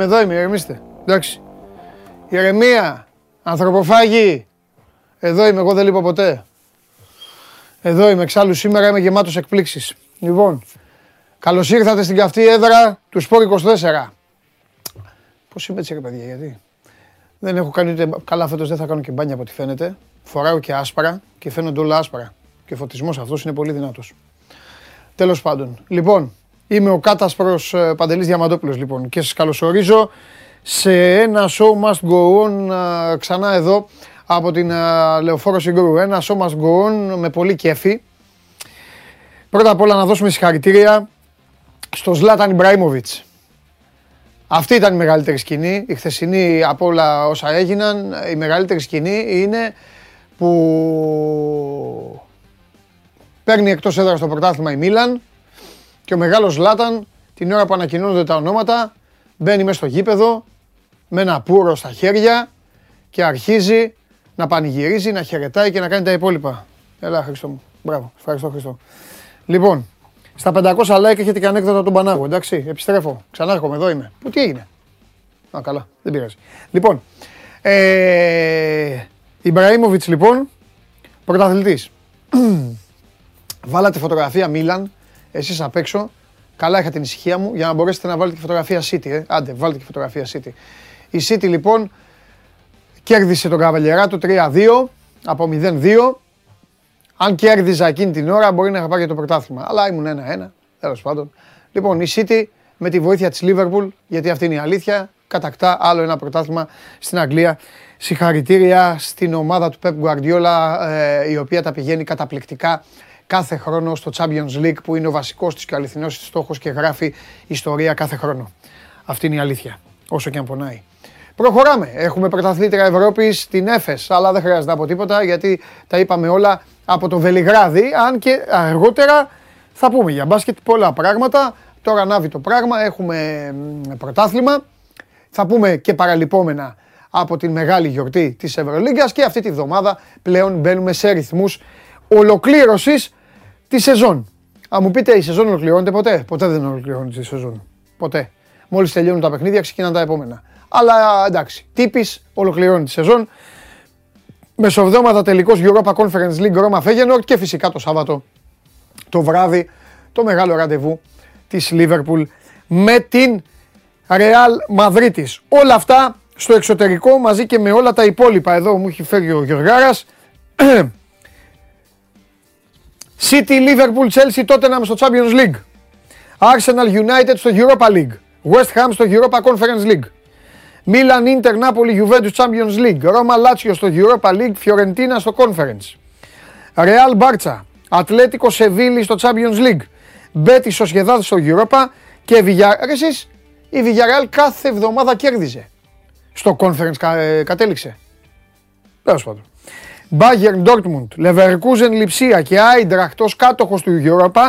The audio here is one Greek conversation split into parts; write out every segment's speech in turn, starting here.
Εδώ είμαι, εδώ είμαι, ηρεμήστε. Εντάξει. Ηρεμία, ανθρωποφάγη. Εδώ είμαι, εγώ δεν λείπω ποτέ. Εδώ είμαι, εξάλλου σήμερα είμαι γεμάτος εκπλήξεις. Λοιπόν, καλώς ήρθατε στην καυτή έδρα του Σπόρ 24. Πώς είμαι έτσι ρε παιδιά, γιατί; Δεν έχω κάνει ούτε, καλά φέτος δεν θα κάνω και μπάνια από ό,τι φαίνεται. Φοράω και άσπρα και φαίνονται όλα άσπρα. Και ο φωτισμός αυτός είναι πολύ δυνατός. Τέλος πάντων. Λοιπόν, είμαι ο Κάτασπρος ε, Παντελής Διαμαντόπουλος λοιπόν και σας καλωσορίζω σε ένα show must go on ε, ξανά εδώ από την ε, Λεωφόρο Συγκρού. Ένα show must go on με πολύ κέφι. Πρώτα απ' όλα να δώσουμε συγχαρητήρια στο Ζλάταν Ιμπραήμοβιτς. Αυτή ήταν η μεγαλύτερη σκηνή, η χθεσινή από όλα όσα έγιναν. Η μεγαλύτερη σκηνή είναι που παίρνει εκτός έδρας στο πρωτάθλημα η Μίλαν και ο μεγάλος Ζλάταν την ώρα που ανακοινώνονται τα ονόματα μπαίνει μέσα στο γήπεδο με ένα πουρο στα χέρια και αρχίζει να πανηγυρίζει, να χαιρετάει και να κάνει τα υπόλοιπα. Έλα Χριστό μου. Μπράβο. Ευχαριστώ Χριστό. Λοιπόν, στα 500 like έχετε και ανέκδοτα τον Πανάγο, εντάξει. Επιστρέφω. Ξανά έρχομαι, εδώ είμαι. Πού τι έγινε; Α, καλά. Δεν πειράζει. Λοιπόν, ε, Ιμπραήμοβιτς λοιπόν, πρωταθλητής. Βάλατε φωτογραφία Μίλαν, εσείς απ' έξω. Καλά είχα την ησυχία μου για να μπορέσετε να βάλετε και φωτογραφία City. Ε. Άντε, βάλτε και φωτογραφία City. Η City λοιπόν κέρδισε τον Καβαλιεράτο 3-2 από 0-2. Αν κέρδιζα εκείνη την ώρα μπορεί να είχα πάρει το πρωτάθλημα. Αλλά ήμουν 1-1, τέλος πάντων. Λοιπόν, η City με τη βοήθεια της Liverpool, γιατί αυτή είναι η αλήθεια, κατακτά άλλο ένα πρωτάθλημα στην Αγγλία. Συγχαρητήρια στην ομάδα του Pep Guardiola, ε, η οποία τα πηγαίνει καταπληκτικά κάθε χρόνο στο Champions League που είναι ο βασικός της και ο αληθινός της στόχος και γράφει ιστορία κάθε χρόνο. Αυτή είναι η αλήθεια, όσο και αν πονάει. Προχωράμε. Έχουμε πρωταθλήτρια Ευρώπης στην Έφες, αλλά δεν χρειάζεται να πω τίποτα γιατί τα είπαμε όλα από το Βελιγράδι. Αν και αργότερα θα πούμε για μπάσκετ πολλά πράγματα. Τώρα ανάβει το πράγμα. Έχουμε πρωτάθλημα. Θα πούμε και παραλυπόμενα από την μεγάλη γιορτή της Ευρωλίγκας και αυτή τη βδομάδα πλέον μπαίνουμε σε ρυθμούς ολοκλήρωσης τη σεζόν. Αν μου πείτε η σεζόν ολοκληρώνεται ποτέ; Ποτέ δεν ολοκληρώνεται η σεζόν. Ποτέ. Μόλις τελειώνουν τα παιχνίδια ξεκινάνε τα επόμενα. Αλλά εντάξει, τύπης ολοκληρώνει τη σεζόν. Μεσοβδόματα τελικός Europa Conference League Roma Feyenoord και φυσικά το Σάββατο το βράδυ το μεγάλο ραντεβού της Liverpool με την Real Madrid. Όλα αυτά στο εξωτερικό μαζί και με όλα τα υπόλοιπα. Εδώ μου έχει φέρει ο Γιωργάρας. City, Liverpool, Chelsea, Tottenham στο Champions League. Arsenal United στο Europa League. West Ham στο Europa Conference League. Milan, Inter, Napoli, Juventus Champions League. Roma, Lazio στο Europa League. Fiorentina στο Conference. Real Barça. Ατλέτικο Σεβίλη στο Champions League. Μπέτι Σοσιεδάδ στο Europa. Και Villarreal. Εσείς, η Villarreal κάθε εβδομάδα κέρδιζε. Στο Conference κα, ε, κατέληξε. Τέλος πάντων. Μπάγερ Ντόρτμουντ, Λεβερκούζεν Λιψία και Άιντραχτ ως κάτοχος του Europa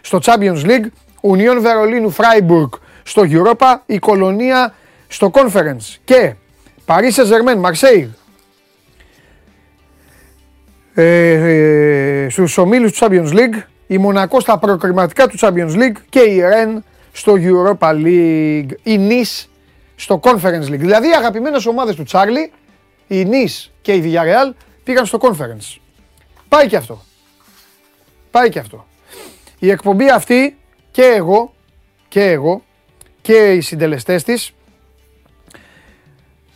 στο Champions League. Ο Ιόν Βερολίνου Φράιμπουργκ στο Europa. Η Κολωνία στο Conference και Παρίσιεζερμέν Μάρσέιλ στους ομίλους του Champions League. Η Μονακό στα προκριματικά του Champions League. Και η Ρεν στο Europa League. Η Νη στο Conference League. Δηλαδή αγαπημένες ομάδες του Τσάρλι, η Νη και η Δια πήγαν στο conference. Πάει και αυτό. Πάει και αυτό. Η εκπομπή αυτή και εγώ και εγώ και οι συντελεστές της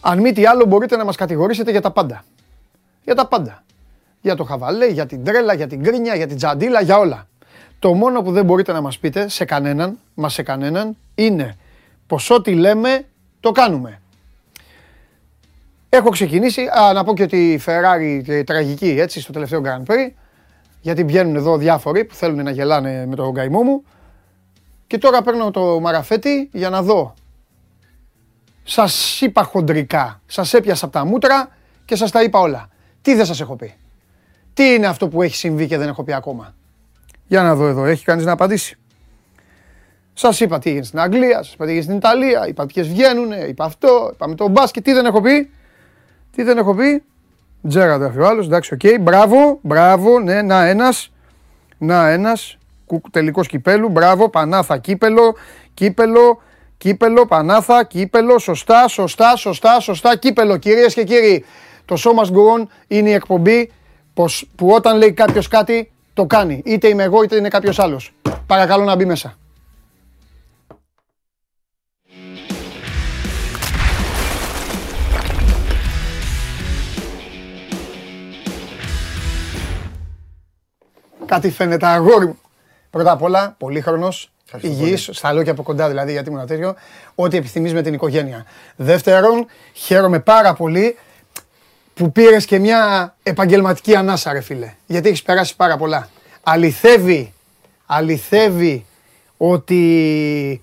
αν μη τι άλλο μπορείτε να μας κατηγορήσετε για τα πάντα. Για τα πάντα. Για το χαβαλέ, για την τρέλα, για την κρίνια, για την τζαντίλα, για όλα. Το μόνο που δεν μπορείτε να μας πείτε σε κανέναν, μα σε κανέναν, είναι πως ό,τι λέμε το κάνουμε. Έχω ξεκινήσει, α, να πω και ότι η Ferrari τραγική έτσι στο τελευταίο Grand Prix, γιατί βγαίνουν εδώ διάφοροι που θέλουν να γελάνε με τον καημό μου. Και τώρα παίρνω το μαραφέτη για να δω. Σας είπα χοντρικά, σας έπιασα από τα μούτρα και σας τα είπα όλα. Τι δεν σας έχω πει; Τι είναι αυτό που έχει συμβεί και δεν έχω πει ακόμα; Για να δω εδώ, έχει κανείς να απαντήσει; Σας είπα τι έγινε στην Αγγλία, σας είπα τι έγινε στην Ιταλία, είπα ποιες βγαίνουν, είπα αυτό, είπαμε το μπάσκετ, τι δεν έχω πει; Τι δεν έχω πει; Τζέρα δεν ο άλλος. Εντάξει, οκ. Okay. Μπράβο, μπράβο. Ναι, να ένας. Να ένας. Τελικός κυπέλου. Μπράβο. Πανάθα κύπελο. Κύπελο. Κύπελο, Πανάθα, κύπελο, σωστά, σωστά, σωστά, σωστά, κύπελο. Κυρίες και κύριοι, το σώμα Γκουρών είναι η εκπομπή πως, που όταν λέει κάποιος κάτι, το κάνει. Είτε είμαι εγώ, είτε είναι κάποιος άλλος. Παρακαλώ να μπει μέσα. Κάτι φαίνεται αγόρι μου. Πρώτα απ' όλα, πολύχρονος, υγιής, στα λέω και από κοντά δηλαδή, γιατί ήμουν τέτοιο, ό,τι επιθυμείς με την οικογένεια. Δεύτερον, χαίρομαι πάρα πολύ που πήρες και μια επαγγελματική ανάσα, ρε φίλε. Γιατί έχεις περάσει πάρα πολλά. Αληθεύει, αληθεύει ότι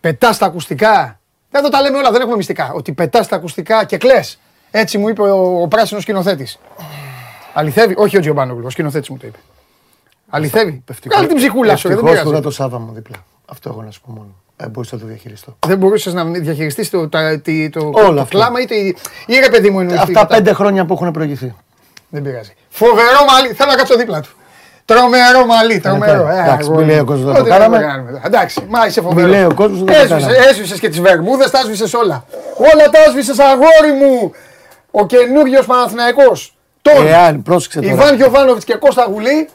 πετάς τα ακουστικά. Εδώ τα λέμε όλα, δεν έχουμε μυστικά. Ότι πετάς τα ακουστικά και κλε. Έτσι μου είπε ο, ο πράσινος σκηνοθέτης. Αληθεύει, όχι ο Τζιομπάνογλου, ο σκηνοθέτης μου το είπε. Αληθεύει. Κάνε την ψυχούλα σου, δεν πειράζει. το Σάβα μου δίπλα. Αυτό έχω να σου πω μόνο. Δεν μπορούσα να το διαχειριστώ. Δεν μπορούσες να διαχειριστείς το, το, το, το κλάμα ή, το, ή ρε παιδί μου εννοείς. Αυτά πέντε χρόνια που έχουν προηγηθεί. Δεν πειράζει. Φοβερό μαλλί, θέλω να κάτσω δίπλα του. Τρομερό μαλλί, Ε, τρομερό. Εντάξει, μη λέει ο κόσμος να το Ό,τι κάναμε. κάνουμε. Εντάξει, μα είσαι φοβερός. Μη λέει ο κόσμος να το κάναμε. Έσβησε και τις βερμούδε, τα έσβησε όλα. Όλα τα έσβησε αγόρι μου. Ο καινούριος Παναθηναϊκός. Τον Εάν, πρόσεξε τώρα. Ιβάν Γιοβάνοβιτ και Κώστα Γουλή.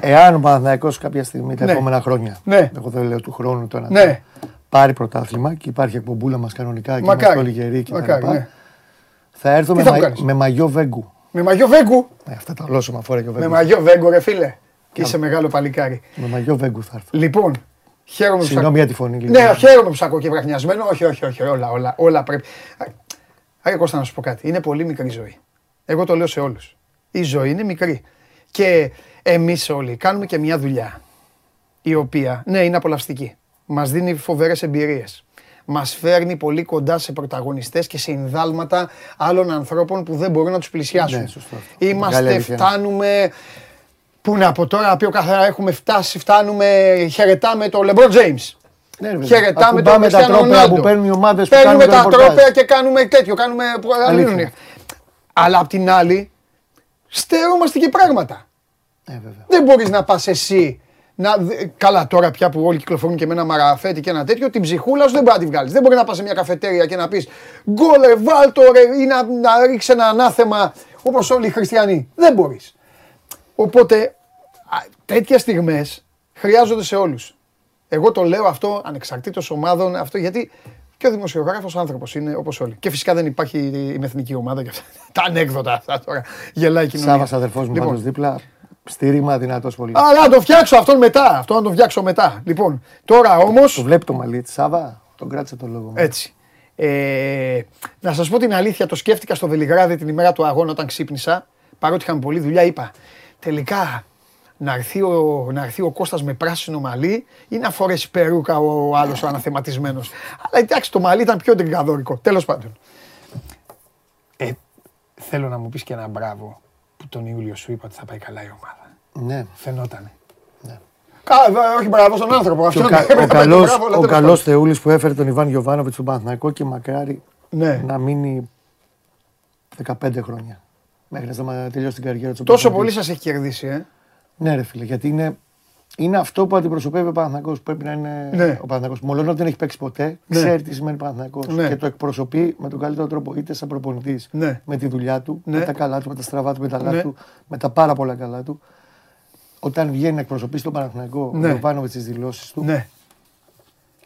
Εάν ο Παναθηναϊκός κάποια στιγμή τα Ναι. επόμενα χρόνια, Ναι. εγώ δεν λέω του χρόνου το ένα, Ναι. πάρει πρωτάθλημα και υπάρχει εκπομπούλα μας κανονικά και Μακάρι. είμαστε όλοι γεροί και τα Μακάρι, λοιπά, ναι. θα έρθω Τι με, θα μου μα- κάνεις; με μαγιό βέγκου. Με μαγιό Βέγκου; Ε, αυτά τα ολόσωμα φορά και ο Με βέγκου. μαγιό Βέγκου, ρε φίλε. Είσαι μεγάλο παλικάρι. Με μαγιό βέγκου θα έρθω. Λοιπόν, χαίρομαι που σ' Συγγνώμη ακούω. για τη φωνή. λίγο. Ναι, χαίρομαι που σ' ακούω και βραχνιασμένο. Όχι, όχι, όχι, όλα, όλα, όλα πρέπει. Άρα Κώστα να σου πω κάτι. Είναι πολύ μικρή η ζωή. Εγώ το λέω σε όλους. Η ζωή είναι μικρή. Και εμείς όλοι κάνουμε και μια δουλειά η οποία, ναι, είναι απολαυστική. Μας δίνει φοβερές εμπειρίες. Μας φέρνει πολύ κοντά σε πρωταγωνιστές και σε ενδάλματα άλλων ανθρώπων που δεν μπορούν να τους πλησιάσουν. Ναι, σωστό αυτό. Μεγάλη Είμαστε, αλήθεια. φτάνουμε, πού να πω τώρα, πει ο καθένα έχουμε φτάσει, φτάνουμε, χαιρετάμε τον LeBron James. Ναι, ρε παιδί. Χαιρετάμε τον Ακουμπάμε τα Cristiano τρόπαια Ronaldo. που παίρνουν οι ομάδες που Παίρνουμε κάνουν το τα ρεπορτάζ. τρόπαια και κάνουμε τέτοιο, κάνουμε Αλήθεια. Αλλά απ' την άλλη, στερόμαστε και πράγματα. Ε, βέβαια. Δεν μπορείς να πας εσύ να, δ- καλά, τώρα πια που όλοι κυκλοφορούν και με ένα μαραφέτη και ένα τέτοιο, την ψυχούλα σου δεν μπορεί να τη βγάλεις. Δεν μπορεί να πας σε μια καφετέρια και να πεις Γκόλε, βάλτο ρε, ή να, να ρίξεις ένα ανάθεμα όπως όλοι οι χριστιανοί. Δεν μπορείς. Οπότε τέτοιες στιγμές χρειάζονται σε όλους. Εγώ το λέω αυτό ανεξαρτήτως ομάδων, αυτό γιατί και ο δημοσιογράφος άνθρωπος είναι όπως όλοι. Και φυσικά δεν υπάρχει η εθνική ομάδα και αυτά. Τα ανέκδοτα αυτά τώρα. Γελάει η κοινωνία. Σάβας αδερφός μου Λοιπόν, πάντως δίπλα. Στήριγμα δυνατός πολύ. αλλά να το φτιάξω αυτόν μετά. Αυτό να το φτιάξω μετά. Λοιπόν, τώρα όμω. Το βλέπει το μαλλί της Σάβα. Τον κράτησε το λόγο μου. Έτσι. Ε, να σας πω την αλήθεια, το σκέφτηκα στο Βελιγράδι την ημέρα του αγώνα όταν ξύπνησα. Παρότι είχαμε πολλή δουλειά, είπα τελικά να έρθει ο, να έρθει ο Κώστας με πράσινο μαλλί ή να φορέσει περούκα ο άλλος ο αναθεματισμένος. Αλλά εντάξει, το μαλλί ήταν πιο τριγκαδόρικο. Τέλος πάντων. Ε, θέλω να μου πεις και ένα μπράβο που τον Ιούλιο σου είπα ότι θα πάει καλά η ομάδα. Ναι. Φαινότανε. Κα, βα- όχι μπράβο στον άνθρωπο. Και Αυτό ο, είναι- κα, ο καλός, μπράβο, αλλά ο τέλος καλός Θεούλης που έφερε τον Ιβάν Γιωβάνοβιτς στον Παναθηναϊκό και μακάρι Ναι. να μείνει 15 χρόνια. Μέχρι να σταμα- τελειώσει την καριέρα του. Τόσο πολύ σας έχει κερδίσει, ε. Ναι, ρε φίλε, γιατί είναι, είναι αυτό που αντιπροσωπεύει ο Παναθηναϊκός. Πρέπει να είναι Ναι. ο Παναθηναϊκός. Μολόν ότι δεν έχει παίξει ποτέ, Ναι. ξέρει τι σημαίνει Παναθηναϊκός Ναι. και το εκπροσωπεί με τον καλύτερο τρόπο, είτε σαν προπονητής, Ναι. με τη δουλειά του, Ναι. με τα καλά του, με τα στραβά του, με τα λάθη Ναι. του, με τα πάρα πολλά καλά του. Όταν βγαίνει να εκπροσωπήσει τον Παναθηναϊκό, Ναι. ο Ιωβάνοβιτ στις δηλώσεις του, Ναι.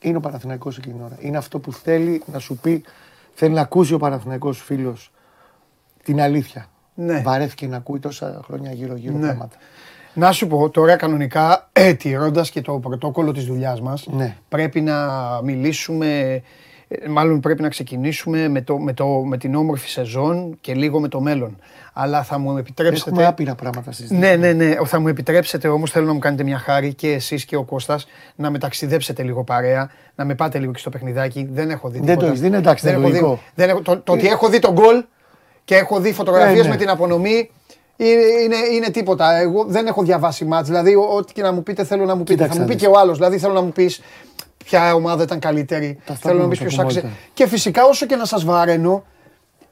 είναι ο Παναθηναϊκός εκείνη την ώρα. Είναι αυτό που θέλει να σου πει, θέλει να ακούσει ο Παναθηναϊκός φίλος την αλήθεια. Ναι. Βαρέθηκε να ακούει τόσα χρόνια γύρω-γύρω Ναι. πράγματα. Να σου πω τώρα κανονικά, ε, τηρώντας και το πρωτόκολλο της δουλειάς μας, Ναι. πρέπει να μιλήσουμε, ε, μάλλον πρέπει να ξεκινήσουμε με, το, με, το, με την όμορφη σεζόν και λίγο με το μέλλον. Αλλά θα μου επιτρέψετε... Έχουμε άπειρα πράγματα στις Ναι, ναι, ναι. Θα μου επιτρέψετε όμως, θέλω να μου κάνετε μια χάρη και εσείς και ο Κώστας να με ταξιδέψετε λίγο παρέα, να με πάτε λίγο και στο παιχνιδάκι. Δεν έχω δει Δεν τίποτα. το έχεις δει, είναι εντάξει, δεν είναι έχω δει, λογικό. δεν έχω, το, το ότι έχω δει τον γκολ και έχω δει φωτογραφίες Ε, ναι. με την απονομή είναι, είναι, είναι τίποτα. Εγώ δεν έχω διαβάσει μάτς. Δηλαδή, ό- ό,τι και να μου πείτε, θέλω να μου πείτε. Κοίταξε θα μου πει να και ο άλλος. Δηλαδή, θέλω να μου πεις ποια ομάδα ήταν καλύτερη. Τα Θέλω να μου πούμε, πεις τα ποιος πούμε άξιζε. όλα. Και φυσικά, όσο και να σας βαραίνω,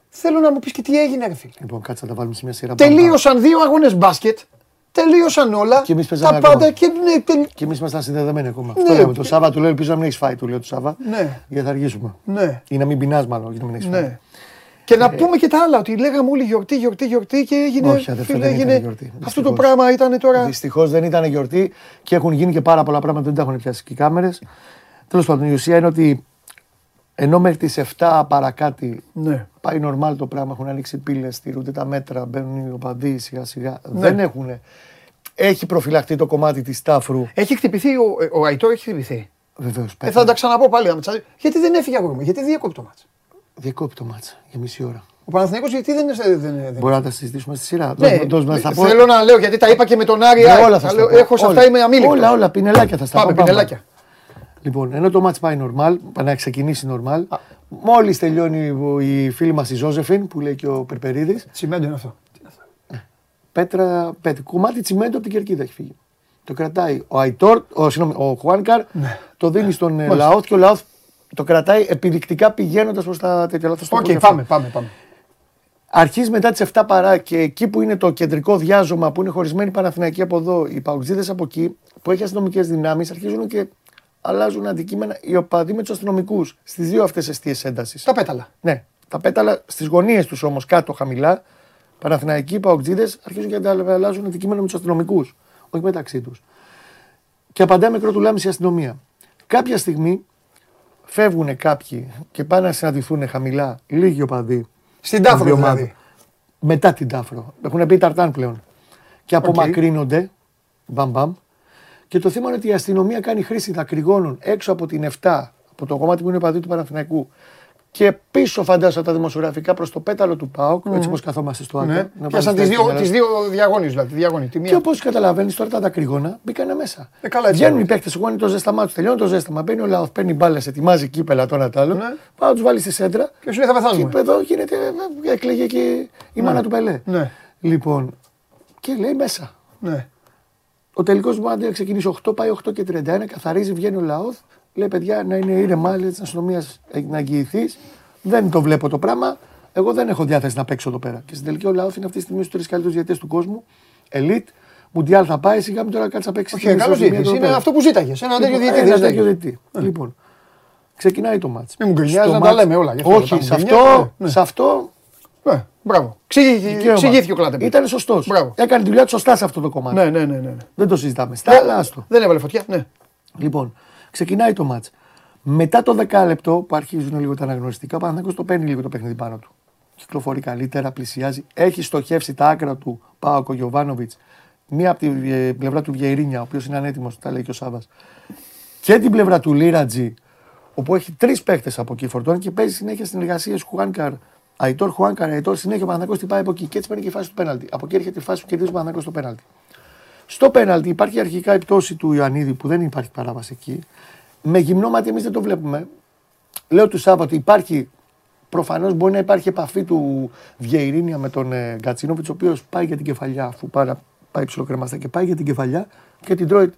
θέλω να μου πεις και τι έγινε, ρε φίλε. Λοιπόν, κάτσε να τα βάλουμε σε μια σειρά. Τελείωσαν δύο αγώνες μπάσκετ. Τελείωσαν όλα. Και εμείς τα παίζαμε πάντα ακόμα. και ναι, τελ- Και εμείς ήμασταν συνδεδεμένοι ακόμα. Ναι. Αυτό λέμε. Το Σάββα του λέω: Ελπίζω να μην έχεις φάει, του λέω του Σάββα. Ναι. Γιατί θα αργήσουμε. ναι, Ή να μην πεινάς, μάλλον, γιατί να μην έχεις φάει. ναι. Και να πούμε και τα άλλα, ότι λέγαμε όλοι γιορτή, γιορτή, γιορτή και έγινε. Όχι, αδερφέ, φίλε, δεν ήταν έγινε- γιορτή, Αυτό δυστυχώς. το πράγμα ήταν τώρα. Δυστυχώς δεν ήταν γιορτή και έχουν γίνει και πάρα πολλά πράγματα που δεν τα έχουν πιάσει και οι κάμερες. Τέλος πάντων, η ουσία είναι ότι ενώ μέχρι τις 7 παρακάτι Ναι. πάει normal το πράγμα, έχουν ανοίξει πύλες, στηρούνται τα μέτρα, μπαίνουν οι οπαδοί σιγά σιγά. Ναι. Δεν έχουν. Έχει προφυλαχτεί το κομμάτι της τάφρου. Έχει χτυπηθεί, ο, ο Αϊτόρ έχει χτυπηθεί. Βεβαίως. Ε, θα τα ξαναπώ πάλι. άμα τσάζει. Γιατί δεν έφυγε αγόρι μου, γιατί διέκοπε το μάτς. Διακόπτει το μάτσα για μισή ώρα. Ο Παναθηναϊκός γιατί δεν είναι. Δεν, δεν, Μπορεί να τα συζητήσουμε στη σειρά. Ναι, Δώσ' μας- δώσ' μας τα πω. θέλω να λέω γιατί τα είπα και με τον Άρη. Ναι, Άρη. όλα Τα θα λέω, στα πω. Έχω σε αυτά Όλα. είμαι αμήλικτος. Όλα, όλα, πινελάκια θα στα Πάμε, πω. πινελάκια. Λοιπόν, ενώ το match πάει normal, πάει να ξεκινήσει normal, μόλις τελειώνει ο- η φίλη μας η Ζώζεφιν, που λέει και ο Περπερίδης, Τσιμέντο είναι αυτό. πέτρα, πέτρα, κομμάτι τσιμέντο από την κερκίδα έχει φύγει. Το κρατάει ο Αϊτόρ, ο, συγγνώμη, ο Χουάνκαρ, το δίνει στον ε, Λαόθ και ο Λαόθ το κρατάει επιδεικτικά πηγαίνοντας προς τα τέτοια λάθο. Οκ, πάμε, πάμε, πάμε. Αρχίζει μετά τις 7 παρά και εκεί που είναι το κεντρικό διάζωμα που είναι χωρισμένοι Παναθηναϊκοί από εδώ, οι παοκτσήδες από εκεί, που έχει αστυνομικές δυνάμεις, αρχίζουν και αλλάζουν αντικείμενα οι οπαδοί με τους αστυνομικούς στις δύο αυτές αιστείες έντασης. Τα πέταλα. Ναι, τα πέταλα στις γωνίες τους όμως κάτω χαμηλά, Παναθηναϊκοί, παουτζίδε αρχίζουν και αλλάζουν αντικείμενα με τους αστυνομικούς, όχι μεταξύ τους. Και απαντάει με κρότου λάμιση η αστυνομία. Κάποια στιγμή φεύγουν κάποιοι και πάνε να συναντηθούν χαμηλά λίγοι οπαδοί Στην των Τάφρο δύο δηλαδή. ομάδων. Μετά την Τάφρο. Έχουν μπει ταρτάν πλέον. Και απομακρύνονται. Μπαμ μπαμ. Και το θέμα είναι ότι η αστυνομία κάνει χρήση δακρυγόνων έξω από την 7, από το κομμάτι που είναι παδί του Παναθηναϊκού. Και πίσω φαντάζομαι από τα δημοσιογραφικά προς το πέταλο του ΠΑΟΚ, έτσι όπως καθόμαστε στο άκρο. Ναι. να Πιάσαν πάμε τι στα δύο, έσοδα. τις δύο διαγώνιες δηλαδή. Τη διαγώνη. Τη Και μία. όπως καταλαβαίνεις τώρα τα δακρυγόνα μπήκαν μέσα. Ε, καλά, έτσι Βγαίνουν οι είναι. παίκτες, εγώ είναι το ζέσταμά τους. Τελειώνει το ζέσταμα. Μπαίνει ο λαό, παίρνει μπάλες, ετοιμάζει κύπελα το ένα το άλλο. Ναι. Πάει να τους βάλει στη σέντρα. Και σου λέει θα Και πεθάνουμε. εδώ γίνεται, ε, έκλαιγε και η μάνα του Πελέ. Ναι. Λοιπόν, και λέει μέσα. Ναι. Ο τελικός μου αντί να ξεκινήσει 8, πάει 8 και 31, καθαρίζει, βγαίνει ο Λαόθ. Λέει παιδιά να είναι ήρεμα, λέει της αστυνομίας να εγγυηθείς. Δεν το βλέπω το πράγμα. Εγώ δεν έχω διάθεση να παίξω εδώ πέρα. Και στην τελική ο Λαόθ είναι αυτή τη στιγμή στους τρεις καλύτερους διαιτητές του κόσμου. Ελίτ, Μουντιάλ θα πάει, σιγά μην τώρα κάτσει να παίξει. Όχι, στην καλό ισοτιμία διαιτητής. εδώ Είναι πέρα. αυτό που ζήταγες. Ένα τέτοιο Λοιπόν, διαιτητή. ένα δεν τέτοιο ζήταγες. διαιτητή. Λοιπόν, ξεκινάει το μάτς. Μην μου γκρινιάζεις Στο να τα μάτς- λέμε όλα. γι' αυτό Όχι, τα σε γκρινιάζεις, αυτό, ναι. σε αυτό Ναι, μπράβο. Εξηγήθηκε δικαίωμα. εξηγήθηκε ο Κλάτεμπερ. Ήταν σωστός. Μπράβο. Έκανε τη δουλειά του σωστά σε αυτό το κομμάτι. Ναι, ναι, ναι. ναι. Δεν το συζητάμε. Στα άλλα, άστο. Δεν έβαλε φωτιά. Ναι. Λοιπόν, ξεκινάει το μάτς. Μετά το δεκάλεπτο που αρχίζουν λίγο τα αναγνωριστικά, ο Παναθηναϊκός το παίρνει λίγο το παιχνίδι πάνω του. Κυκλοφορεί καλύτερα, πλησιάζει. Έχει στοχεύσει τα άκρα του Πάο Κογιοβάνοβιτ. Μία από την ε, πλευρά του Βιερίνια, ο οποίος είναι ανέτοιμος, τα λέει και ο Σάβα. Και την πλευρά του Λίρατζι, όπου έχει τρεις παίχτες από εκεί φορτώνει και παίζει συνέχεια συνεργασίες Χουάνκαρ. Αϊτόρ, Χουάνκαρ, Αϊτόρ, συνέχεια ο Παναθηναϊκός την πάει από εκεί. Και έτσι παίρνει και η φάση του πέναλτι. Από εκεί έρχεται η φάση που κερδίζει ο Παναθηναϊκός στο πέναλτι. Στο πέναλτι υπάρχει αρχικά η πτώση του Ιωαννίδη που δεν υπάρχει παράβαση εκεί. Με γυμνό μάτι εμείς δεν το βλέπουμε. Λέω του Σάββα ότι υπάρχει. Προφανώς μπορεί να υπάρχει επαφή του Βιεϊρίνια με τον ε, Γκατσίνοβιτς, ο οποίος πάει για την κεφαλιά, αφού πάρα, πάει ψιλοκρεμαστά και πάει για την κεφαλιά και την τρώει.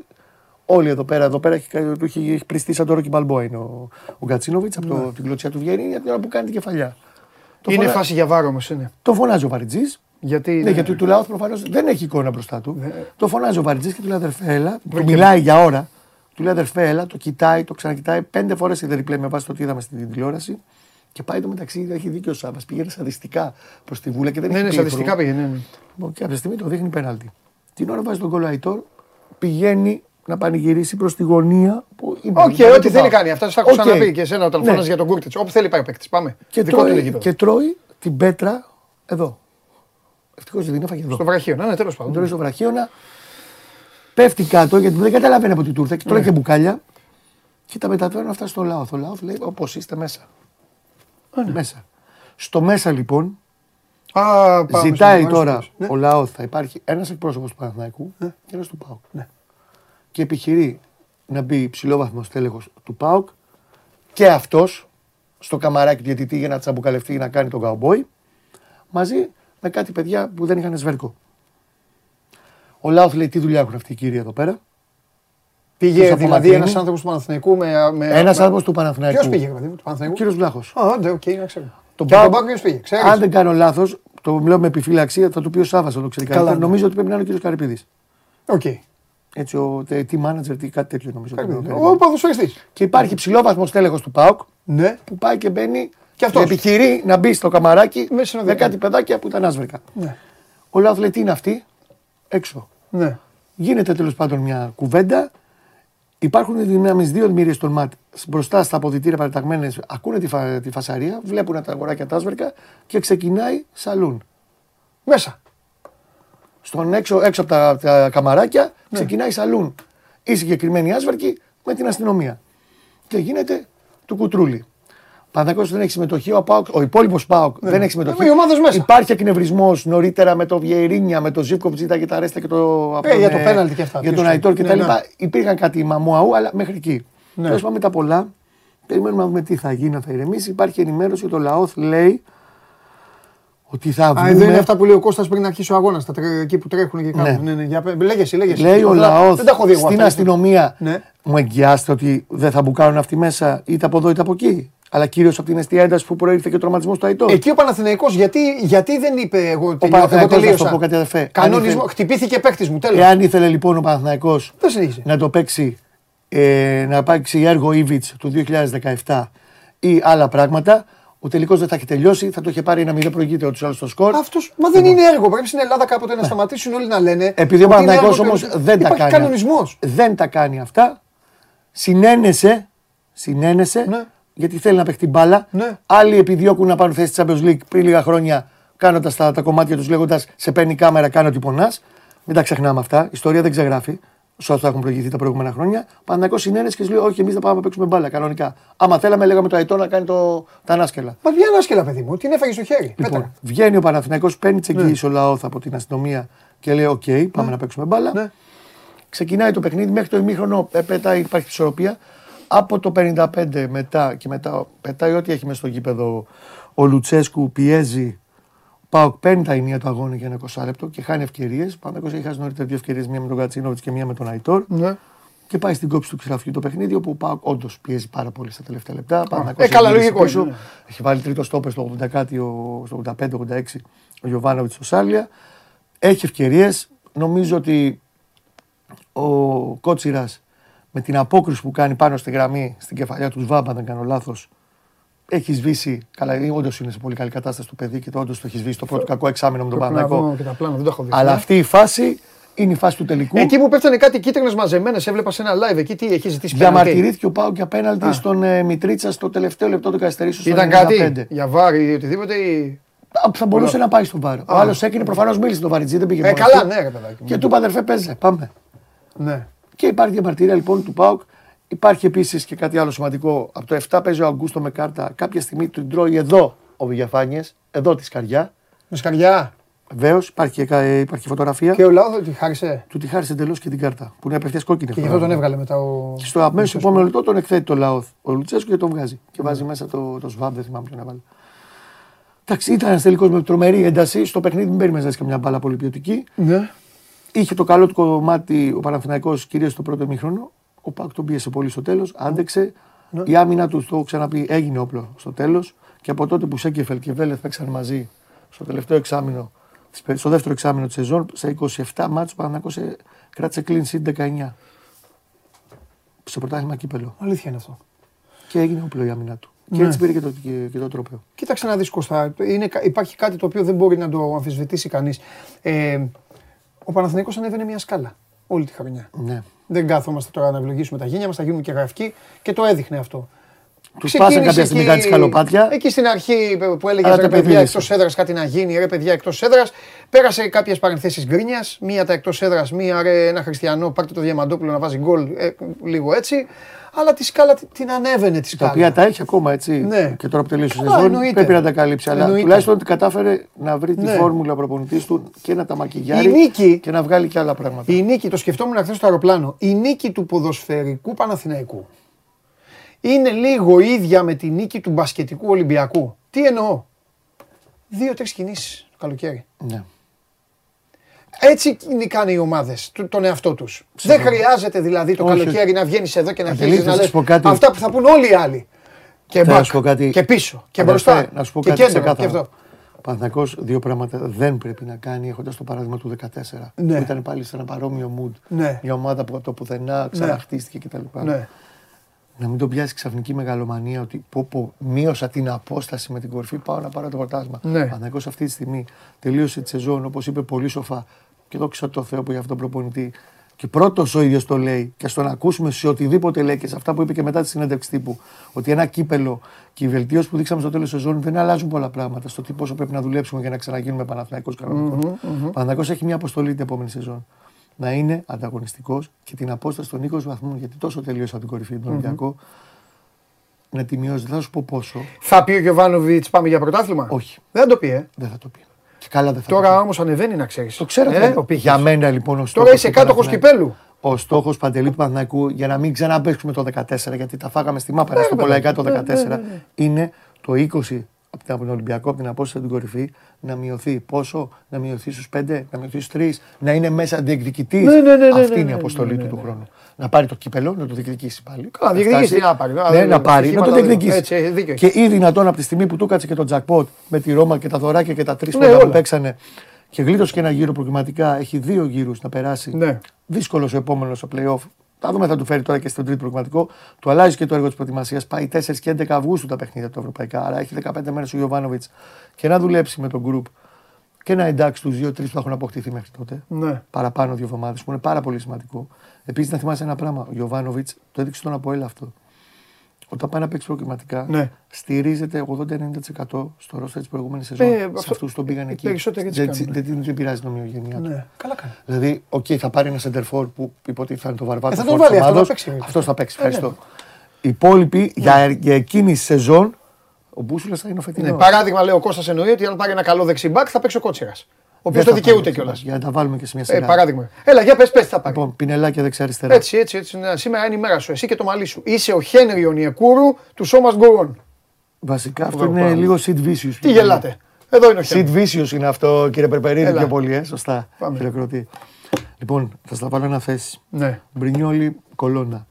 Όλοι εδώ πέρα, εδώ πέρα έχει, του έχει, έχει πριστεί σαν το Ρόκι Μπαλμπό είναι ο, ο Γκατσίνοβιτς από το, την κλωτσιά του Βιεϊρίνια την ώρα που κάνει την κεφαλιά. Το, Είναι φωνα- φάση για βάρο όμως. Είναι. το φωνάζει ο Βαριτζής. Γιατί. Ναι, γιατί του Λαόθ προφανώς δεν έχει εικόνα μπροστά του. Ναι. Το φωνάζει ο Βαριτζή και του λέει αδερφέ, έλα. Του Βρήκε. μιλάει για ώρα. Του λέει αδερφέ, έλα, το κοιτάει, το ξανακοιτάει. Πέντε φορές είδε replay με βάση το τι είδαμε στην τηλεόραση. Και πάει το μεταξύ, έχει δίκιο ο Σάβα. Πήγαινε σαδιστικά προς τη βούλα και δεν Ναι, έχει ναι, πίθρο. στατιστικά πήγαινε. ναι, ναι. Λοιπόν, και κάποια στιγμή το δείχνει πέναλτι. Την ώρα που βάζει τον κόλλο Αϊτόρ, πηγαίνει να πανηγυρίσει προς τη γωνία που είναι. Οκ, είναι ό,τι το θέλει πάω. κάνει. Αυτά τα έχω Οκ. ξαναπεί και εσένα όταν Ναι. φώναζε για τον Κούρτιτ. Όπου θέλει πάει ο παίκτης. Πάμε. Και Δικό του είναι τρώει, γήπεδο. και τρώει την πέτρα εδώ. Ευτυχώς δεν την έφαγε εδώ. Στο βραχείο. Ναι, ναι, τέλος Τον τρώει πάντων. στο βραχίωνα, πέφτει κάτω γιατί δεν καταλαβαίνει από την τούρτα και τρώει Ναι. και μπουκάλια και τα μεταφέρουν αυτά στο λαό. Ο λαό λέει όπως είστε μέσα. ναι. Μέσα. Στο μέσα λοιπόν Α, πάμε ζητάει στο- τώρα Ναι. ο λαός θα υπάρχει ένας εκπρόσωπος του Παναθηναϊκού και ένα του ΠΑΟΚ. Ναι. Και επιχειρεί να μπει ψηλόβαθμο τέλεχο του ΠΑΟΚ και αυτός στο καμαράκι του διαιτητή για να τσαμπουκαλευτεί για να κάνει τον καουμπόι μαζί με κάτι παιδιά που δεν είχαν σβέρκο. Ο Λάουθ λέει τι δουλειά έχουν αυτοί οι κύριοι εδώ πέρα; Πήγε Ποιος δηλαδή απομακρύνει. ένας άνθρωπος του Παναθηναϊκού με. με Ένας άνθρωπος του Παναθηναϊκού. Ποιος πήγε, παιδί μου, του Παναθηναϊκού; Κύριος Βλάχος. Α, ναι, οκ, να ξέρω. Τον Και Πάοκ- τον Πάοκ ποιος πήγε, ξέρεις; Αν δεν κάνω λάθος, το λέω με επιφύλαξη, θα του πει ο Σάβα, το ξέρει Καλά, καλύτερα. ναι. Νομίζω ότι πρέπει να είναι ο κύριος Καρυπίδης. Οκ. Έτσι, ο τε- team manager, τι, κάτι τέτοιο νομίζω. πρέπει να το Ο κάνει. ποδοσφαιριστής. Και υπάρχει ψηλό βαθμό τέλεχο του ΠΑΟΚ Ναι. που πάει και μπαίνει Και αυτός. επιχειρεί να μπει στο καμαράκι Μέσα σε ένα με δεκά. κάτι παιδάκια που ήταν άσβερκα. Ναι. Ο Λάουθ λέει τι είναι αυτή, έξω. Ναι. Γίνεται τέλος πάντων μια κουβέντα. Υπάρχουν δυνάμει δύο μοίρε των ΜΑΤ μπροστά στα αποδητήρια παραταγμένες. Ακούνε τη, φα- τη φασαρία, βλέπουν τα αγοράκια τα άσβερκα και ξεκινάει σαλούν. Μέσα. Στον έξω, έξω από τα, τα καμαράκια Ναι. ξεκινάει σαλούν. Η συγκεκριμένη άσβερκη με την αστυνομία. Και γίνεται του κουτρούλι. Παναθηναϊκός δεν έχει συμμετοχή, ο, ΠΑΟΚ, ο υπόλοιπος ΠΑΟΚ δεν έχει συμμετοχή. Ναι. Ε, οι ομάδες μέσα. Υπάρχει εκνευρισμός νωρίτερα με το Βιερίνια, με το Ζήπκοβιτ, ήταν και τα ρέστα και το. από Ε, τον, για το ε, πέναλτι και αυτά. Για Ποιος τον Αϊτόρ το- κτλ. ναι, ναι. Υπήρχαν κάτι μαμουαού, αλλά μέχρι εκεί. Ναι. Τέλος πάντων, τα πολλά. Περιμένουμε να δούμε τι θα γίνει, αν θα ηρεμήσει. Υπάρχει ενημέρωση ότι ο Λαόθ λέει ότι θα Α, βγούμε. εδώ είναι αυτά που λέει ο Κώστας πριν αρχίσει ο αγώνας. Εκεί που τρέχουν και κάνουν. Ναι, ναι. Για... πε- Λέγεσαι, λέγεσαι. Λέει ο Αυτά λαός Δεν τα έχω δει εγώ. στην αυτά. αστυνομία. Ναι. Μου εγγυάστε ότι δεν θα μπουκάρουν αυτοί μέσα είτε από εδώ είτε από εκεί. Αλλά κυρίω από την αιστεία ένταση που προήρθε και ο τραυματισμός του Αϊτόρ. Εκεί ο Παναθηναϊκός γιατί, γιατί δεν είπε εγώ, τελειώ, εγώ Παναθηναϊκός, να τελείωσα. σου πω κάτι, αδερφέ. Αν Κανονισμό, ήθελε- χτυπήθηκε παίκτης μου, τέλος. Εάν ήθελε λοιπόν ο Παναθηναϊκός Δεν συνέχισε. να το παίξει, ε, να παίξει έργο Ήβιτ του 2017 ή άλλα πράγματα, ο τελικός δεν θα έχει τελειώσει. Θα το είχε πάρει ένα μηδέν προηγείται του άλλου στο σκορ. Αυτός, μα δεν είναι έργο. Πρέπει στην Ελλάδα κάποτε να σταματήσουν όλοι να λένε. Ναι. Επειδή ο ότι είναι Παναθηναϊκός έργο όμως του- δεν τα Υπάρχει κάνει. κανονισμός. Δεν τα κάνει αυτά. Συνένεσε, συνένεσε Ναι. Γιατί θέλει να παιχτεί μπάλα. Ναι. Άλλοι επιδιώκουν να πάρουν θέση στη Champions League πριν λίγα χρόνια κάνοντας τα, τα κομμάτια τους λέγοντας Σε παίρνει κάμερα, κάνω ότι πονάς. Μην τα ξεχνάμε αυτά. Η ιστορία δεν ξεγράφει. Σε όσο έχουν προηγηθεί τα προηγούμενα χρόνια. Παναθηναϊκός συναίνεσε και σου λέει: Όχι, εμείς θα πάμε να παίξουμε μπάλα κανονικά. Άμα θέλαμε, λέγαμε το Αϊτό να κάνει το, τα ανάσκελα. Μα ποια άσκελα, παιδί μου, την έφαγε στο χέρι. Λοιπόν, Πέτρα. βγαίνει ο Παναθηναϊκός, παίρνει τις εγγυήσεις ο Λαόθ από την αστυνομία και λέει: Οκ, πάμε να παίξουμε μπάλα. Ναι. Ξεκινάει το παιχνίδι μέχρι το ημίχρονο, ε, πετάει, υπάρχει ισορροπία. Από το 55 μετά και μετά πετάει ό,τι έχει μέσα στο γήπεδο ο Λουτσέσκου, πιέζει. Πάω, παίρνει τα ενία του αγώνα για ένα 20 λεπτό και χάνει ευκαιρίες. Παναγό έχει χάσει νωρίτερα δύο ευκαιρίες, μία με τον Κατσίνοβιτς και μία με τον Αϊτόρ. Ναι. Και πάει στην κόψη του ξηραφιού το παιχνίδι, όπου ο Πάοκ όντως πιέζει πάρα πολύ στα τελευταία λεπτά. Παναθηναϊκός ε, έχει καλά, γυρίσει λογικό πίσω. είναι, ναι. Έχει βάλει τρίτο στόπερ στο 80 κάτι, ο- στο 85-86 ο Γιωβάνοβιτς στο Σάλια. Έχει ευκαιρίες. Νομίζω ότι ο Κότσιρας με την απόκριση που κάνει πάνω στη γραμμή, στην κεφαλιά του Σβάμπα, αν δεν κάνω λάθος, έχει σβήσει. Καλά, όντως είναι σε πολύ καλή κατάσταση το παιδί και το όντως το έχει σβήσει το πρώτο κακό εξάμεινο με τον Πρέπει να Παναγό. δω και τα πλάνα, δεν το έχω δει. Αλλά Ναι. αυτή η φάση είναι η φάση του τελικού. Εκεί που πέφτανε κάτι κίτρινες μαζεμένες, έβλεπα σε ένα live εκεί τι έχει ζητήσει πέναλτι. Διαμαρτυρήθηκε ο Πάο και απέναντι στον ε, Μητρίτσα στο τελευταίο λεπτό του καθυστερήσεως. στο Ήταν 95. κάτι για βάρη ή οτιδήποτε. Ή... Α, Θα μπορούσε να πάει στον Βάρο. Ο άλλος έκανε προφανώς μίλησε στον Βαριτζή, δεν πήγε Ε, μόνος καλά, του. ναι, ρε παιδάκι. μου. Και του είπα αδερφέ, παίζε. Πάμε. Ναι. Και υπάρχει διαμαρτυρία λοιπόν του Πάουκ. Υπάρχει επίσης και κάτι άλλο σημαντικό. Από το 7 παίζει ο Αγκούστο με κάρτα. Κάποια στιγμή του τρώει εδώ ο Βηγιαφάνιες, εδώ της σκαριά. Με σκαριά. Βεβαίως υπάρχει, και κα- ε, υπάρχει φωτογραφία. Και ο λαός τη χάρισε. Του τη χάρισε εντελώς και την κάρτα. Που είναι απευθείας κόκκινη. Και γι' αυτή. αυτό τον έβγαλε μετά ο. Και στο αμέσως επόμενο λεπτό τον εκθέτει το Λαόθ ο Λουτσέσκου και τον βγάζει. Και βάζει μέσα το, το σβάμπ, δεν θυμάμαι ποιον έβαλε. Εντάξει, ήταν ένας τελικός με τρομερή ένταση. Στο παιχνίδι μην περίμενε και μια μπάλα πολύ ποιοτική. Ναι. Είχε το καλό του κομμάτι ο Παναθηναϊκός κυρίως στο πρώτο μήχρονο. Ο Πάκ τον πίεσε πολύ στο τέλος, άντεξε. Η άμυνα του, το έχω ξαναπεί, έγινε όπλο στο τέλος. Και από τότε που Σέκεφελ και Βέλεθ παίξαν μαζί στο τελευταίο εξάμεινο, στο δεύτερο εξάμεινο της σεζόν, σε 27 μάτς ο Παναθηναϊκός ε, κράτησε clean sheet 19. Στο πρωτάθλημα κύπελο. Αλήθεια είναι αυτό. Και έγινε όπλο η άμυνα του. Και Ναι. έτσι πήρε και το, και, και το τρόπαιο. Κοίταξε να δεις Κώστα, είναι, κα- υπάρχει κάτι το οποίο δεν μπορεί να το αμφισβητήσει κανείς. Ε, ο Παναθηναϊκός ανέβαινε μια σκάλα όλη τη χρονιά. Ναι. Δεν κάθομαστε τώρα να ευλογήσουμε τα γένια μας, θα γίνουμε και γραφικοί και το έδειχνε αυτό. Τους σπάσαν Ξεκίνησε κάποια στιγμή εκεί- κάτι σκαλοπάτια. Εκεί στην αρχή που έλεγε Αλλά ρε τα παιδιά επιδίωσε. εκτός έδρας κάτι να γίνει, ρε παιδιά εκτός έδρας. Πέρασε κάποιες παρενθέσεις γκρίνιας. Μία τα εκτός έδρας, μία ρε ένα χριστιανό, πάρτε το Διαμαντόπουλο να βάζει γκολ, ε, λίγο έτσι. Αλλά τη σκάλα την- την ανέβαινε τη Τα σκάλα. οποία τα έχει ακόμα έτσι. Ναι. Και τώρα που τελείωσε η Καλά, σεζόν εννοείται. πρέπει να τα καλύψει. Αλλά Εννοείται. τουλάχιστον κατάφερε να βρει τη Ναι. φόρμουλα προπονητής του και να τα μακιγιάρει Η νίκη- και να βγάλει και άλλα πράγματα. Η νίκη, το σκεφτόμουν χθες στο αεροπλάνο, η νίκη του ποδοσφαιρικού Παναθηναϊκού είναι λίγο ίδια με τη νίκη του μπασκετικού Ολυμπιακού. Τι εννοώ; Δύο-τρεις κινήσεις το καλοκαίρι. Ναι. Έτσι νικάνε οι ομάδες τον εαυτό τους. Δεν χρειάζεται δηλαδή το Όχι, καλοκαίρι να βγαίνεις εδώ και να Αντελής, αρχίσει θα να σας λες πω κάτι. αυτά που θα πούν όλοι οι άλλοι. Και Θα back, σου πω κάτι. και πίσω, και Αδερφέ, μπροστά, να σου πω και κάτι κέντρο, και ξεκάθαρα. αυτό. Παναθυνακό δύο πράγματα δεν πρέπει να κάνει έχοντας το παράδειγμα του 14. Ναι. Που ήταν πάλι σε ένα παρόμοιο mood. Ναι. Μια ομάδα που από το πουθενά ξαναχτίστηκε κτλ. Ναι. Να μην τον πιάσει ξαφνική μεγαλομανία ότι πω, πω, μείωσα την απόσταση με την κορυφή, πάω να πάρω το πρωτάθλημα. Ναι. Παναθυνακό αυτή τη στιγμή τελείωσε τη σεζόν όπως είπε πολύ σοφά. Και δόξα τω Θεώ που για αυτόν τον προπονητή. Και πρώτος ο ίδιος το λέει και στον ακούσουμε σε οτιδήποτε λέει και σε αυτά που είπε και μετά τη συνέντευξη τύπου. Ότι ένα κύπελο και η βελτίωση που δείξαμε στο τέλος της σεζόν δεν αλλάζουν πολλά πράγματα στο τι πόσο πρέπει να δουλέψουμε για να ξαναγίνουμε Παναθηναϊκός κανονικός. Ο Παναθηναϊκός έχει μια αποστολή την επόμενη σεζόν. Να είναι ανταγωνιστικός και την απόσταση των 20 βαθμών, γιατί τόσο τελείωσε από την κορυφή του Ολυμπιακό, να τη μειώσει. Δεν θα σου πω πόσο. Θα πει ο Γιωβάνοβιτς πάμε για πρωτάθλημα; Όχι. Δεν θα το πει, ε. Δεν θα το πει. Και καλά δεν θα το Τώρα πει. όμως ανεβαίνει να ξέρεις. Το ξέρω. Ε, Ε, ο Πύχης. για μένα λοιπόν ο Τώρα στόχος είσαι του κάτοχος Παναθηναϊκού- κυπέλου. Ο στόχος Παντελή του Παναθηναϊκού για να μην ξαναπέξουμε το 14, γιατί τα φάγαμε στη μάπα στο ρε, Πολαϊκά το παιδί. 14, Ναι, ναι, ναι. είναι το 20 από την- από τον Ολυμπιακό, από την απόσταση από την κορυφή, να μειωθεί. Πόσο, να μειωθεί στους 5, να μειωθεί στους 3, να είναι μέσα διεκδικητής. Ναι, ναι, ναι, ναι, Αυτή ναι, είναι η ναι, αποστολή ναι, του ναι, του ναι. χρόνου. Να πάρει το κύπελο, να το διεκδικήσει πάλι. Καλά, διεκδικήσει, φτάσει. να πάρει. Α, Ναι, δεν- να πάρει, να στοιχήματα το δεν- διεκδικήσει. έτσι, ε, δίκιο Και ή δυνατόν από τη στιγμή που του κάτσε και το jackpot με τη Ρώμα και τα δωράκια και τα τρεις Ναι, που όλα. παίξανε και γλίτωσε και ένα γύρο προκριματικά, έχει δύο γύρους να περάσει. Ναι. Δύσκολος ο επόμενος στο playoff. Θα δούμε, θα του φέρει τώρα και στο τρίτο προγραμματικό. Του αλλάζει και το έργο της προετοιμασίας. Πάει 4 και 11 Αυγούστου τα παιχνίδια του Ευρωπαϊκά. Άρα έχει 15 μέρες ο Γιωβάνοβιτς και να δουλέψει με το γκρουπ και να εντάξει τους 2-3 που έχουν αποκτηθεί μέχρι τότε. Ναι. Παραπάνω δύο εβδομάδες που είναι πάρα πολύ σημαντικό. Επίσης να θυμάσαι ένα πράγμα. Ο Γιωβάνοβιτς το έδειξε στον Αποέλ αυτό. Όταν πάει να παίξει προκριματικά, Ναι. στηρίζεται 80-90% στο ρόστερ της προηγούμενης σεζόν. Ε, σε αυτό- αυτούς που τον πήγαν οι εκεί. περισσότεροι έτσι Δεν, κάνουν, δεν, δεν, δεν πειράζει η ομοιογένειά του. Ναι. Καλά κάνει. Δηλαδή, οκ, θα πάρει ένα σέντερ που υποτίθεται θα είναι το βαρβάτο. Ε, θα τον βάλει, αυτό θα παίξει. Αυτός θα παίξει. Ε, ναι. Ευχαριστώ. Οι υπόλοιποι για, για εκείνη τη σεζόν, ο Μπούσουλας θα είναι ο φετινός. Ναι, παράδειγμα, λέει ο Κώστας εννοεί ότι αν πάρει ένα καλό δεξιμπάκ θα παίξει ο Κότσιρας. Ο οποίο Δεν το θα δικαιούται πάρει, κιόλας. Για να τα βάλουμε και σε μια Ε, σειρά. παράδειγμα. Έλα, για πες, πες, θα πάρει. Λοιπόν, πινελάκια δεξιά-αριστερά. Έτσι, έτσι, έτσι. ναι, σήμερα είναι η μέρα σου. Εσύ και το μαλλί σου. Είσαι ο Χένρι Ονιεκούρου του Σώμα Γκορών. Βασικά αυτό Πάμε. είναι λίγο Sid Vicious. Τι γελάτε. Εδώ είναι ο Sid Χένρι. Vicious είναι αυτό, κύριε Περπερίδη, Έλα. πιο πολύ, ε, σωστά. Πάμε. Χειροκροτή. Λοιπόν, θα στα βάλω ένα θέση. Ναι. Μπρινιόλι, κολόνα.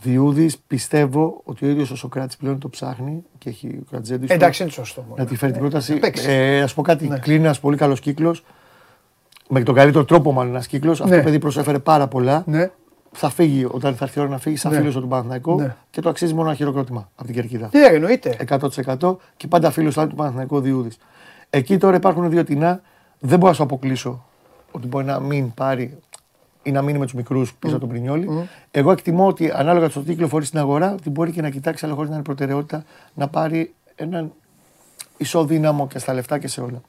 Διούδης, πιστεύω ότι ο ίδιος ο Σοκράτης πλέον το ψάχνει και έχει ο Κρατζέντης. Εντάξει, είναι σωστό. να τη φέρει την πρόταση. να παίξει. Ε, Α πω κάτι, Ναι. κλείνει ένας πολύ καλός κύκλος. Με τον καλύτερο τρόπο, μάλλον ένας κύκλος. Αυτό Ναι. το παιδί προσέφερε πάρα πολλά. Ναι. Θα φύγει όταν θα έρθει η ώρα να φύγει, σαν Ναι. φίλος του Παναθηναϊκού Ναι. και το αξίζει μόνο ένα χειροκρότημα από την κερκίδα. Τι εννοείται. 100% και πάντα φίλος του Παναθηναϊκού Διούδης. Εκεί τώρα υπάρχουν δύο τεινά. Δεν μπορώ να σου αποκλείσω ότι μπορεί να μην πάρει ή να μείνει με τους μικρούς πίσω από τον Πρινιόλι. Εγώ εκτιμώ ότι ανάλογα στο τι κυκλοφορεί στην αγορά, ότι μπορεί και να κοιτάξει, αλλά χωρίς να είναι προτεραιότητα, να πάρει έναν ισοδύναμο και στα λεφτά και σε όλα.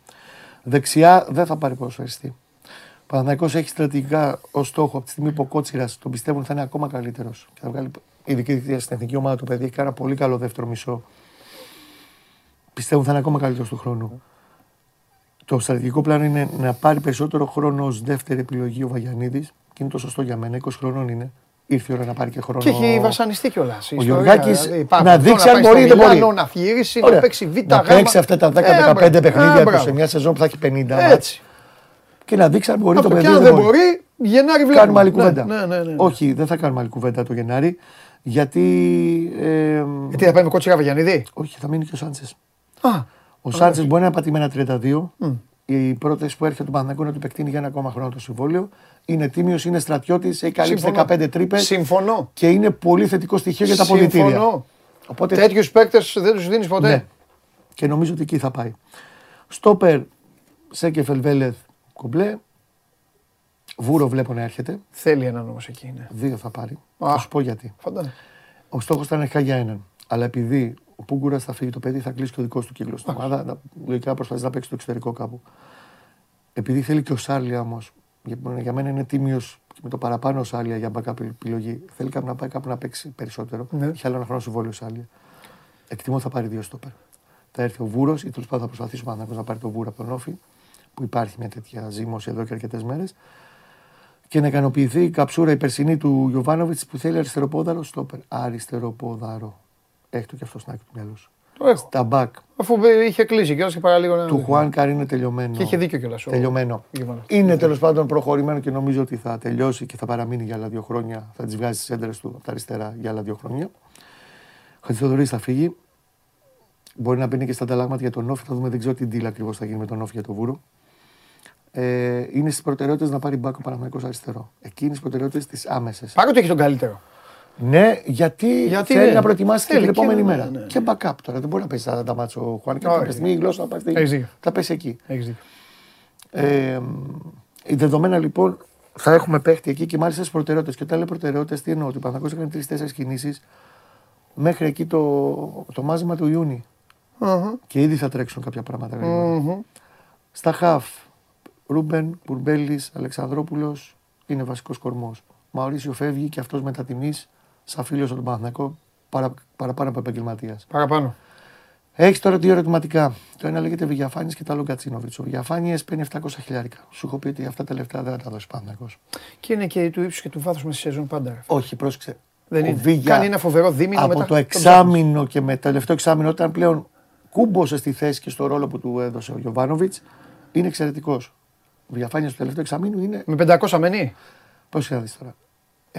Δεξιά δεν θα πάρει ποδοσφαιριστή. Ο Παναθηναϊκός έχει στρατηγικά ως στόχο από τη στιγμή που ο Κότσιρας τον πιστεύουν θα είναι ακόμα καλύτερος. Και θα βγάλει ειδική δικτύα στην εθνική ομάδα του παιδί. Έχει κάνει ένα πολύ καλό δεύτερο μισό. Πιστεύουν θα είναι ακόμα καλύτερος του χρόνου. Το στρατηγικό πλάνο είναι να πάρει περισσότερο χρόνο ως δεύτερη επιλογή ο Βαγιανίδης και είναι το σωστό για μένα. 20 χρονών είναι. Ήρθε η ώρα να πάρει και χρόνο. Και έχει βασανιστεί κιόλας. Ο Γιωργάκης να δείξει αν μπορεί ή δεν μπορεί. Να γυρίσει, Ωραία. να παίξει β' να γάμα. παίξει αυτά τα 10-15 Ε, μπράβο. παιχνίδια Ε, του μπράβο. σε μια σεζόν που θα έχει 50 μάτς. Έτσι. και να δείξει αν μπορεί Αυτό το παιδί. και αν ή δεν μπορεί, Γενάρη βλέπουμε. Κάνουμε άλλη Ναι, κουβέντα. Ναι, ναι, ναι. Όχι, δεν θα κάνουμε άλλη κουβέντα το Γενάρη. Γιατί. Ε, Γιατί θα πάει με κότσιρα Βαγιανίδη; όχι, θα μείνει και ο Σάντσες. Α, Ο Σάντσες μπορεί να είναι πατημένα 32. Η πρόταση που έρχεται του Παναθηναϊκού είναι να του επεκτείνει για ένα ακόμα χρόνο το συμβόλαιο. Είναι τίμιος, είναι στρατιώτης, έχει καλύψει Συμφωνώ. 15 τρύπες Συμφωνώ. και είναι πολύ θετικό στοιχείο για τα πολιτήρια. Συμφωνώ. Οπότε Τέτοιους παίκτες δεν τους δίνεις ποτέ. Ναι. Και νομίζω ότι εκεί θα πάει. Στόπερ, Σέκεφελ Βέλεθ, κομπλέ. Βούρο βλέπω να έρχεται. Θέλει έναν όμως εκεί. Ναι. Δύο θα πάρει. Α. Θα σου πω γιατί. Φαντάζομαι. Ο στόχος ήταν αρχικά για έναν. Αλλά επειδή ο Πούγκουρα θα φύγει το παιδί, θα κλείσει και ο δικός του κύκλος στην ομάδα. να- Λογικά προσπαθεί να παίξει στο εξωτερικό κάπου. Επειδή θέλει και ο Σάλια όμως, για, για μένα είναι τίμιος και με το παραπάνω ο Σάλια για backup επιλογή. Θέλει κάπου να πάει κάπου να παίξει περισσότερο. Ναι. Έχει άλλο ένα χρόνο συμβόλαιο ο Σάλια. Εκτιμώ ότι θα πάρει δύο στόπερ. Θα έρθει ο Βούρος ή τέλος πάντων θα προσπαθήσει ο Παναγιώτο να πάρει το Βούρο από τον Όφη, που υπάρχει μια τέτοια ζήμωση εδώ και αρκετές μέρες. Και να ικανοποιηθεί η καψούρα η περσινή του Γιωβάνοβιτς που θέλει αριστεροπόδαρο στόπερ. Αριστεροπόδαρο. Έχει το και αυτό στην άκρη του μυαλού σου. Το έχω. Τα μπακ Αφού είχε κλείσει κιόλα και παραλίγο να. του Χουάνκαρ είναι τελειωμένο. Και είχε δίκιο κιόλας. Τελειωμένο. Είναι τέλος πάντων προχωρημένο και νομίζω ότι θα τελειώσει και θα παραμείνει για άλλα δύο χρόνια. Θα τις βγάζει τι έντρες του από τα αριστερά για άλλα δύο χρόνια. Ο Χατζηδωρή θα φύγει. Μπορεί να μπαίνει και στα ανταλλάγματα για τον Όφη. Θα δούμε, δεν ξέρω τι deal ακριβώς θα γίνει με τον Όφη για τον Βούρο. Ε, είναι στις προτεραιότητες να πάρει μπάκο Παναμαϊκό αριστερό. Εκείνε τι προτεραιότητες τι άμεσε. Παρότι έχει τον καλύτερο. Ναι, γιατί, Γιατί θέλει ναι. να προετοιμάσει και Θέλει την και επόμενη ναι, μέρα. ναι, ναι. Και backup τώρα. Δεν μπορεί να πέσει τα, τα μάτια ο Χουάν. Και Όχι. κάποια στιγμή η γλώσσα θα, πάει στη- Έχεις δίκιο. θα πέσει εκεί. Έχεις δίκιο. Ε, οι δεδομένα λοιπόν θα έχουμε παίχτη εκεί και μάλιστα στις προτεραιότητες. Και όταν λέω προτεραιότητες, τι εννοώ, ότι ο Παναγό έκανε τρει-τέσσερι κινήσεις μέχρι εκεί το, το μάζιμα του Ιούνιου. Αχα. Και ήδη θα τρέξουν κάποια πράγματα γρήγορα. Μμμ. Στα χαφ, Ρούμπεν, Μπουρμπέλης, Αλεξανδρόπουλος είναι βασικός κορμός. Μαωρίσιο φεύγει και αυτός μετά τιμή, σαν φίλος του Παναθηναϊκό, παρα, παραπάνω από επαγγελματίας. Παραπάνω. Έχεις τώρα δύο ερωτηματικά. Το ένα λέγεται Βηγιαφάνη και το άλλο Κατσίνοβιτς. Ο Βηγιαφάνη παίρνει 700 χιλιάρικα. Σου έχω πει ότι αυτά τα λεφτά δεν θα τα δώσει Παναθηναϊκός. Και είναι και του ύψους και του βάθους με στη σεζόν πάντα. ρε. Όχι, πρόσεξε. Δεν Ο είναι. Βίγια Κάνει ένα φοβερό δίμηνο από μετά. το τον εξάμηνο και με το τελευταίο εξάμηνο, όταν πλέον κούμπωσε στη θέση και στο ρόλο που του έδωσε ο Γιωβάνοβιτς, είναι εξαιρετικός. Ο Βηγιαφάνη στο τελευταίο εξάμηνο είναι. ψάχνεις. Με 500 μένει. Πώς θα δεις τώρα.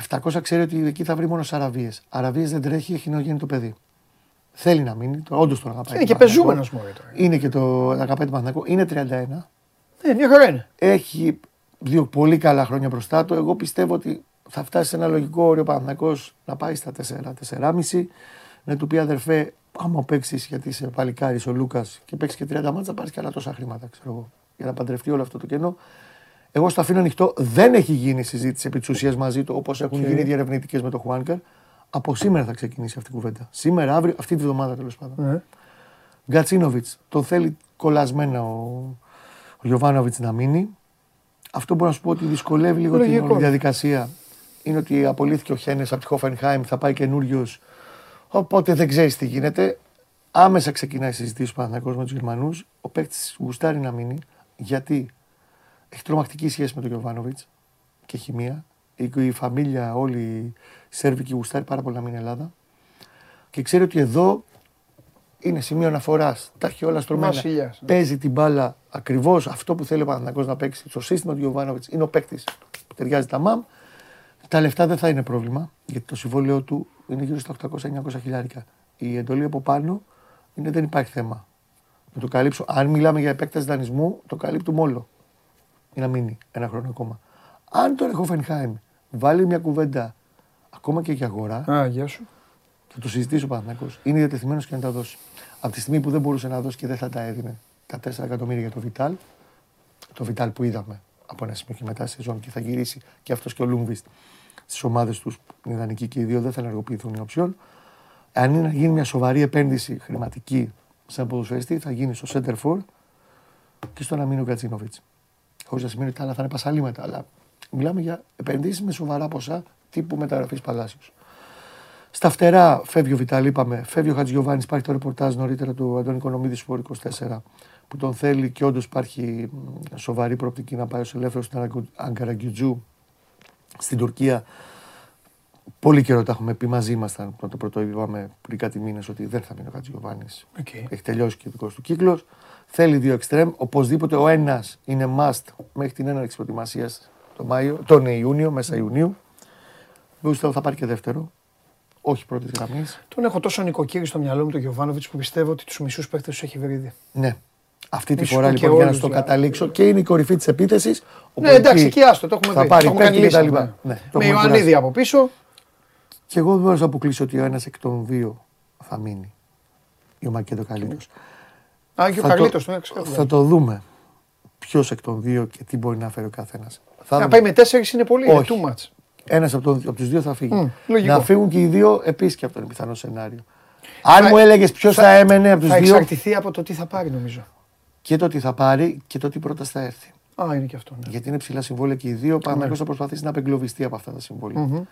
700 ξέρει ότι εκεί θα βρει μόνο Αραβίε. Αραβίες δεν τρέχει, έχει νεογέννητο παιδί. Θέλει να μείνει, όντως τον αγαπάει. Είναι και τον Παναθηναϊκό. πεζούμενο μόνο τώρα. Είναι και το αγαπάει τον Παναθηναϊκό. Είναι 31. Ναι, μια χαρά είναι. Έχει δύο πολύ καλά χρόνια μπροστά του. Εγώ πιστεύω ότι θα φτάσει σε ένα λογικό όριο Παναθυνακό να πάει στα 4-4,5. Να του πει αδερφέ, άμα παίξεις γιατί είσαι παλικάρι ο Λούκας και παίξεις και 30 μάτσα, πάρεις και άλλα τόσα χρήματα, ξέρω εγώ, για να παντρευτεί όλο αυτό το κενό. Εγώ στο αφήνω ανοιχτό. Δεν έχει γίνει συζήτηση επί της ουσίας μαζί του όπως έχουν γίνει διερευνητικέ με το Χουάνκαρ. Από σήμερα θα ξεκινήσει αυτή η κουβέντα. Σήμερα, αύριο, αυτή τη βδομάδα τέλος πάντων. Ναι. Γκατσίνοβιτς. Τον θέλει κολλασμένα ο, ο Γιωβάνοβιτς να μείνει. Αυτό μπορώ να σου πω ότι δυσκολεύει λίγο την Λογικό. όλη διαδικασία. Είναι ότι απολύθηκε ο Χένες από τη Χόφενχάιμ, θα πάει καινούριος. Οπότε δεν ξέρεις τι γίνεται. Άμεσα ξεκινάει η συζήτηση του Παναθηναϊκός με τους Γερμανούς. Ο παίκτης γουστάρει να μείνει γιατί; Έχει τρομακτική σχέση με τον Γιωβάνοβιτς και χημεία. Η, η φαμίλια, όλη η Σέρβικη γουστάρει πάρα πολύ να μείνει Ελλάδα. Και ξέρει ότι εδώ είναι σημείο αναφοράς. Τα έχει όλα στρωμένα. Βασιλιάς, ναι. Παίζει την μπάλα ακριβώς αυτό που θέλει ο Παναθηναϊκός να παίξει. Στο σύστημα του Γιωβάνοβιτς είναι ο παίκτης που ταιριάζει τα μαμ. Τα λεφτά δεν θα είναι πρόβλημα γιατί το συμβόλαιο του είναι γύρω στα 800-900 χιλιάρικα. Η εντολή από πάνω είναι δεν υπάρχει θέμα. Να το καλύψω. Αν μιλάμε για επέκταση δανεισμού, το καλύπτουμε όλο. Για να μείνει ένα χρόνο ακόμα. Αν τώρα η Χόφενχάιμ βάλει μια κουβέντα ακόμα και για αγορά, Α, γεια σου. θα το συζητήσει ο Παναθηναϊκός. Είναι διατεθειμένος και να τα δώσει. Από τη στιγμή που δεν μπορούσε να δώσει και δεν θα τα έδινε τα 4 εκατομμύρια για το Βιτάλ, το Βιτάλ που είδαμε από ένα σημείο και μετά στη σεζόν και θα γυρίσει και αυτός και ο Λούμπιστ στις ομάδες τους, είναι ιδανικοί και οι δύο, δεν θα ενεργοποιηθούν οι οψιόν. Αν είναι να γίνει μια σοβαρή επένδυση χρηματική σε ένα ποδοσφαιριστή, θα γίνει στο σέντερ φορ και στο να μείνει ο Γκατσίνοβιτς. Χωρίς να σημαίνει ότι τα άλλα θα είναι πασαλείμματα, αλλά μιλάμε για επενδύσεις με σοβαρά ποσά τύπου μεταγραφής Παλάσιος. Στα φτερά φεύγει ο Βιτάλ, είπαμε. Φεύγει ο Χατζιωβάνη. Υπάρχει το ρεπορτάζ νωρίτερα του Αντώνη Οικονομίδη Sport 24 που τον θέλει και όντως υπάρχει μ, σοβαρή προοπτική να πάει ως ελεύθερος στην Αγκαραγκιουτσού στην Τουρκία. Πολύ καιρό τα έχουμε πει μαζί ήμασταν. Το πρώτο είπαμε πριν κάτι μήνες ότι δεν θα μείνει ο Χατζιωβάνη. Οκ. Έχει τελειώσει και ο δικός του κύκλος. Θέλει δύο εξτρέμ. Οπωσδήποτε ο ένας είναι must μέχρι την έναρξη προετοιμασίας τον, Μάιο, τον Ιούνιο, μέσα Ιουνίου. Εγώ πιστεύω θα πάρει και δεύτερο. Όχι πρώτης γραμμής. Τον έχω τόσο νοικοκύρη στο μυαλό μου τον Γιωβάνοβιτς που πιστεύω ότι τους μισούς παίκτε τους έχει βρει ήδη. Ναι. Αυτή τη Μη σου φορά πω και λοιπόν για να όλους, στο δηλαδή. καταλήξω και είναι η κορυφή της επίθεσης. Ναι, εντάξει, εκεί άστο, το έχουμε θα δει. πάρει το έχουμε κάνει παίκτη και τα λίστα, λοιπά. ναι. Ναι, το Με έχουμε Ιωαννίδη κουράσει. από πίσω. Και εγώ δεν μπορώ να αποκλείσω ότι ο ένας εκ των δύο θα μείνει. Ο Μακέντο καλύτερος. Α, και ο Θα Καρλίτος το- τον έξω. Θα το δούμε ποιος εκ των δύο και τι μπορεί να φέρει ο καθένας. Να πάει με τέσσερις είναι πολύ. Είναι Όχι. too much. Ένας από, τον- από τους δύο θα φύγει. Μμ, λογικό. να φύγουν και οι δύο επίσης και από το πιθανό σενάριο. Αν Θα- μου έλεγες ποιος θα, θα- έμενε από τους Θα δύο εξαρτηθεί από το τι θα πάρει νομίζω. και το τι θα πάρει και το τι πρόταση θα έρθει. Α, είναι και αυτό. Ναι. Γιατί είναι ψηλά συμβόλαια και οι δύο. Ο Παναγιώτο θα προσπαθήσει να απεγκλωβιστεί από αυτά τα συμβόλαια.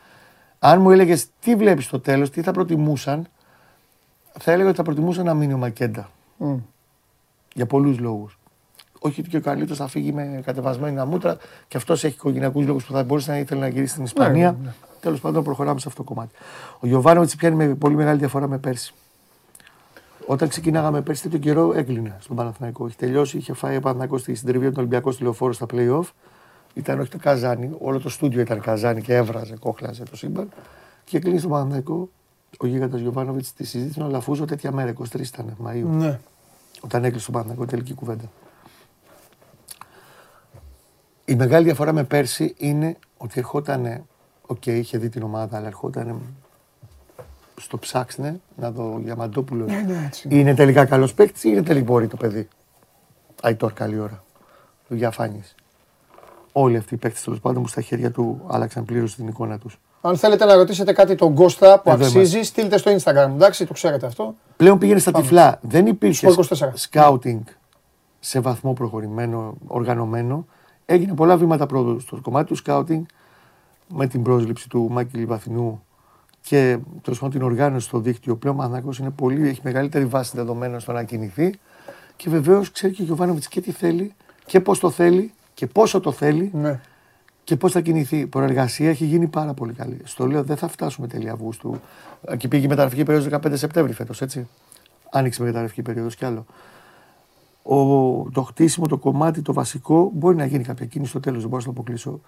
Αν μου έλεγες τι βλέπεις στο τέλος, τι θα προτιμούσαν, θα έλεγα ότι θα προτιμούσαν να μείνει ο Μακέντα. Μμ. Για πολλούς λόγους. Όχι ότι και ο Καλίτο θα φύγει με κατεβασμένη μούτρα και αυτός έχει οικογενειακούς λόγους που θα μπορούσε να ήθελε να γυρίσει στην Ισπανία. ναι, ναι. Τέλος πάντων, προχωράμε σε αυτό το κομμάτι. Ο Γιωβάνοβιτς πιάνει με πολύ μεγάλη διαφορά με πέρσι. Όταν ξεκινάγαμε πέρσι, τέτοιο καιρό έκλεινε στον Παναθηναϊκό. Έχει τελειώσει, είχε φάει ο Παναθηναϊκός στη συντριβή από τον Ολυμπιακός στη λεωφόρο στα playoff. Ήταν όχι το καζάνι, όλο το στούντιο ήταν καζάνι και έβραζε, κόχλαζε το σύμπαν. Και κλείνει στον Παναθηναϊκό ο Γίγαντας Γιωβάνοβιτς τη συζήτηση με τον Αλαφούζο τέτοια μέρα, 23 ήταν Μαΐου, Ναι. Όταν έκλεισε τον Παναθηναϊκό τελική κουβέντα. Η μεγάλη διαφορά με πέρσι είναι ότι ερχόταν, οκ, είχε δει την ομάδα, αλλά ερχόταν στο ψάξε να δω ο Διαμαντόπουλος. Ναι, ναι, έτσι. Είναι τελικά καλός παίκτης ή είναι τελικόρη το παιδί; Αϊτόρ, καλή ώρα. Ο Διαφάνη. Όλοι αυτοί οι παίκτες τέλος πάντων που στα χέρια του άλλαξαν πλήρως την εικόνα τους. Αν θέλετε να ρωτήσετε κάτι τον Κώστα που Εδώ αξίζει, στείλτε στο Instagram. Εντάξει, το ξέρετε αυτό. Πλέον πήγαινε στα τυφλά. Δεν υπήρχε Σπορ 24. σκάουτινγκ σε βαθμό προχωρημένο, οργανωμένο. Έγινε πολλά βήματα πρόοδου στο κομμάτι του σκάουτινγκ με την πρόσληψη του Μάκη Λιβαθινού και τέλος πάντων την οργάνωση στο δίκτυο. Πλέον ο Παναθηναϊκός είναι πολύ, έχει μεγαλύτερη βάση δεδομένων στο να κινηθεί και βεβαίως ξέρει και ο Γιωβάνοβιτς και τι θέλει και πώς το θέλει και πόσο το θέλει Ναι. Και πώς θα κινηθεί. Η προεργασία έχει γίνει πάρα πολύ καλή. Στο λέω δεν θα φτάσουμε τέλη Αυγούστου. Εκεί πήγε η μεταγραφική περίοδος 15 Σεπτέμβρη φέτος, έτσι. Άνοιξε η μεταγραφική περίοδος κι άλλο. Ο, το χτίσιμο, το κομμάτι, το βασικό μπορεί να γίνει κάποια κίνηση στο τέλος, δεν μπορώ να το αποκλείσω.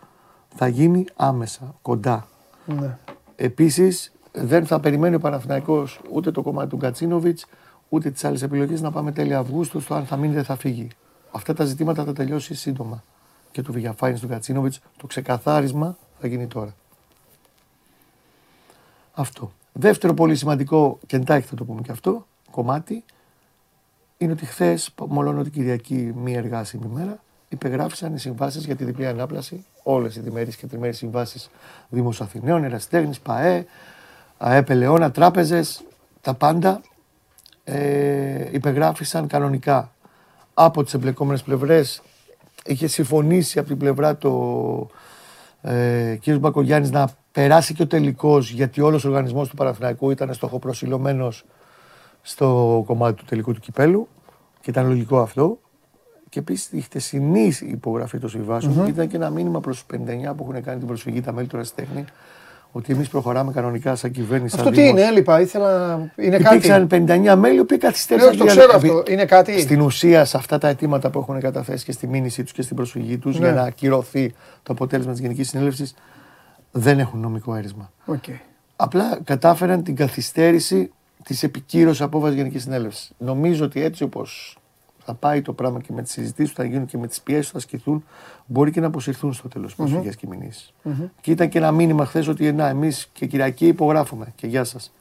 Θα γίνει άμεσα, κοντά. ναι. Επίσης, δεν θα περιμένει ο Παναθηναϊκός ούτε το κομμάτι του Γκατσίνοβιτς, ούτε τις άλλες επιλογές να πάμε τέλη Αυγούστου στο αν θα μείνει ή δεν θα φύγει. Αυτά τα ζητήματα θα τελειώσει σύντομα. Και του Βηγιαφάνη του Γκατσίνοβιτ, το ξεκαθάρισμα θα γίνει τώρα. Αυτό. Δεύτερο πολύ σημαντικό, και εντάχει θα το πούμε και αυτό, κομμάτι, είναι ότι χθες, μόλον ότι Κυριακή, μία εργάσιμη μέρα, υπεγράφησαν οι συμβάσεις για τη διπλή ανάπλαση, όλες οι διμερείς και τριμερείς συμβάσεις Δήμου Αθηναίων, Εραστέχνη, ΠαΕ, ΑΕΠ Ελαιώνα, τράπεζες, τα πάντα ε, υπεγράφησαν κανονικά από τις εμπλεκόμενες πλευρές. Είχε συμφωνήσει από την πλευρά το ε, κ. Μπακογιάννης να περάσει και ο τελικός, γιατί όλος ο οργανισμός του Παναθηναϊκού ήταν στοχοπροσιλωμένο στο κομμάτι του τελικού του κυπέλου και ήταν λογικό αυτό. Και επίσης η χτεσινή υπογραφή των συμβασεων ήταν και ένα μήνυμα προς τους 59 που έχουν κάνει την προσφυγή τα μέλη του Ραστέχνη ότι εμείς προχωράμε κανονικά σαν κυβέρνηση. Αυτό σαν τι Δήμος. είναι, έλειπα, ήθελα. Είναι Υπήρξαν κάτι. 59 μέλη οι οποίοι καθυστέρησαν. Ναι, το τη ξέρω διαδικασία. αυτό. Είναι κάτι. Στην ουσία, σε αυτά τα αιτήματα που έχουν καταθέσει και στη μήνυσή τους και στην προσφυγή τους Ναι. για να ακυρωθεί το αποτέλεσμα της Γενικής Συνέλευσης, δεν έχουν νομικό έρεισμα. Οκ. Απλά κατάφεραν την καθυστέρηση της επικύρωσης απόφασης Γενικής Συνέλευσης. Νομίζω ότι έτσι όπως θα πάει το πράγμα και με τις συζητήσεις που θα γίνουν και με τις πιέσεις που θα ασκηθούν, μπορεί και να αποσυρθούν στο τέλος mm-hmm. προσφυγές και μηνύσεις. Και ήταν και ένα μήνυμα χθες ότι να, εμείς και Κυριακή υπογράφουμε και γεια σας.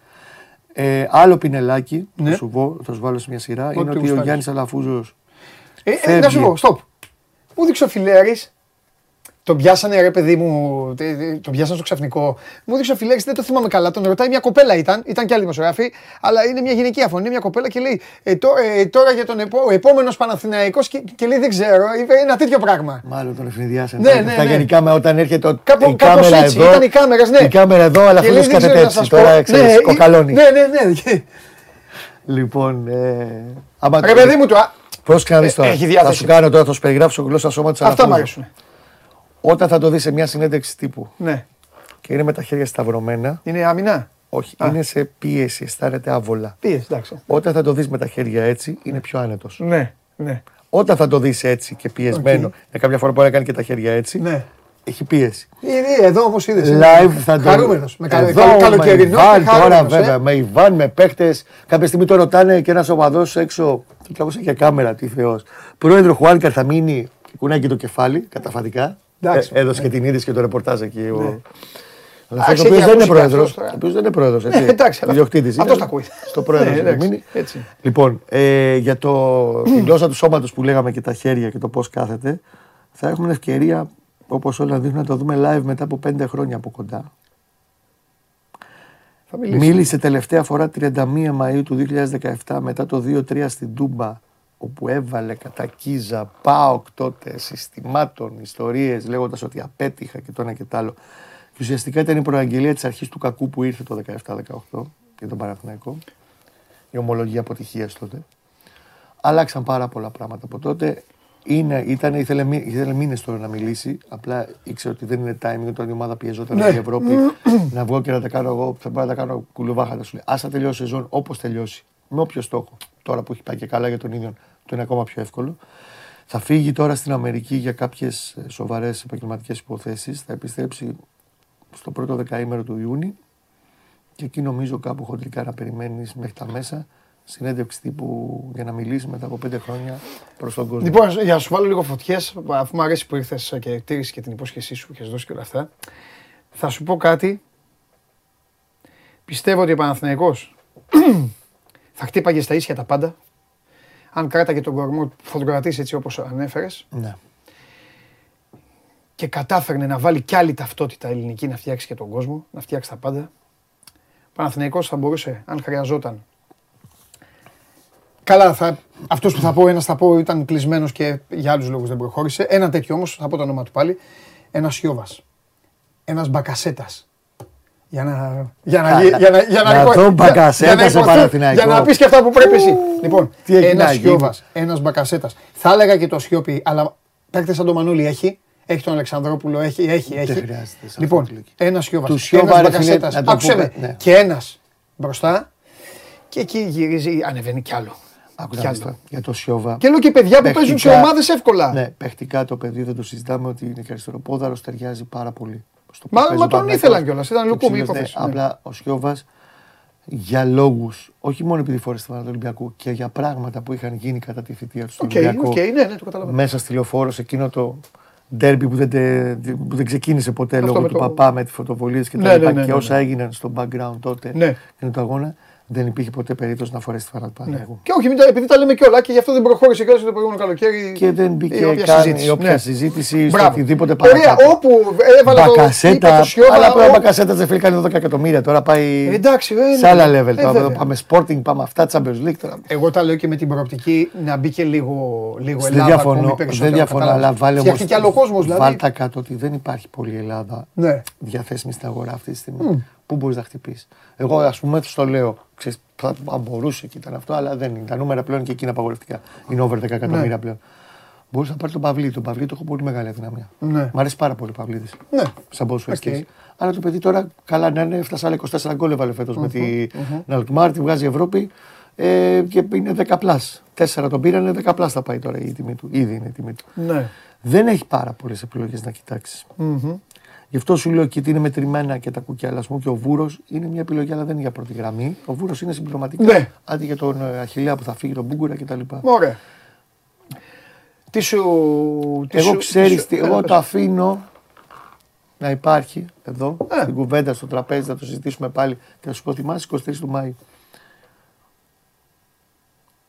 Ε, άλλο πινελάκι, Ναι. θα, σου πω, θα σου βάλω σε μια σειρά, είναι ότι ο γουστάρεις. Γιάννης Αλαφούζος. Ε, ε, Φεύγει. να σου πω, stop. Μου δείξε ο Φιλέρης, τον πιάσανε ρε παιδί μου, τε- τε- τον πιάσανε στο ξαφνικό. Μου δείξε ο Φιλέρης, δεν το θυμάμαι καλά, τον ρωτάει μια κοπέλα ήταν, ήταν και άλλη δημοσιογράφη, αλλά είναι μια γυναικεία φωνή, είναι μια κοπέλα και λέει ε, τώρα, ε, τώρα για τον επό, ο επόμενος Παναθηναϊκός και, και λέει δεν ξέρω, είπε ένα τέτοιο πράγμα. Μάλλον τον ευνηδιάσαν. Ναι, τα- ναι, τα ναι. γενικά με όταν έρχεται ο, Κάπου- η κάπως κάμερα έτσι, εδώ. ήταν οι κάμερες, ναι. Η κάμερα εδώ, αλλά Και αυτό λέει, δεν δεν ξέρω να κατέτεψε. σας Τώρα πω. ξέρεις, Ναι, κοκαλώνει. Ναι, ναι, ναι. Και- Λοιπόν, ε, άμα Ρε παιδί μου το. α, Πρόσεχε να δεις Ε, τώρα; έχει Θα διάθεση. σου κάνω τώρα, θα σου περιγράψω γλώσσα σώματος Αυτά μου Αλαφούζου. αρέσουν. Όταν θα το δεις σε μια συνέντευξη τύπου Ναι. και είναι με τα χέρια σταυρωμένα, Είναι άμυνα; όχι, Α. είναι σε πίεση, αισθάνεται άβολα. Πίεση, εντάξει. Όταν θα το δεις με τα χέρια έτσι, είναι πιο άνετος. Ναι, ναι. Όταν θα το δεις έτσι και πιεσμένο, Οκ. για κάποια φορά μπορεί να κάνει και τα χέρια έτσι, ναι. έχει πίεση. Είναι εδώ όμως είδες. Live θα το Χαρούμενος. Με καλο- Εδώ, καλο- με καλοκαιρινό. Ιβάν και τώρα χαρούμενος, ε. βέβαια, με Ιβάν, με παίχτες. Κάποια στιγμή το ρωτάνε και ένας οπαδός έξω, και κάπως έχει κάμερα, τι θεός. Πρόεδρο Χουάνκαρ θα μείνει και κουνάει και το κεφάλι, καταφατικά. Εντάξει, Ε, έδωσε και την είδηση και το ρεπορτάζ εκεί. Ο... Αλλά Εντάξει, ο οποίος έχει δεν είναι ακούσει πρόεδρος. αυτός τώρα. Ο οποίος δεν είναι πρόεδρος. Ναι, εντάξει, αλλά Ιδιοκτήτης αυτός είναι. τα ακούει. Στο πρόεδρο. Ναι, έχει εντάξει, μείνει. έτσι. Λοιπόν, ε, για το, τη γλώσσα του σώματος που λέγαμε και τα χέρια και το πώς κάθεται, θα έχουμε ευκαιρία όπως όλα δείχνουν να το δούμε live μετά από πέντε χρόνια από κοντά. Θα μιλήσει. Μίλησε τελευταία φορά 31 Μαΐου του 2017 μετά το 2-3 στην Τούμπα όπου έβαλε κατά κίζα ΠΑΟΚ τότε συστημάτων, ιστορίες λέγοντας ότι απέτυχα και το ένα και το άλλο. Και ουσιαστικά ήταν η προαγγελία της αρχής του κακού που ήρθε το 17-18 για τον Παναθηναϊκό. Η ομολογία αποτυχίας τότε. Αλλάξαν πάρα πολλά πράγματα από τότε. Είναι, ήταν, ήθελε, μη- ήθελε μήνες τώρα να μιλήσει. Απλά ήξερε ότι δεν είναι timing όταν η ομάδα πιεζόταν Ναι. από την Ευρώπη να βγω και να τα κάνω εγώ. Θα πάω να τα κάνω κουλουβάχα. Σου λέει Άσα τελειώσει η σεζόν όπως τελειώσει. Με όποιο στόχο. Τώρα που έχει πάει και καλά για τον ίδιο, το είναι ακόμα πιο εύκολο. Θα φύγει τώρα στην Αμερική για κάποιες σοβαρές επαγγελματικές υποθέσεις. Θα επιστρέψει στο πρώτο δεκαήμερο του Ιούνιου Και εκεί νομίζω κάπου χοντρικά να περιμένεις μέχρι τα μέσα συνέντευξη τύπου για να μιλήσεις μετά από πέντε χρόνια προς τον κόσμο. Λοιπόν, για να σου βάλω λίγο φωτιές, αφού μου αρέσει που ήρθες και τήρησες και την υπόσχεσή σου και δώσει και όλα αυτά, θα σου πω κάτι. Πιστεύω ότι ο Παναθηναϊκός θα χτύπαγε στα ίσια τα πάντα. Αν κράταγε τον κορμό που φωτογραφίσει έτσι όπως ανέφερες Ναι. και κατάφερνε να βάλει κι άλλη ταυτότητα ελληνική να φτιάξει και τον κόσμο, να φτιάξει τα πάντα. Ο Παναθηναϊκός θα μπορούσε, αν χρειαζόταν. Καλά, θα, αυτός που θα πω, ένας θα πω ήταν κλεισμένος και για άλλους λόγους δεν προχώρησε. Ένα τέτοιο όμως, θα πω το όνομα του πάλι, ένας Σιώβας. Ένας Μπακασέτας. Για να, για να, γι- για να, για Να υπο- το για- Μπακασέτας για να σε υποθεί- Παναθηναϊκό. Για να πεις και αυτά που πρέπει εσύ. Λοιπόν, Τι έχει ένας να γίνει. Σιώβας, ένας Μπακασέτας. Θα έλεγα και το Σιώπη, αλλά παίκτες σαν τον Μανούλη έχει. Έχει τον Αλεξανδρόπουλο, έχει, έχει, έχει. χρειάζεται σε αυτό Λοιπόν, το ηλικία. ένας Σιώβας, Του ένας Σιώβα, ρε φίλε, Μπακασέτας. να το Άκουσε πούμε, με. ναι. Και ένας μπροστά και εκεί γυρίζει, ανεβαίνει κι άλλο. Άκουσα Κι να άλλο. δεις τώρα, για το Σιώβα. Και λέω και παιδιά που παίζουν σε Παιχτικά- ομάδες εύκολα. Ναι, παιχτικά το παιδί δεν το συζητάμε ότι είναι και αριστεροπόδαρος, ταιριάζει πάρα πολύ. Στο Μα- πώς παίζει μα ο τον Παναθηναϊκός. ήθελαν κιόλας, ήταν Και λουκούμι ψηλός, υπόθεση, ναι. Απλά ο Σιώβας για λόγους, όχι μόνο επειδή φόρεσε τη του Ολυμπιακού και για πράγματα που είχαν γίνει κατά τη θητεία του στον Οκ, Ολυμπιακό. οκ, ναι, ναι, το καταλαβαίνω. Μέσα στη λεωφόρο, σε εκείνο το ντέρμπι που δεν, τε- που δεν ξεκίνησε ποτέ Αυτό λόγω με του το- παπά με τη φωτοβολίες και τα Ναι, λοιπά ναι, ναι, και ναι, όσα ναι. έγιναν στο background τότε Ναι. είναι το αγώνα. Δεν υπήρχε ποτέ περίπτωση να φορέσει τη φανά του Ναι. Παναθηναϊκού. Και όχι, μην τα- επειδή τα λέμε κιόλα και γι' αυτό δεν προχώρησε κιόλας το προηγούμενο καλοκαίρι. Και δεν η μπήκε όποια καν συζήτηση. η όποια Ναι. συζήτηση στο Μπράβο. οτιδήποτε Ωραία, παρακάτω. όπου έβαλα το. είπε Μπακασέτα, το Σιώβα, αλλά τώρα ο ο- Μπακασέτα δεν φίλε κάνει 12 εκατομμύρια. Τώρα πάει Ε, εντάξει, ε, σε ναι. άλλα Ε, level. Τώρα βέβαια. πάμε Sporting, πάμε αυτά, Champions League. Τώρα. Εγώ τα λέω και με την προοπτική να μπει και λίγο, λίγο Δεν Ελλάδα ακόμη διαφωνώ, περισσότερο. δεν διαφωνώ κατάλαβες. αλλά βάλε Φτιάχνει όμως, και άλλο κόσμος δηλαδή. βάλ τα κάτω ότι δεν υπάρχει πολύ Ελλάδα Ναι. διαθέσιμη στην αγορά αυτή τη στιγμή. Πού μπορείς να χτυπήσεις. Εγώ, ας πούμε, στο λέω, ξέρεις, θα αν μπορούσε και ήταν αυτό, αλλά δεν είναι. Τα νούμερα πλέον και εκεί είναι απαγορευτικά. Είναι over 10 εκατομμύρια Ναι. πλέον. Μπορούσε να πάρεις τον Παυλί. Τον Παυλί το έχω πολύ μεγάλη αδυναμία. Ναι. Μ' αρέσει πάρα πολύ ο Παυλίδης. Ναι. Σαν ποδοσφαιριστής. Οκ. Αλλά το παιδί τώρα καλά να είναι, έφτασε άλλα 24 γκολ έβαλε φέτος με τη Αλκμάρ, τη βγάζει η Ευρώπη ε, και είναι 10 plus. Τέσσερα τον πήρανε, 10 plus θα πάει τώρα η τιμή του. Ήδη είναι η τιμή του. Ναι. Δεν έχει πάρα πολλές επιλογές να κοιτάξεις. Μμμ. Γι' αυτό σου λέω και ότι είναι μετρημένα και τα κουκιά. Αλλά ας πούμε και ο Βούρος είναι μια επιλογή, αλλά δεν είναι για πρώτη γραμμή. Ο Βούρος είναι συμπληρωματικά. Ναι. Αντί για τον ε, Αχηλέα που θα φύγει, τον Μπούγκουρα κτλ. Ωραία. Τι σου. τι Εγώ σου- ξέρεις, τι σου- εγώ ε, το αφήνω να υπάρχει εδώ, Ε. στην κουβέντα, στο τραπέζι, θα το συζητήσουμε πάλι και θα σου πω θυμάσαι 23 του Μάη.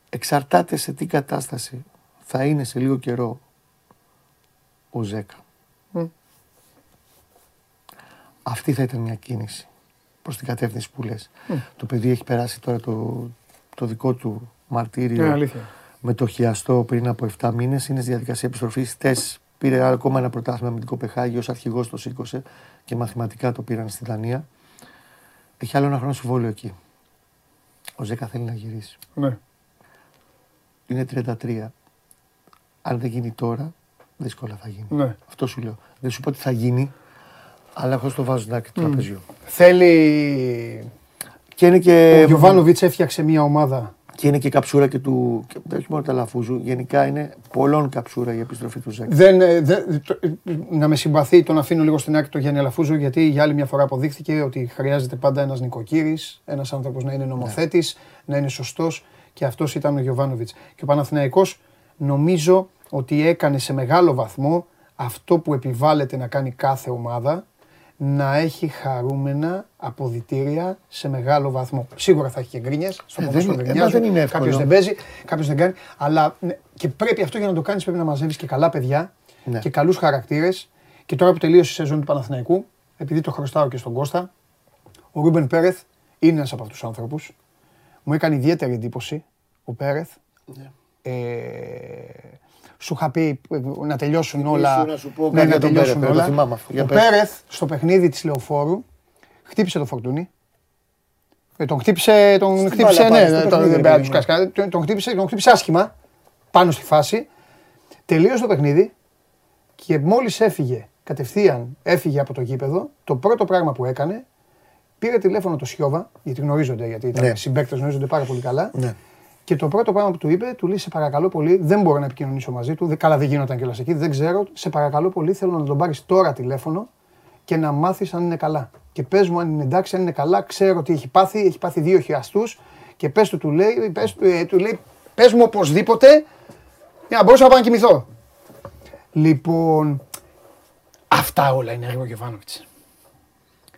Εξαρτάται σε τι κατάσταση θα είναι σε λίγο καιρό ο Ζέκα. Αυτή θα ήταν μια κίνηση προς την κατεύθυνση που λες. Το παιδί έχει περάσει τώρα το, το δικό του μαρτύριο Ναι, αλήθεια. με το χιαστό πριν από 7 μήνες. Είναι στη διαδικασία επιστροφής. Χτε πήρε ακόμα ένα πρωτάθλημα με την Κοπεχάγη. Ω αρχηγός το σήκωσε και μαθηματικά το πήραν στη Δανία. Έχει άλλο ένα χρόνο συμβόλαιο εκεί. Ο Ζέκα θέλει να γυρίσει. Ναι. Είναι 33. Αν δεν γίνει τώρα, δύσκολα θα γίνει. Ναι. Αυτό σου λέω. Δεν σου πω ότι θα γίνει, αλλά έχω στο βάζω να το τραπεζιό. Θέλει. Και είναι και, Ο Γιωβάνοβιτς έφτιαξε μια ομάδα. και και είναι και καψούρα και του. Και, όχι μόνο τα λαφούζου, γενικά είναι πολλών καψούρα η επιστροφή του Ζέκα. Δεν, ε, δεν- το- ε, να με συμπαθεί, τον αφήνω λίγο στην άκρη το Γιάννη Αλαφούζο, γιατί για άλλη μια φορά αποδείχθηκε ότι χρειάζεται πάντα ένας νοικοκύρης, ένας άνθρωπος να είναι νομοθέτης, να είναι σωστός και αυτός ήταν ο Γιωβάνοβιτς. Και ο Παναθηναϊκός νομίζω ότι έκανε σε μεγάλο βαθμό αυτό που επιβάλλεται να κάνει κάθε ομάδα, να έχει χαρούμενα αποδητήρια σε μεγάλο βαθμό. Σίγουρα θα έχει και γκρίνιε. Στο Ε, ποδόσφαιρο δεν- δεν ε, μα δεν είναι νοιάζουν. εύκολο. Κάποιο δεν παίζει, κάποιος δεν κάνει. Αλλά ναι, και πρέπει αυτό για να το κάνεις πρέπει να μαζεύεις και καλά παιδιά Ναι. και καλούς χαρακτήρες. Και τώρα που τελείωσε η σεζόν του Παναθηναϊκού, επειδή το χρωστάω και στον Κώστα, ο Ρούμπεν Πέρεθ είναι ένας από αυτούς τους άνθρωπους. Μου έκανε ιδιαίτερη εντύπωση ο Πέρεθ. Ναι. Ε, σου είχα πει ε, να τελειώσουν Θυμήσου όλα. να σου πω ναι, κάτι να για τον τελειώσουν Πέρεθ, το όλα. θυμάμαι αυτό. Για Ο πες. Πέρεθ στο παιχνίδι της Λεωφόρου χτύπησε το φορτούνι. Ε, τον χτύπησε, τον Στην χτύπησε, μπάλα ναι, πάλι, στο τον, παιχνίδι, δεν ρε πρέπει να παιδί τους μου. κάνεις κανένα. τον, τον χτύπησε, τον χτύπησε άσχημα πάνω στη φάση. Τελείωσε το παιχνίδι και μόλις έφυγε, κατευθείαν έφυγε από το γήπεδο, το πρώτο πράγμα που έκανε, πήρε τηλέφωνο το Σιώβα, γιατί γνωρίζονται, γιατί ήταν Ναι. συμπαίκτες, γνωρίζονται πάρα πολύ καλά. Ναι. Και το πρώτο πράγμα που του είπε, του λέει: Σε παρακαλώ πολύ, δεν μπορώ να επικοινωνήσω μαζί του. Δε- Καλά, δεν γίνονταν κιόλας εκεί, δεν ξέρω. Σε παρακαλώ πολύ, θέλω να τον πάρεις τώρα τηλέφωνο και να μάθεις αν είναι καλά. και πες μου αν είναι εντάξει, αν είναι καλά. Ξέρω ότι έχει πάθει, έχει πάθει δύο χειαστούς και πες του, του λέει, πες, του, ε, του λέει, πες μου οπωσδήποτε για να μπορούσα να πάω να κοιμηθώ. Λοιπόν, αυτά όλα είναι έργο Γεβάνοβιτς.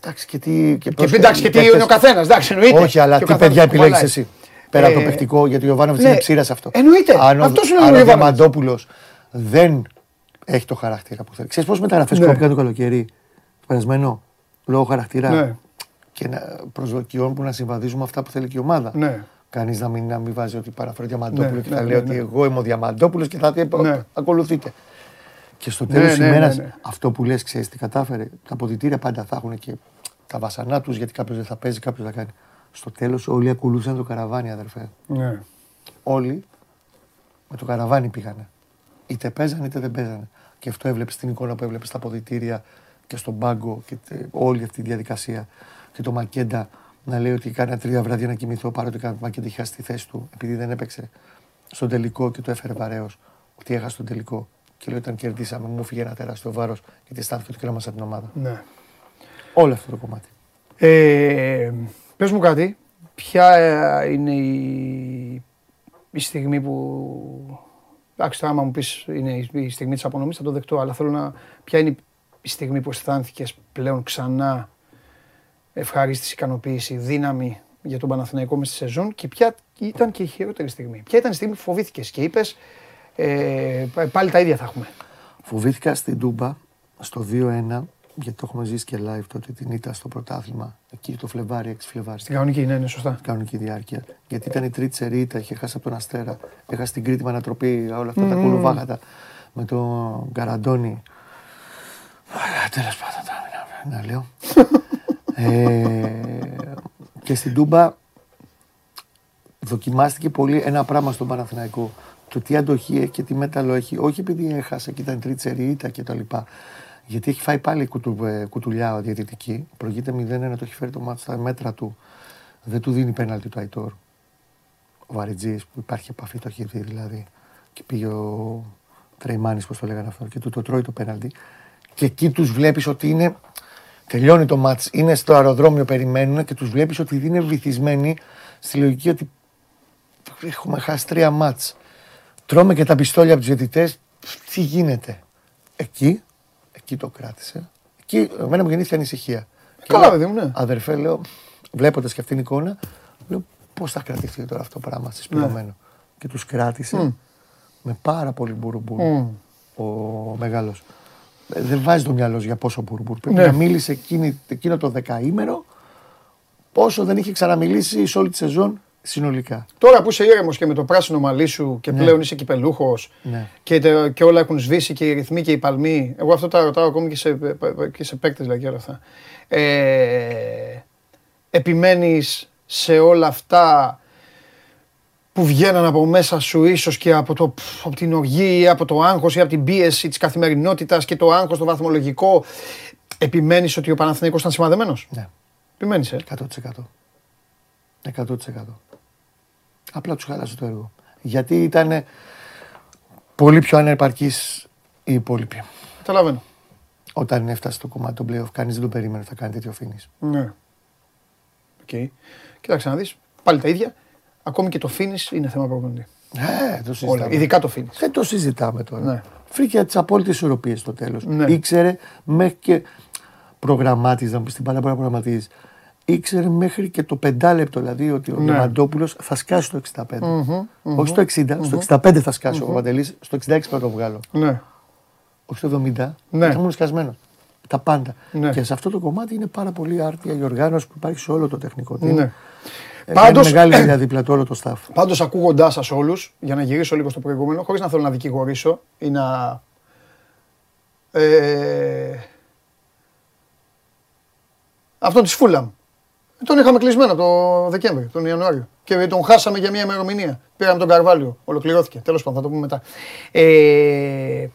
Εντάξει, και τι. Και, πώς- εντάξει, και τι παίκτες- είναι ο καθένας, εντάξει, εννοείται. Όχι, αλλά Και ο τι καθένας παιδιά το κουβαλάει. επιλέγει εσύ. Πέρα από το Ε, παιχτικό, γιατί ο Ιωβάνοβιτς ναι, είναι ψήρας αυτό. εννοείται. Αν ο, Αυτός σου λέει αν ο ο Ιωβάνοβιτς. Διαμαντόπουλος δεν έχει το χαρακτήρα που θέλει. Ξέρεις πώς μεταγραφέ Ναι. κόπηκαν το καλοκαίρι, το περασμένο, λόγω χαρακτήρα Ναι. και να- προσδοκιών που να συμβαδίζουν με αυτά που θέλει και η ομάδα. Ναι. Κανείς να μην, να μην βάζει ότι παραφέρει Διαμαντόπουλο Ναι, και ναι, θα ναι, λέει ναι. ότι εγώ είμαι ο Διαμαντόπουλος και θα τι Ναι. ακολουθείτε. Και στο Ναι, τέλος ναι, τη ναι, ημέρας, ναι. αυτό που λες, ξέρεις τι κατάφερε. Τα αποδητήρια πάντα θα έχουν και τα βασανά τους γιατί κάποιος δεν θα παίζει, κάποιος θα κάνει. Στο τέλος όλοι ακολούθησαν το καραβάνι, αδερφέ. Ναι. Όλοι με το καραβάνι πήγανε. Είτε παίζανε είτε δεν παίζανε. Και αυτό έβλεπες στην εικόνα που έβλεπες στα αποδητήρια και στον πάγκο και τε- όλη αυτή τη διαδικασία. Και το Μακέντα να λέει ότι κάνα τρία βράδια να κοιμηθώ παρότι ο Μακέντα είχε χάσει τη θέση του επειδή δεν έπαιξε στον τελικό και το έφερε βαρέως. Ότι έχασε τον τελικό. Και λέει όταν κερδίσαμε μου φύγε ένα τεράστιο βάρος γιατί αισθάνθηκε ότι κρέμασα την ομάδα. ναι. Όλο αυτό το κομμάτι. Ε, πες μου κάτι, ποια ε, είναι η, η στιγμή που... Εντάξει, τώρα άμα μου πεις είναι η, η στιγμή της απονομής θα το δεκτώ, αλλά θέλω να... Ποια είναι η στιγμή που αισθάνθηκες πλέον ξανά ευχαρίστηση, ικανοποίηση, δύναμη για τον Παναθηναϊκό μες στη σεζόν και ποια ήταν και η χειρότερη στιγμή. Ποια ήταν η στιγμή που φοβήθηκες και είπες ε, πάλι τα ίδια θα έχουμε. Φοβήθηκα στην Τούμπα στο 2-1, γιατί το έχουμε ζήσει και live τότε την ήττα στο πρωτάθλημα, εκεί το Φλεβάρι, 6 Φλεβάρι, Στην κανονική, ναι, ναι, σωστά. κανονική διάρκεια. Γιατί ήταν η τρίτη σερίτα, είχε χάσει από τον Αστέρα, έχασε την Κρήτη με ανατροπή, όλα αυτά τα κουλουβάχατα με τον Καραντώνη. Τέλος πάντων, τώρα μην να λέω. ε, και στην Τούμπα δοκιμάστηκε πολύ ένα πράγμα στον Παναθηναϊκό. Το τι αντοχή έχει και τι μέταλλο έχει. Όχι επειδή έχασε και ήταν τρίτη σερίτα και τα λοιπά. Γιατί έχει φάει πάλι κουτου, ε, κουτουλιά ο διαιτητική. Προηγείται 0-1, το έχει φέρει το μάτι στα μέτρα του. Δεν του δίνει πέναλτι του Αϊτόρ. Ο Βαριτζής που υπάρχει επαφή, το έχει δει δηλαδή. Και πήγε ο Τρεϊμάνη, πώς το λέγανε αυτό, και του το τρώει το πέναλτι. Και εκεί τους βλέπεις ότι είναι. Τελειώνει το μάτς, είναι στο αεροδρόμιο, περιμένουν και τους βλέπεις ότι είναι βυθισμένοι στη λογική ότι έχουμε χάσει τρία μάτς. Τρώμε και τα πιστόλια από τους διαιτητές, τι γίνεται; Εκεί, εκεί το κράτησε. Εκεί εμένα μου γεννήθηκε ανησυχία. Και Καλά, λέω, παιδί μου, ναι. Αδερφέ, λέω, βλέποντας και αυτήν την εικόνα, λέω πώς θα κρατηθεί τώρα αυτό το πράγμα συσπηρωμένο. Και τους κράτησε με πάρα πολύ μπουρουμπουρου ο μεγάλος. Δεν βάζει το μυαλό σου για πόσο μπουρουμπουρου. Πρέπει Ναι. να μίλησε εκείνη, εκείνο το δεκαήμερο πόσο δεν είχε ξαναμιλήσει σε όλη τη σεζόν συνολικά. Τώρα που είσαι ήρεμος και με το πράσινο μαλλί σου και πλέον είσαι κυπελούχος Ναι. και, τε- και όλα έχουν σβήσει και οι ρυθμοί και οι παλμοί. Εγώ αυτό τα ρωτάω ακόμη και σε, και σε παίκτες δηλαδή και όλα αυτά. Ε, επιμένεις σε όλα αυτά που βγαίναν από μέσα σου ίσως και από, το, από την οργή ή από το άγχος ή από την πίεση της καθημερινότητας και το άγχος το βαθμολογικό. Επιμένεις ότι ο Παναθηναϊκός ήταν σημαδεμένος; Ναι. Επιμένεις, ε; 100%. 100%. Απλά τους χάλασε το έργο. Γιατί ήταν πολύ πιο ανεπαρκής οι υπόλοιποι. Καταλαβαίνω. Όταν έφτασε το κομμάτι των playoff, κανείς δεν το περίμενε ότι θα κάνει τέτοιο finish. Ναι. Οκ. Κοίταξε να δεις, πάλι τα ίδια. Ακόμη και το finish είναι θέμα προπονητή. Ναι, το Όλα, συζητάμε. ειδικά το finish. Δεν το συζητάμε τώρα. Ναι. Βρήκε τις απόλυτες ισορροπίες στο τέλος. Ναι. Ήξερε μέχρι και. Προγραμμάτιζε, να μου πει την πάντα μπορεί να προγραμματίζεις. Ήξερε μέχρι και το πεντάλεπτο δηλαδή ότι ο Ναι. Διαμαντόπουλο θα σκάσει στο 65. Όχι στο 60, στο 65 θα σκάσει ο Παντελής, στο 66 θα το βγάλω. Ναι. Όχι στο 70, Ναι. θα ήμουν σκασμένος. Τα πάντα. Ναι. Και σε αυτό το κομμάτι είναι πάρα πολύ άρτια η οργάνωση που υπάρχει σε όλο το τεχνικό team. Ναι. Ε, Πάντως- κάνει μεγάλη δουλειά δίπλα του όλο το staff. Πάντως ακούγοντάς σας όλους, για να γυρίσω λίγο στο προηγούμενο, χωρίς να θέλω να δικηγορήσω ή να... Ε, αυτόν της Φούλαμ. Τον είχαμε κλεισμένο το Δεκέμβρη, τον Ιανουάριο. Και τον χάσαμε για μια ημερομηνία. Πήραμε τον Καρβάλιο. Ολοκληρώθηκε. Τέλος πάντων, θα το πούμε μετά. Ε,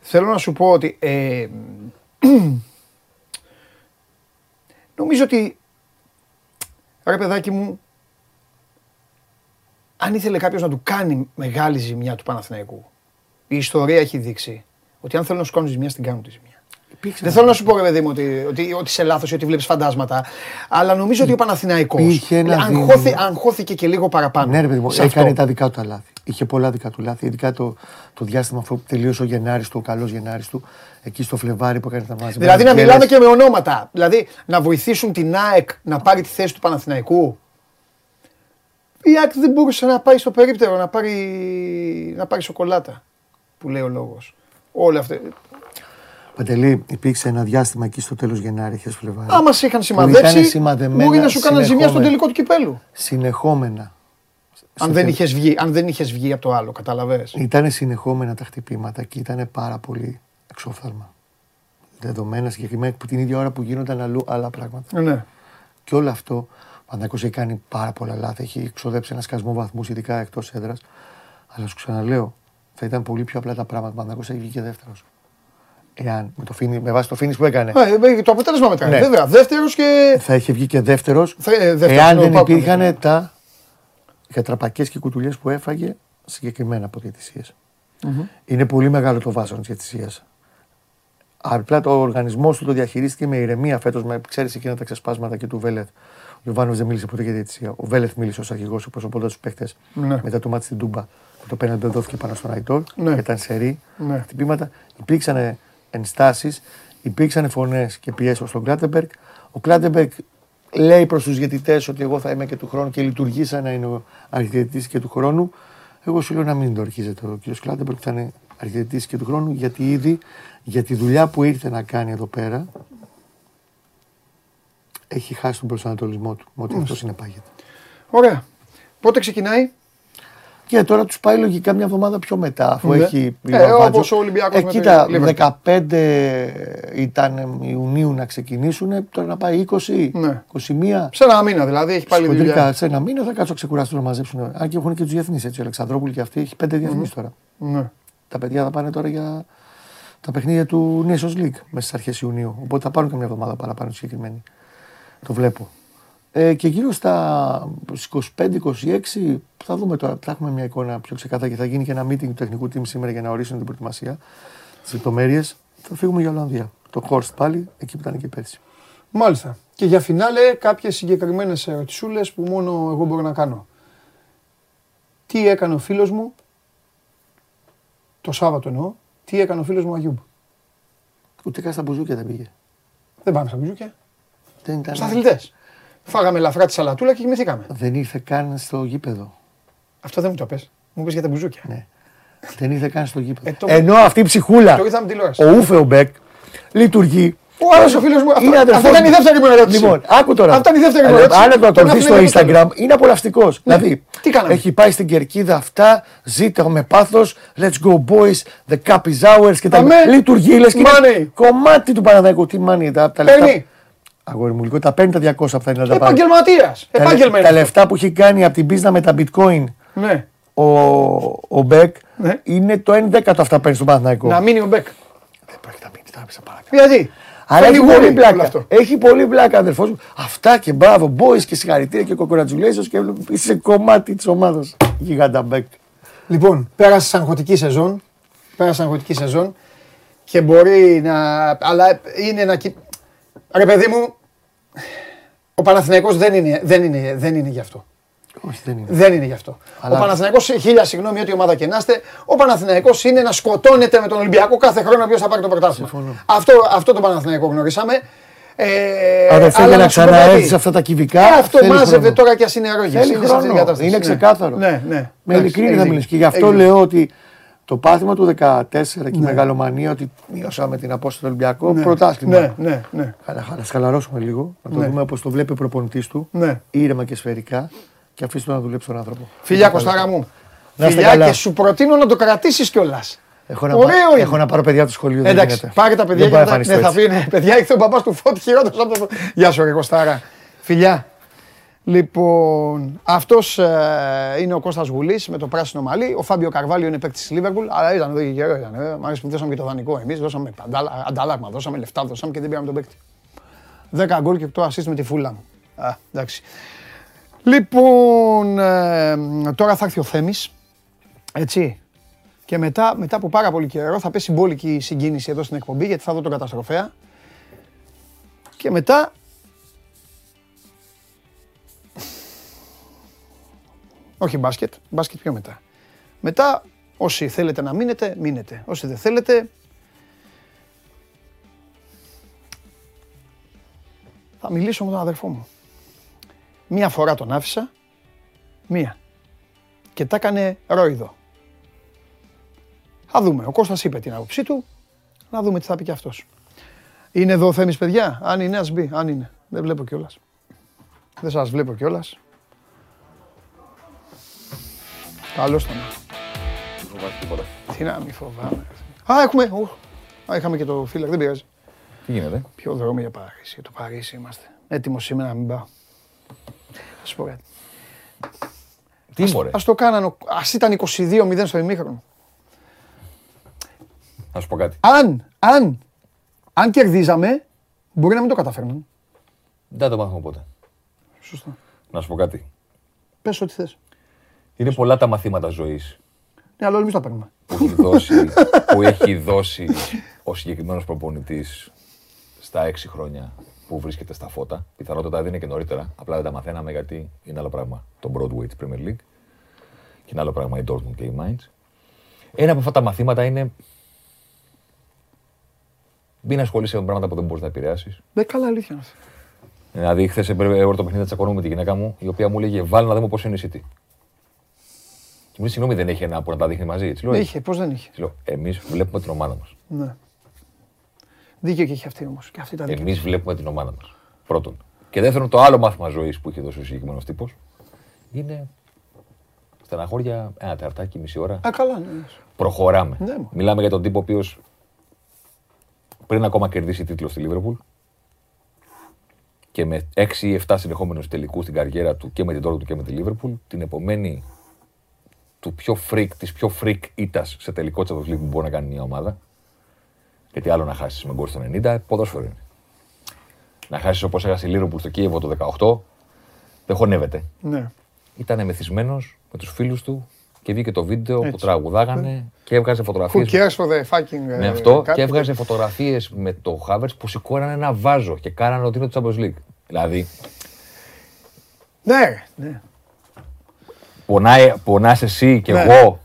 θέλω να σου πω ότι ε, νομίζω ότι ρε παιδάκι μου αν ήθελε κάποιος να του κάνει μεγάλη ζημιά του Παναθηναϊκού, η ιστορία έχει δείξει ότι αν θέλουν να σου κάνουν ζημιά, στην κάνουν τη ζημιά. Υπήρξε Δεν θέλω να σου πω, ρε παιδί μου, ότι, ότι, ότι είσαι λάθος ή ότι βλέπεις φαντάσματα. Αλλά νομίζω ότι ο Παναθηναϊκός Υπήρχε ένα αγχώθη, δίμηνο. αγχώθηκε και λίγο παραπάνω. Ναι, ρε παιδί μου, σε έκανε αυτό. τα δικά του τα λάθη. Είχε πολλά δικά του λάθη. Ειδικά το, το διάστημα αφού τελείωσε ο Γενάρης του, ο καλός Γενάρης του, εκεί στο Φλεβάρι που έκανε τα μάτια. Δηλαδή να μιλάμε και με ονόματα. Δηλαδή να βοηθήσουν την ΑΕΚ να πάρει τη θέση του Παναθηναϊκού. Η ΑΕΚ δεν μπορούσε να πάει στο περίπτερο να πάρει, να πάρει σοκολάτα. Που λέει ο λόγος. Όλα αυτά. Παντελή, υπήρξε ένα διάστημα εκεί στο τέλος Γενάρη, χθε Φλεβάρι. Άμα σε είχαν ήταν σημαδέψει, σημαδεμένα μπορεί να σου κάνουν ζημιά στον συνεχόμενα. τελικό του κυπέλου. Συνεχόμενα. Αν δεν, είχες βγει, αν δεν είχες βγει από το άλλο, καταλαβες. Ήταν συνεχόμενα τα χτυπήματα και ήταν πάρα πολύ εξόφθαλμα. Δεδομένα συγκεκριμένα που την ίδια ώρα που γίνονταν αλλού άλλα πράγματα. Ναι. Και όλο αυτό ο Παναθηναϊκός έχει κάνει πάρα πολλά λάθη. Έχει εξοδέψει ένα σκασμό βαθμού, ειδικά εκτός έδρας. Αλλά σου ξαναλέω, θα ήταν πολύ πιο απλά τα πράγματα. Ο Παναθηναϊκός έχει βγει και δεύτερος. Εάν με, το φίνι, με βάση το φίνις που έκανε, Ε, το αποτέλεσμα μετράει. Ναι. Βέβαια, δεύτερος και... θα είχε βγει και δεύτερος. Θα- ε, δεύτερος Εάν είναι ο δεν Πάουκ, υπήρχαν τα κατραπακέ και κουτουλιές που έφαγε συγκεκριμένα από διαιτησίες. Είναι πολύ μεγάλο το βάσανο της διαιτησίας. Απλά το οργανισμό του το διαχειρίστηκε με ηρεμία φέτος. Με ξέρεις εκείνα τα ξεσπάσματα και του Βέλεθ. Ο Ιωβάνος δεν μίλησε ποτέ για διαιτησία. Ο Βέλεθ μίλησε ως αρχηγός, εκπροσωπώντα τους παίχτε Ναι. μετά το μάτι στην Τούμπα. που Το πέναντι δόθηκε πάνω στον Αϊτόρ. Ναι. Και ήταν σερή Ναι. χτυπήματα. Υπήρξαν ενστάσεις, υπήρξαν φωνές και πιέσεις προς τον Κλάτεμπεργκ. Ο Κλάτεμπεργκ λέει προς τους διαιτητές ότι εγώ θα είμαι και του χρόνου και λειτουργεί σαν να είναι ο αρχιδιαιτητή και του χρόνου. Εγώ σου λέω να μην το αρχίζετε ο κ. Κλάτεμπεργκ, θα είναι αρχιδιαιτητή και του χρόνου, γιατί ήδη για τη δουλειά που ήρθε να κάνει εδώ πέρα έχει χάσει τον προσανατολισμό του. Με ό,τι αυτό συνεπάγεται. Ωραία. Πότε ξεκινάει; Και τώρα τους πάει λογικά μια εβδομάδα πιο μετά, αφού Ναι. έχει. Ε, Λιβαδάτζο. όπως ο Ολυμπιακός Ε, με κοίτα, τη Liverpool. 15 ήταν Ιουνίου να ξεκινήσουν, τώρα να πάει 20, Ναι. 21. Σε ένα μήνα δηλαδή, έχει πάλι Χοντρικά, δουλειά. σε ένα μήνα θα κάτσω ξεκουραστώ να μαζέψουν. Αν και έχουν και τους διεθνείς έτσι. Ο Αλεξανδρόπουλο και αυτοί έχει πέντε διεθνείς τώρα. Ναι. Τα παιδιά θα πάνε τώρα για τα παιχνίδια του Nations League μέσα στις αρχές Ιουνίου. Οπότε θα πάρουν και μια εβδομάδα παραπάνω συγκεκριμένοι. Το βλέπω. Ε, και γύρω στα 25-26 θα δούμε τώρα, θα έχουμε μια εικόνα πιο ξεκάθαρη και θα γίνει και ένα meeting του τεχνικού team σήμερα για να ορίσουν την προετοιμασία. Τι λεπτομέρειε. Θα φύγουμε για Ολλανδία. Το Χόρστ πάλι, εκεί που ήταν και πέρσι. Μάλιστα. Και για φινάλε κάποιες συγκεκριμένες ερωτησούλες που μόνο εγώ μπορώ να κάνω. Τι έκανε ο φίλος μου, το Σάββατο εννοώ, τι έκανε ο φίλος μου Αγιούμπ. Ούτε καν στα μπουζούκια δεν πήγε. Δεν πάμε στα μπουζούκια, Δεν, ήταν, στα αθλητές. Φάγαμε ελαφρά τη σαλατούλα και κοιμηθήκαμε. δεν ήρθε καν στο γήπεδο. Αυτό δεν μου το πες. Μου πες για τα μπουζούκια. Ναι. δεν ήρθε καν στο γήπεδο. Ε, το- Ενώ αυτή η ψυχούλα, Το είδαμε τηλεόραση. ο Ούφεο Μπεκ, λειτουργεί. Ο άλλος ο φίλος μου, αυτό- Είναι αδερφός αυτή ήταν η μου. δεύτερη μου ερώτηση. Λοιπόν, άκου τώρα. Αυτή ήταν η δεύτερη μου Αλλά ερώτηση. Αν το Τον ακολουθεί στο άφηνε για το Instagram, είναι απολαυστικός. Δηλαδή, Τι κάναμε; έχει πάει στην κερκίδα αυτά, ζήτα με πάθος, let's go boys, the cup is ours και τα Αμέ. Λειτουργεί, λες και είναι Money. κομμάτι του Παναδάκου. Τι money, τα, τα λεφτά. Παίρνει. Αγόρι μου, λίγο τα παίρνει τα 200 αυτά είναι να τα πάρει. Επαγγελματίας. Τα, λε- Επάγγελμα τα είναι. λεφτά που έχει κάνει από την πίσνα με τα bitcoin Ναι. ο, ο Μπεκ Ναι. είναι το 1 δέκατο αυτά που παίρνει στον Παναθηναϊκό. Να μείνει ο Μπέκ. Δεν πρόκειται να μείνει, θα πεις, παρακάτω. Γιατί; Αλλά Φέρνει έχει γούρι πολύ όλο πλάκα. αυτό. Έχει πολύ πλάκα, αδερφός μου. Αυτά και μπράβο, boys και συγχαρητήρια και κοκορατζουλέζο και είσαι κομμάτι της ομάδας. Γιγάντα Μπεκ. Λοιπόν, πέρασε αγχωτική σεζόν. Πέρασε αγχωτική σεζόν και μπορεί να. Αλλά είναι ένα. Κυ- Ρε παιδί μου, ο Παναθηναϊκός δεν είναι, δεν είναι, δεν είναι γι' αυτό. Όχι, δεν είναι. Δεν είναι γι' αυτό. Αλλά- Ο Παναθηναϊκός, χίλια συγγνώμη, ό,τι ομάδα και να είστε, ο Παναθηναϊκός είναι να σκοτώνεται με τον Ολυμπιακό κάθε χρόνο ποιο θα πάρει το πρωτάθλημα. Συμφωνώ. Αυτό, αυτό το Παναθηναϊκό γνωρίσαμε. Ε, Αδερφέ, αλλά για να σου πω κάτι. ξαναέρθεις σε αυτά τα κυβικά. Ε, αυτό θέλεις μάζευε χρόνο. τώρα και ας είναι αρρώγες. Θέλει Είναι σε αυτή την χρόνο. κατάσταση. Είναι Ναι. ξεκάθαρο. Ναι, ναι. Με Εντάξει, ειλικρίνη έχεις θα δίκιο. μιλήσω. Και γι' αυτό Έχεις λέω ότι το πάθημα του 14 και η Ναι. μεγαλομανία ότι μειώσαμε την απόσταση του Ολυμπιακού. Ναι. Πρωτάθλημα. Ναι, ναι, ναι. Αλλά θα χαλαρώσουμε λίγο. Να το Ναι. δούμε όπως το βλέπει ο προπονητής του. Ναι. Ήρεμα και σφαιρικά. Και αφήστε τον να δουλέψει τον άνθρωπο. Φιλιά Κωστάρα μου. Να είστε Φιλιά καλά. και σου προτείνω να το κρατήσεις κιόλας. Έχω να, Ωραίο πά- είναι. έχω να πάρω παιδιά του σχολείου. δεν Εντάξει, γίνεται. πάρε τα παιδιά Δεν και μπορεί να μετά- εμφανιστώ ναι, θα έτσι. πει ναι, παιδιά, ήρθε ο παπά του φώτη χειρότερο από το. Γεια σου, ρε Κωστάρα. Φιλιά. Λοιπόν, αυτός είναι ο Κώστας Γουλής με το πράσινο μαλλί. Ο Φάμπιο Καρβάλιο είναι παίκτης της Λίβερπουλ. Αλλά ήταν εδώ και καιρό. Ήταν, ε. Μ' αρέσει που δώσαμε και το δανεικό εμείς. Δώσαμε αντάλλα- αντάλλαγμα, δώσαμε λεφτά, δώσαμε και δεν πήραμε τον παίκτη. 10 γκολ και 8 assist με τη φούλα μου. Α, εντάξει. Λοιπόν, ε, τώρα θα έρθει ο Θέμης. Έτσι. Και μετά, μετά από πάρα πολύ καιρό θα πέσει μπόλικη συγκίνηση εδώ στην εκπομπή γιατί θα δω τον καταστροφέα. Και μετά Όχι μπάσκετ, μπάσκετ πιο μετά. Μετά, όσοι θέλετε να μείνετε, μείνετε. Όσοι δεν θέλετε, θα μιλήσω με τον αδερφό μου. Μία φορά τον άφησα, μία. Και τα έκανε ρόιδο. Θα δούμε. Ο Κώστας είπε την άποψή του. Να δούμε τι θα πει και αυτός. Είναι εδώ ο Θέμης, παιδιά. Αν είναι, ας μπει. Αν είναι. Δεν βλέπω κιόλας. Δεν σας βλέπω κιόλας. Καλώς ήταν. Δεν φοβάσαι τίποτα. Τι να μην φοβάμαι. Α, έχουμε. Ου. Α, είχαμε και το φίλο, δεν πειράζει. Τι γίνεται; Ποιο δρόμο για Παρίσι. Για το Παρίσι είμαστε. Έτοιμος σήμερα να μην πάω. Α σου πω κάτι. Τι μωρέ. Α το κάνανε. Α ήταν 22-0 στο ημίχρονο. Να σου πω κάτι. Αν, αν, αν κερδίζαμε, μπορεί να μην το καταφέρναν. Δεν θα το μάθουμε ποτέ. Σωστά. Να σου πω κάτι. Πες ό,τι θες. Είναι πολλά τα μαθήματα ζωής Ναι, αλλά όλοι εμείς τα παίρνουμε. που έχει δώσει, που έχει δώσει ο συγκεκριμένος προπονητής στα έξι χρόνια που βρίσκεται στα φώτα. Πιθανότατα δεν είναι και νωρίτερα. Απλά δεν τα μαθαίναμε γιατί είναι άλλο πράγμα το Broadway της Premier League και είναι άλλο πράγμα η Dortmund και η Mainz. Ένα από αυτά τα μαθήματα είναι μην ασχολείσαι με πράγματα που δεν μπορείς να επηρεάσεις. Δεν καλά αλήθεια είναι αυτό. Δηλαδή, χθες έπρεπε το παιχνίδι να τσακωνούμε με τη γυναίκα μου, η οποία μου λέγε Βάλει να δούμε πώς είναι η City. Και μου συγγνώμη, δεν έχει ένα που να τα δείχνει μαζί. Τη λέω, «Έχει». Είχε, πώς δεν είχε; Της λέω, Εμείς βλέπουμε την ομάδα μας. Ναι. Δίκιο και έχει αυτή όμως. Και αυτή τα δίκιο. Εμείς βλέπουμε την ομάδα μας. Πρώτον. Και δεύτερον, το άλλο μάθημα ζωής που έχει δώσει ο συγκεκριμένος τύπος είναι στεναχώρια ένα τερτάκι, μισή ώρα. Α, καλά, ναι. Προχωράμε. Ναι, μα. Μιλάμε για τον τύπο ο οποίος πριν ακόμα κερδίσει τίτλο στη Λίβερπουλ και με 6 ή 7 συνεχόμενους τελικούς στην καριέρα του και με την Dortmund και με τη Λίβερπουλ, την επομένη του πιο freak, της πιο freak ήττας σε τελικό Champions League που μπορεί να κάνει μια ομάδα. Γιατί άλλο να χάσεις με γκολ στο 90, ποδόσφαιρο είναι. Να χάσεις όπως έχασε η Λίβερπουλ στο Κίεβο το 18, δεν χωνεύεται. ναι. Ήταν μεθυσμένος με τους φίλους του και βγήκε το βίντεο που Έτσι. τραγουδάγανε και έβγαζε Who φωτογραφίε. cares for the fucking... Με ε, αυτό κάτι. και έβγαζε φωτογραφίες με το Χάβερτ που σηκώνανε ένα βάζο και κάνανε ότι είναι το Champions League. Δηλαδή, Ναι, ναι. Πονάει, πονάς εσύ και Ναι. εγώ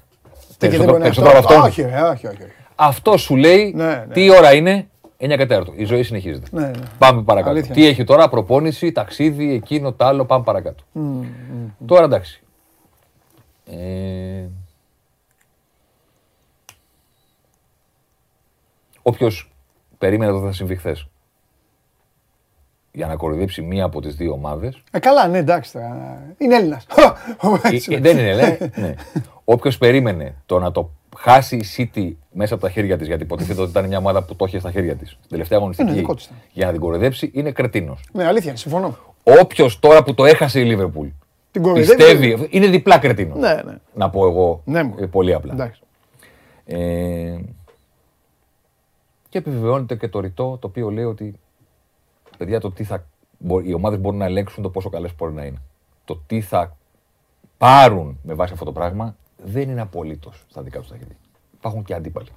Και δεν περισσότερο, μπορεί να περισσότερο από αυτόν. Όχι, ρε, όχι, όχι. όχι. Αυτό σου λέει Ναι, ναι. τι ώρα είναι, 9 και 4. Η ζωή συνεχίζεται. Ναι, ναι. Πάμε παρακάτω. Αλήθεια. Τι έχει τώρα, προπόνηση, ταξίδι, εκείνο, το άλλο, πάμε παρακάτω. Τώρα εντάξει. Ε... Όποιος περίμενε ότι θα συμβεί χθες για να κοροϊδέψει μία από τις δύο ομάδες. Ε, καλά, ναι, εντάξει τώρα. Είναι Έλληνας. δεν είναι, λέει. ναι. Όποιος περίμενε το να το χάσει η City μέσα από τα χέρια της, γιατί υποτίθεται ότι ήταν μια ομάδα που το είχε στα χέρια της. Στην τελευταία Είναι αγωνιστική δικό της ήταν. για να την κοροϊδέψει είναι κρετίνος. Ναι, αλήθεια είναι, συμφωνώ. Όποιος τώρα που το έχασε η Λίβερπουλ Την κοροϊδεύει. πιστεύει. Είναι διπλά κρετίνος. Ναι, ναι. Να πω εγώ Ναι, μου. ε, πολύ απλά. Εντάξει. Ε, και επιβεβαιώνεται και το ρητό το οποίο λέει ότι παιδιά το τι θα, μπο- οι ομάδες μπορούν να ελέγξουν το πόσο καλές μπορεί να είναι. Το τι θα πάρουν με βάση αυτό το πράγμα δεν είναι απολύτως στα δικά τους τα χέρια. Υπάρχουν και αντίπαλοι.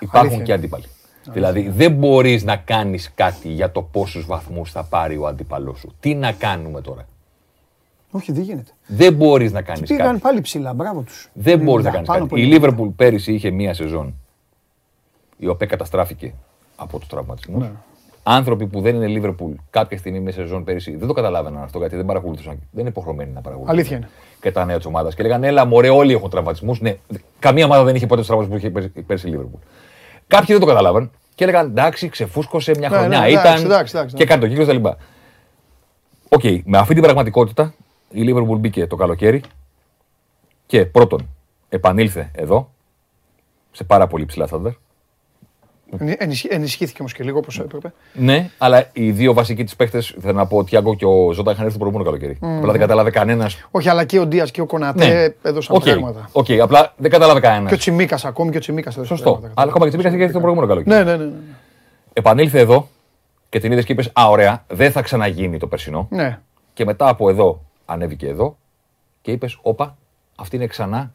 Υπάρχουν Αλήθεια και είναι. αντίπαλοι. Δηλαδή δεν μπορείς να κάνεις κάτι για το πόσους βαθμούς θα πάρει ο αντίπαλός σου. Τι να κάνουμε τώρα; Όχι, δεν γίνεται. Δεν μπορείς να κάνεις Πήγαν κάτι. πάλι ψηλά, μπράβο τους. Δεν μπορείς να Ναι, κάνεις πάνω κάτι. από Η εκεί. Λίβερπουλ πέρυσι είχε μία σεζόν η οποία καταστράφηκε από τους τραυματισμούς. Ναι. Άνθρωποι που δεν είναι Λίβερπουλ κάποια στιγμή μέσα σεζόν πέρυσι δεν το καταλάβαιναν αυτό γιατί δεν παρακολουθούσαν. Δεν είναι υποχρεωμένοι να παρακολουθούν. Αλήθεια είναι. Και τα νέα της ομάδας. Και λέγανε, Έλα, μωρέ, όλοι έχουν τραυματισμούς. Ναι, καμία ομάδα δεν είχε ποτέ τους τραυματισμούς που είχε πέρυσι- πέρυσι η Λίβερπουλ. Κάποιοι δεν το καταλάβαν και έλεγαν Εντάξει, ξεφούσκωσε μια Ναι, χρονιά. ναι, εντάξει, ήταν εντάξει, εντάξει, και κάνει το κύκλο κτλ. Οκ, με αυτή την πραγματικότητα η Λίβερπουλ μπήκε το καλοκαίρι και πρώτον επανήλθε εδώ σε πάρα πολύ ψηλά στάνταρ. Ενι- ενισχύ- Ενισχύθηκε όμως και λίγο όπως έπρεπε. Ναι, αλλά οι δύο βασικοί της παίχτες, θέλω να πω, ο Τιάγκο και ο Ζώτα είχαν έρθει το προηγούμενο καλοκαίρι. Απλά δεν κατάλαβε κανένας. Όχι, αλλά και ο Ντίας και ο Κονατέ Ναι, έδωσαν Οκ, πράγματα. οκ, απλά δεν κατάλαβε κανένας. Και ο Τσιμίκας ακόμη και ο Τσιμίκας έδωσε Σωστό. πράγματα. Αλλά ακόμα και Τσιμίκας είχε έρθει το προηγούμενο καλοκαίρι. Ναι, ναι, ναι. ναι. Επανήλθε εδώ και την είδες και είπες: Α, ωραία, δεν θα ξαναγίνει το περσινό. Ναι. Και μετά από εδώ ανέβηκε εδώ και είπες: Όπα, αυτή είναι ξανά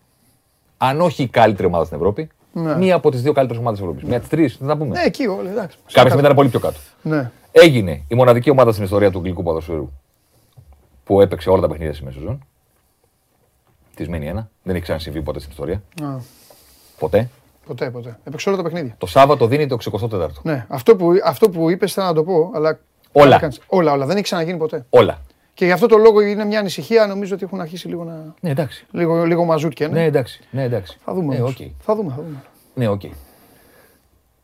αν όχι η καλύτερη ομάδα στην Ευρώπη, Ναι. μία από τις δύο καλύτερες ομάδες της Ευρώπης. Μία από τις τρεις, δεν θα πούμε. Ναι, εκεί όλοι, εντάξει. Κάποια στιγμή ήταν πολύ πιο κάτω. Ναι. Έγινε η μοναδική ομάδα στην ιστορία του αγγλικού ποδοσφαίρου που έπαιξε όλα τα παιχνίδια στη σεζόν. Της μένει ένα. Δεν έχει ξανασυμβεί ποτέ στην ιστορία. Α, Ποτέ. ποτέ, ποτέ. Έπαιξε όλα τα παιχνίδια. Το Σάββατο δίνει το 64ο. Ναι, αυτό που, αυτό που είπες θέλω να το πω, αλλά. Όλα. Κάνεις- Όλα, όλα. Δεν έχει ξαναγίνει ποτέ. Όλα. Και γι' αυτό το λόγο είναι μια ανησυχία. Νομίζω ότι έχουν αρχίσει λίγο να. Ναι, εντάξει. Λίγο, λίγο μαζούτια. Ναι. Ναι, εντάξει. Ναι, εντάξει. Θα δούμε. Ναι, όμως. οκ. Θα δούμε, θα δούμε. Ναι, οκ.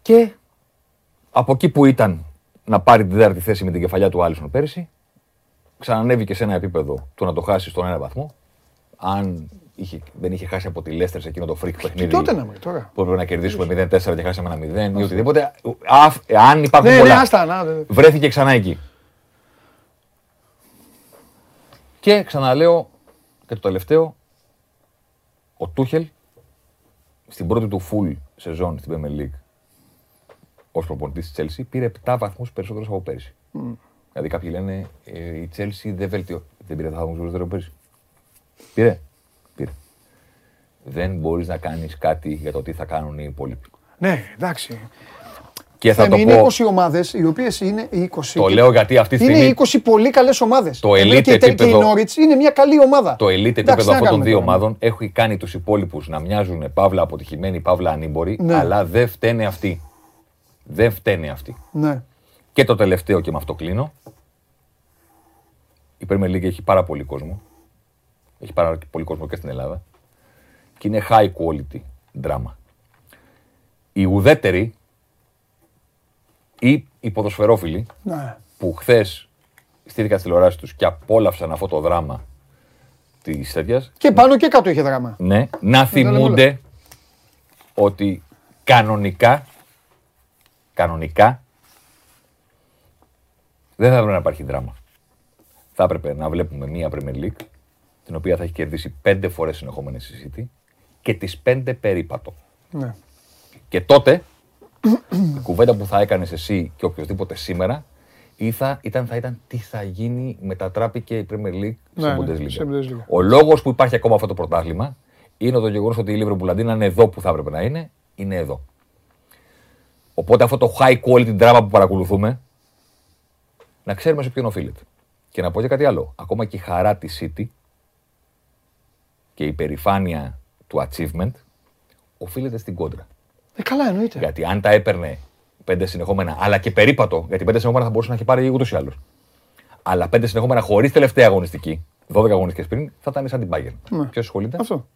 Και από εκεί που ήταν να πάρει την τέταρτη θέση με την κεφαλιά του Άλισον πέρυσι, ξανανέβηκε σε ένα επίπεδο του να το χάσει στον ένα βαθμό. Αν είχε, δεν είχε χάσει από τη Λέστερς σε εκείνο το freak παιχνίδι. τότε να βρει, τώρα. Που έπρεπε να κερδίσουμε 0-4 και χάσαμε ένα 0 ή οτιδήποτε. Αφ, αν υπάρχουν Ναι, ναι, πολλά. άστα. Να, ναι. Βρέθηκε ξανά εκεί. Και ξαναλέω και το τελευταίο, ο Τούχελ στην πρώτη του full σεζόν στην Premier League ως προπονητής της Chelsea πήρε 7 βαθμούς περισσότερους από πέρυσι. Δηλαδή κάποιοι λένε ε, η Chelsea δεν βελτιώ. Δεν πήρε 7 βαθμούς περισσότερο από πέρυσι. Πήρε. Πήρε. Δεν μπορείς να κάνεις κάτι για το τι θα κάνουν οι υπόλοιποι. ναι, εντάξει. Και θα Θέμη, το είναι πω, 20 ομάδες, οι οποίες είναι οι 20. το λέω γιατί αυτή τη Είναι στιγμή 20 πολύ καλές ομάδες. Το elite και, η Tel- και η επίπεδο- Norwich είναι μια καλή ομάδα. Το elite Εντάξει, επίπεδο τι να αυτών των κάνουμε δύο τώρα. ομάδων έχει κάνει τους υπόλοιπους να μοιάζουν παύλα αποτυχημένοι, παύλα ανήμποροι, Ναι. αλλά δεν φταίνε αυτοί. Δεν φταίνε αυτοί. Ναι. Και το τελευταίο και με αυτό κλείνω. Η Premier League έχει πάρα πολύ κόσμο. Έχει πάρα πολύ κόσμο και στην Ελλάδα. Και είναι high quality drama. Οι ουδέτεροι ή οι ποδοσφαιρόφιλοι ναι. που χθες στήθηκαν στη τηλεόραση τους και απόλαυσαν αυτό το δράμα της τέτοιας, Και πάνω και κάτω είχε δράμα. ναι, να θυμούνται ότι κανονικά, κανονικά, δεν θα έπρεπε να υπάρχει δράμα. Θα έπρεπε να βλέπουμε μία Premier League, την οποία θα έχει κερδίσει πέντε φορές συνεχόμενες η City και τις πέντε περίπατο. Ναι. Και τότε η κουβέντα που θα έκανες εσύ και οποιοδήποτε σήμερα ή θα, ήταν, θα ήταν τι θα γίνει, μετατράπηκε η Premier League Ναι, στην ναι, Bundesliga. σε Bundesliga. Ο λόγος που υπάρχει ακόμα αυτό το πρωτάθλημα είναι το γεγονός ότι η Liverpool αντί να είναι εδώ που θα έπρεπε να είναι, είναι εδώ. Οπότε αυτό το high quality drama που παρακολουθούμε, να ξέρουμε σε ποιον οφείλεται. Και να πω και κάτι άλλο. Ακόμα και η χαρά της City και η περηφάνεια του achievement οφείλεται στην κόντρα. Ε, καλά εννοείται. Γιατί αν τα έπαιρνε πέντε συνεχόμενα, αλλά και περίπατο, γιατί πέντε συνεχόμενα θα μπορούσε να έχει πάρει ούτως ή άλλως. Αλλά πέντε συνεχόμενα χωρίς τελευταία αγωνιστική, 12 αγωνιστικές πριν, θα ήταν σαν την Bayern. Ναι. Ποιος ασχολείται, Αυτό.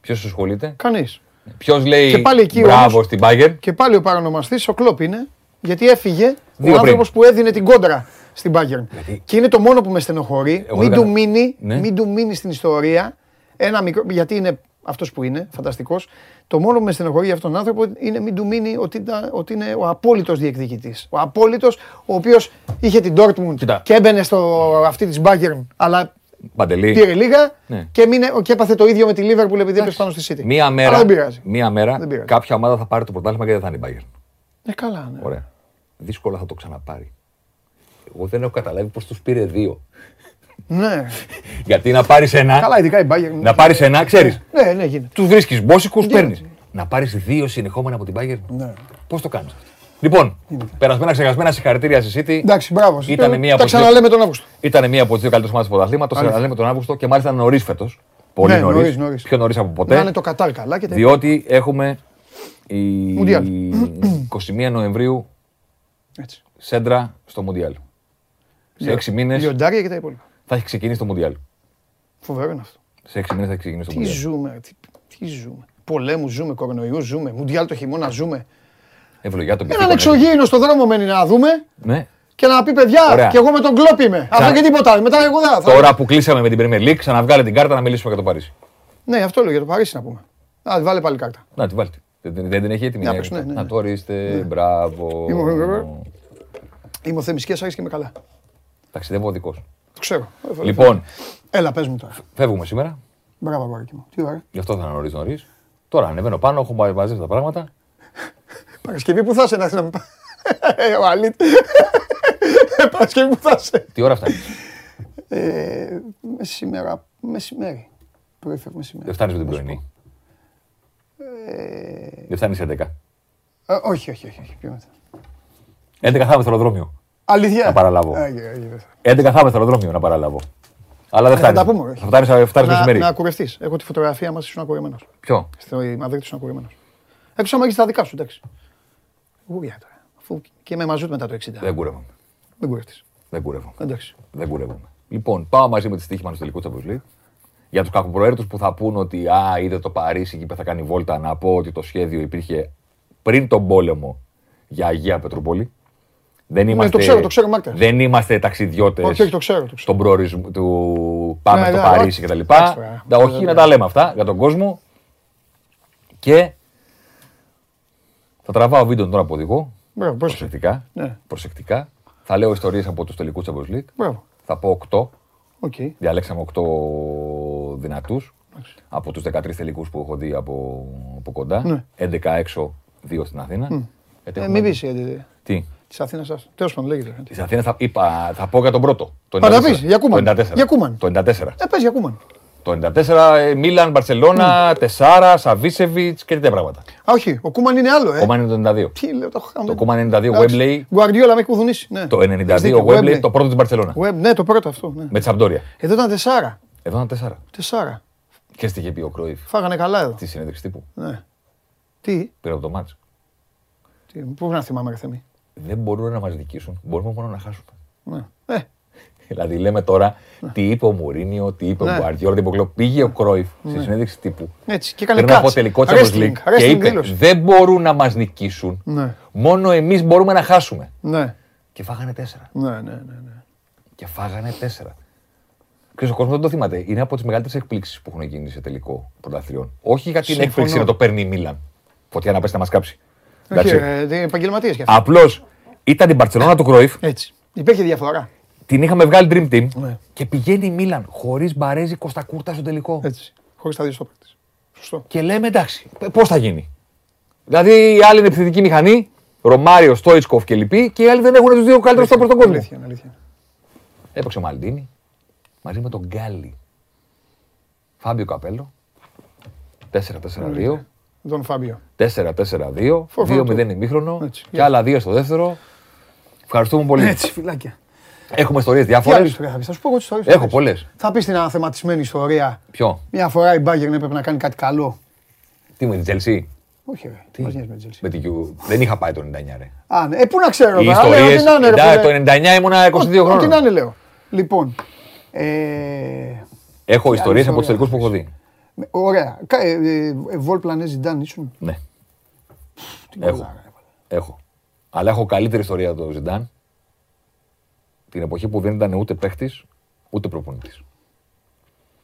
Ποιος ασχολείται, Κανείς. Ποιος λέει Και πάλι εκεί μπράβο όμως- στην Bayern; Και πάλι ο παρανομαστή ο Κλόπ είναι, γιατί έφυγε Δύο ο άνθρωπος πριν. που έδινε την κόντρα στην Bayern. Και είναι το μόνο που με στενοχωρεί. Εγώ μην, δεν του κατα- μείνει, Ναι. μην του μείνει στην ιστορία ένα μικρό. Γιατί είναι αυτός που είναι, φανταστικός. Το μόνο που με στενοχωρεί για αυτόν τον άνθρωπο είναι μην του μείνει ότι, ήταν- ότι είναι ο απόλυτος διεκδικητής. Ο απόλυτος, ο οποίος είχε την Dortmund Κοίτα. και έμπαινε στο αυτή της Bayern, αλλά Παντελή, πήρε λίγα Ναι. και, μείνε, και έπαθε το ίδιο με τη Liverpool επειδή έπεσε πάνω στη City. μία Αλλά μέρα, δεν πειράζει. μία μέρα Δεν πειράζει. κάποια ομάδα θα πάρει το πρωτάθλημα και δεν θα είναι η Bayern. Ε, καλά, ναι. Ωραία. Δύσκολα θα το ξαναπάρει. Εγώ δεν έχω καταλάβει πώς τους πήρε δύο. Ναι. Γιατί να πάρεις ένα. Καλά, ειδικά η Bayern. Να πάρεις ένα, ξέρεις. Ναι, ναι, γίνεται. Τους βρίσκεις μπόσικους, Γίνεται. παίρνεις. Να πάρεις δύο συνεχόμενα από την Bayern. Ναι. Πώς το κάνεις; Λοιπόν, περασμένα ξεχασμένα συγχαρητήρια στη City. Εντάξει, μπράβο. Ήταν μία Τα από τις δύο- ξαναλέμε τον Αύγουστο. Ήταν μία από τις δύο καλύτερες ομάδες του πρωταθλήματος. Αλήθεια. Ξαναλέμε τον Αύγουστο και μάλιστα νωρίς φέτος. Πολύ Ναι, νωρίς. νωρίς, νωρίς. Πιο νωρίς από Να ποτέ. είναι το Κατάρ καλά και τα Διότι έχουμε η Μουντιάλ. 21 Νοεμβρίου Έτσι. σέντρα στο Μουντιάλ. Σε έξι μήνες Λιοντάρια και τα υπόλοιπα. Θα έχει ξεκινήσει το Μουντιάλ. Φοβερό είναι αυτό. Σε έξι μήνες θα έχει ξεκινήσει το Τι Μουντιάλ. ζούμε, τι, τι ζούμε. Πολέμου ζούμε, κορονοϊού ζούμε, Μουντιάλ το χειμώνα ζούμε. Ευλογιά τον Έναν εξωγήινο στο δρόμο μένει να δούμε Ναι. και να πει παιδιά, Ωραία. και εγώ με τον κλόπ είμαι. Αυτό και τίποτα. άλλο. Μετά εγώ δεν θα. Τώρα που κλείσαμε με την Premier League, ξαναβγάλε την κάρτα να μιλήσουμε για το Παρίσι. Ναι, αυτό λέω για το Παρίσι να πούμε. Α, βάλε πάλι κάρτα. Να τη βάλτε. Δεν, δεν την έχει έτοιμη. Να η παίξω, ναι, ναι, Να ναι. το ορίστε. Μπράβο. Είμαι ο- Είμαι ο Θεμης και και είμαι καλά. Ταξιδεύω οδικό. Το ξέρω. Λοιπόν, Έλα, πες μου τώρα. φεύγουμε σήμερα. Μπράβο, αγόρι μου. Τι ωραία. Γι' αυτό θα είναι νωρίς νωρίς. Τώρα ανεβαίνω πάνω, έχω μαζέψει τα πράγματα. Παρασκευή που θα είσαι να να μην πά- Ε, Ο Αλίτ. Παρασκευή που θα είσαι. Τι ώρα φτάνεις; Ε, Μεσημέρα, μεσημέρι. Πρωί φεύγω μεσημέρι. Δεν φτάνεις με την πρωινή. Γιατί θα είναι σε 11. Ε, όχι, όχι, όχι. όχι. πιο μετά. 11 θα είμαι στο αεροδρόμιο. Αλήθεια. Να παραλάβω. Ε, ε, ε, ε. 11 θα είμαι στο αεροδρόμιο να παραλάβω. Αλλά δεν Ε, θα φτάνει. τα πούμε, όχι. Θα φτάνει θα φτάνεις Να, μεσημέρι. να κουρευτεί. Έχω τη φωτογραφία μας, ήσουν ακουρεμένο. Ποιο; Στο Μαδρίτη ήσουν ακουρεμένο. Έξω άμα έχεις τα δικά σου, εντάξει. Γουριά τώρα. Αφού και με μαζούτ μετά το 60. Δεν κουρεύομαι. Δεν κουρευτεί. Δεν κουρεύομαι. Εντάξει. Δεν κουρεύομαι. Λοιπόν, πάω μαζί με τη στοίχημα στο τελικό Champions League. Για τους κακοπροαίρετους που θα πούν ότι Α, είδε το Παρίσι και είπε θα κάνει βόλτα, να πω ότι το σχέδιο υπήρχε πριν τον πόλεμο για Αγία Πετρούπολη. Δεν είμαστε, Ναι, το ξέρω, το ξέρω, Μάρτε. δεν είμαστε ταξιδιώτες Όχι, όχι, το ξέρω. Το ξέρω. στον προορισμό του πάμε Ναι, στο ναι, Παρίσι όχι. κτλ. Εντάξει τώρα. Τα όχι να τα λέμε αυτά για τον κόσμο. Και θα τραβάω βίντεο τώρα που οδηγώ. Μπράβο, πρόσεχε. Προσεκτικά. Ναι. Προσεκτικά. Θα λέω ιστορίες από τους τελικούς Champions League. Μπράβο. Θα πω 8. Οκ. Διαλέξαμε 8 δυνατούς από τους 13 τελικούς που έχω δει από, από κοντά. Ναι. 11 έξω, 2 στην Αθήνα. Γιατί Ε, έχουμε- μην πεις ε, Τι; Της Αθήνας σας. Τέλος πάντων, λέγεται. Της Αθήνας θα, είπα, θα πω για τον πρώτο. Το Α, τα 94. πεις, για Κούμαν. Το 94. Για Κούμαν. Το 94. Ε, πες για Κούμαν. Το 94, ε, Μίλαν, Μπαρσελόνα, Τεσάρα, Σαβίσεβιτ και τέτοια πράγματα. Α, όχι, ο Κούμαν είναι άλλο, ε. Κόμμα είναι το 92. Τι λέω, το είχαμε. Το κόμμα 92 Εντάξει. Wembley. Γκουαρδιόλα με έχει κουδουνίσει. Ναι. Το Έχεις 92 δίκιο, Wembley, το πρώτο της Μπαρσελόνα. Web, ναι, το πρώτο αυτό. Ναι. Με τη Σαμπτόρια. Εδώ ήταν τεσσάρα. Εδώ ήταν 4. Τεσσάρα. Και τι είχε πει ο Κρόιφ Φάγανε καλά εδώ. στη συνέντευξη τύπου. Ναι. Τι, Πήρε από το μάτς. τι πού να θυμάμαι, ρε Θεμή. Δεν μπορούν να μας νικήσουν. Μπορούμε μόνο να χάσουμε. Ναι. Ε, Δηλαδή λέμε τώρα τι είπε ο Μουρίνιο, τι είπε Ναι. ο Γκουαρδιόλα, τι είπε ο Κλοπ. Πήγε ο Κρόιφ στη συνέντευξη τύπου. έτσι. Και έκανε Πριν από κάτς. τελικό Champions Wrestling, League και wrestling είπε δήλωση. δεν μπορούν να μας νικήσουν. Ναι. Μόνο εμείς μπορούμε να χάσουμε. Ναι. Και φάγανε τέσσερα. Ναι, ναι, ναι. ναι. Και φάγανε τέσσερα. Ξέρεις, ο κόσμος δεν το θυμάται. Είναι από τις μεγαλύτερες εκπλήξεις που έχουν γίνει σε τελικό πρωταθλιών. Όχι γιατί την Συμφωνώ. έκπληξη να το παίρνει η Μίλαν. Φωτιά να πέσει να μας κάψει. Όχι, Εντάξει. ε, είναι επαγγελματίες κι αυτοί. Απλώς ήταν η Μπαρσελόνα του Κρόιφ, Έτσι. Υπήρχε διαφορά. την είχαμε βγάλει Dream Team Ναι. και πηγαίνει η Μίλαν χωρίς Μπαρέζη Κωστακούρτα στο τελικό. Έτσι. Χωρίς τα δύο στόπερ της. Σωστό. Και λέμε εντάξει, πώς θα γίνει. Δηλαδή οι άλλοι είναι επιθετική μηχανή, Ρωμάριο, Στόιτσκοφ και λοιποί, και οι άλλοι δεν έχουν τους δύο καλύτερους στόπερ στον κόσμο. Αλήθεια, είναι αλήθεια. Έπαιξε ο Μαλντίνη μαζί με τον Γκάλι. Φάμπιο Καπέλο. 4-4-2. Τον Φάμπιο. 4-4-2. Φορφόρο 2-0 ημίχρονο. Έτσι. Και άλλα δύο στο δεύτερο. Ευχαριστούμε πολύ. Έτσι, φυλάκια. Έχουμε ιστορίες Τι άλλη διάφορες. ιστορία θα πεις, θα σου πω εγώ τις ιστορίες. Έχω θα πεις. πολλές. Θα πεις την αναθεματισμένη ιστορία. Ποιο, Μια φορά η Bayern έπρεπε να κάνει κάτι καλό. τι με την Chelsea. Όχι, ρε. Τι; Μας νοιάζει με την Chelsea. Με την Q. Δεν είχα πάει το 99, ρε. Α, ναι. Ε, πού να ξέρω, Οι τώρα, λέω, ιστορίε. ό,τι να είναι, ρε, φίλε. Το 99 ήμουνα 22 Ό,τι να χρόνια. είναι, λέω. Λοιπόν, ε, Έχω ιστορίες άλλη από τους ιστορία τελικούς που θα έχω δει. Με- ωραία. Κα- ε, ε, ε, Βολ Πλανέ Ζιντάν ήσουν; Ναι, Τι Έχω. κολλάρα, ρε. έχω. Αλλά έχω καλύτερη ιστορία από τον Ζιντάν. Την εποχή που δεν ήταν ούτε παίχτης ούτε προπονητής.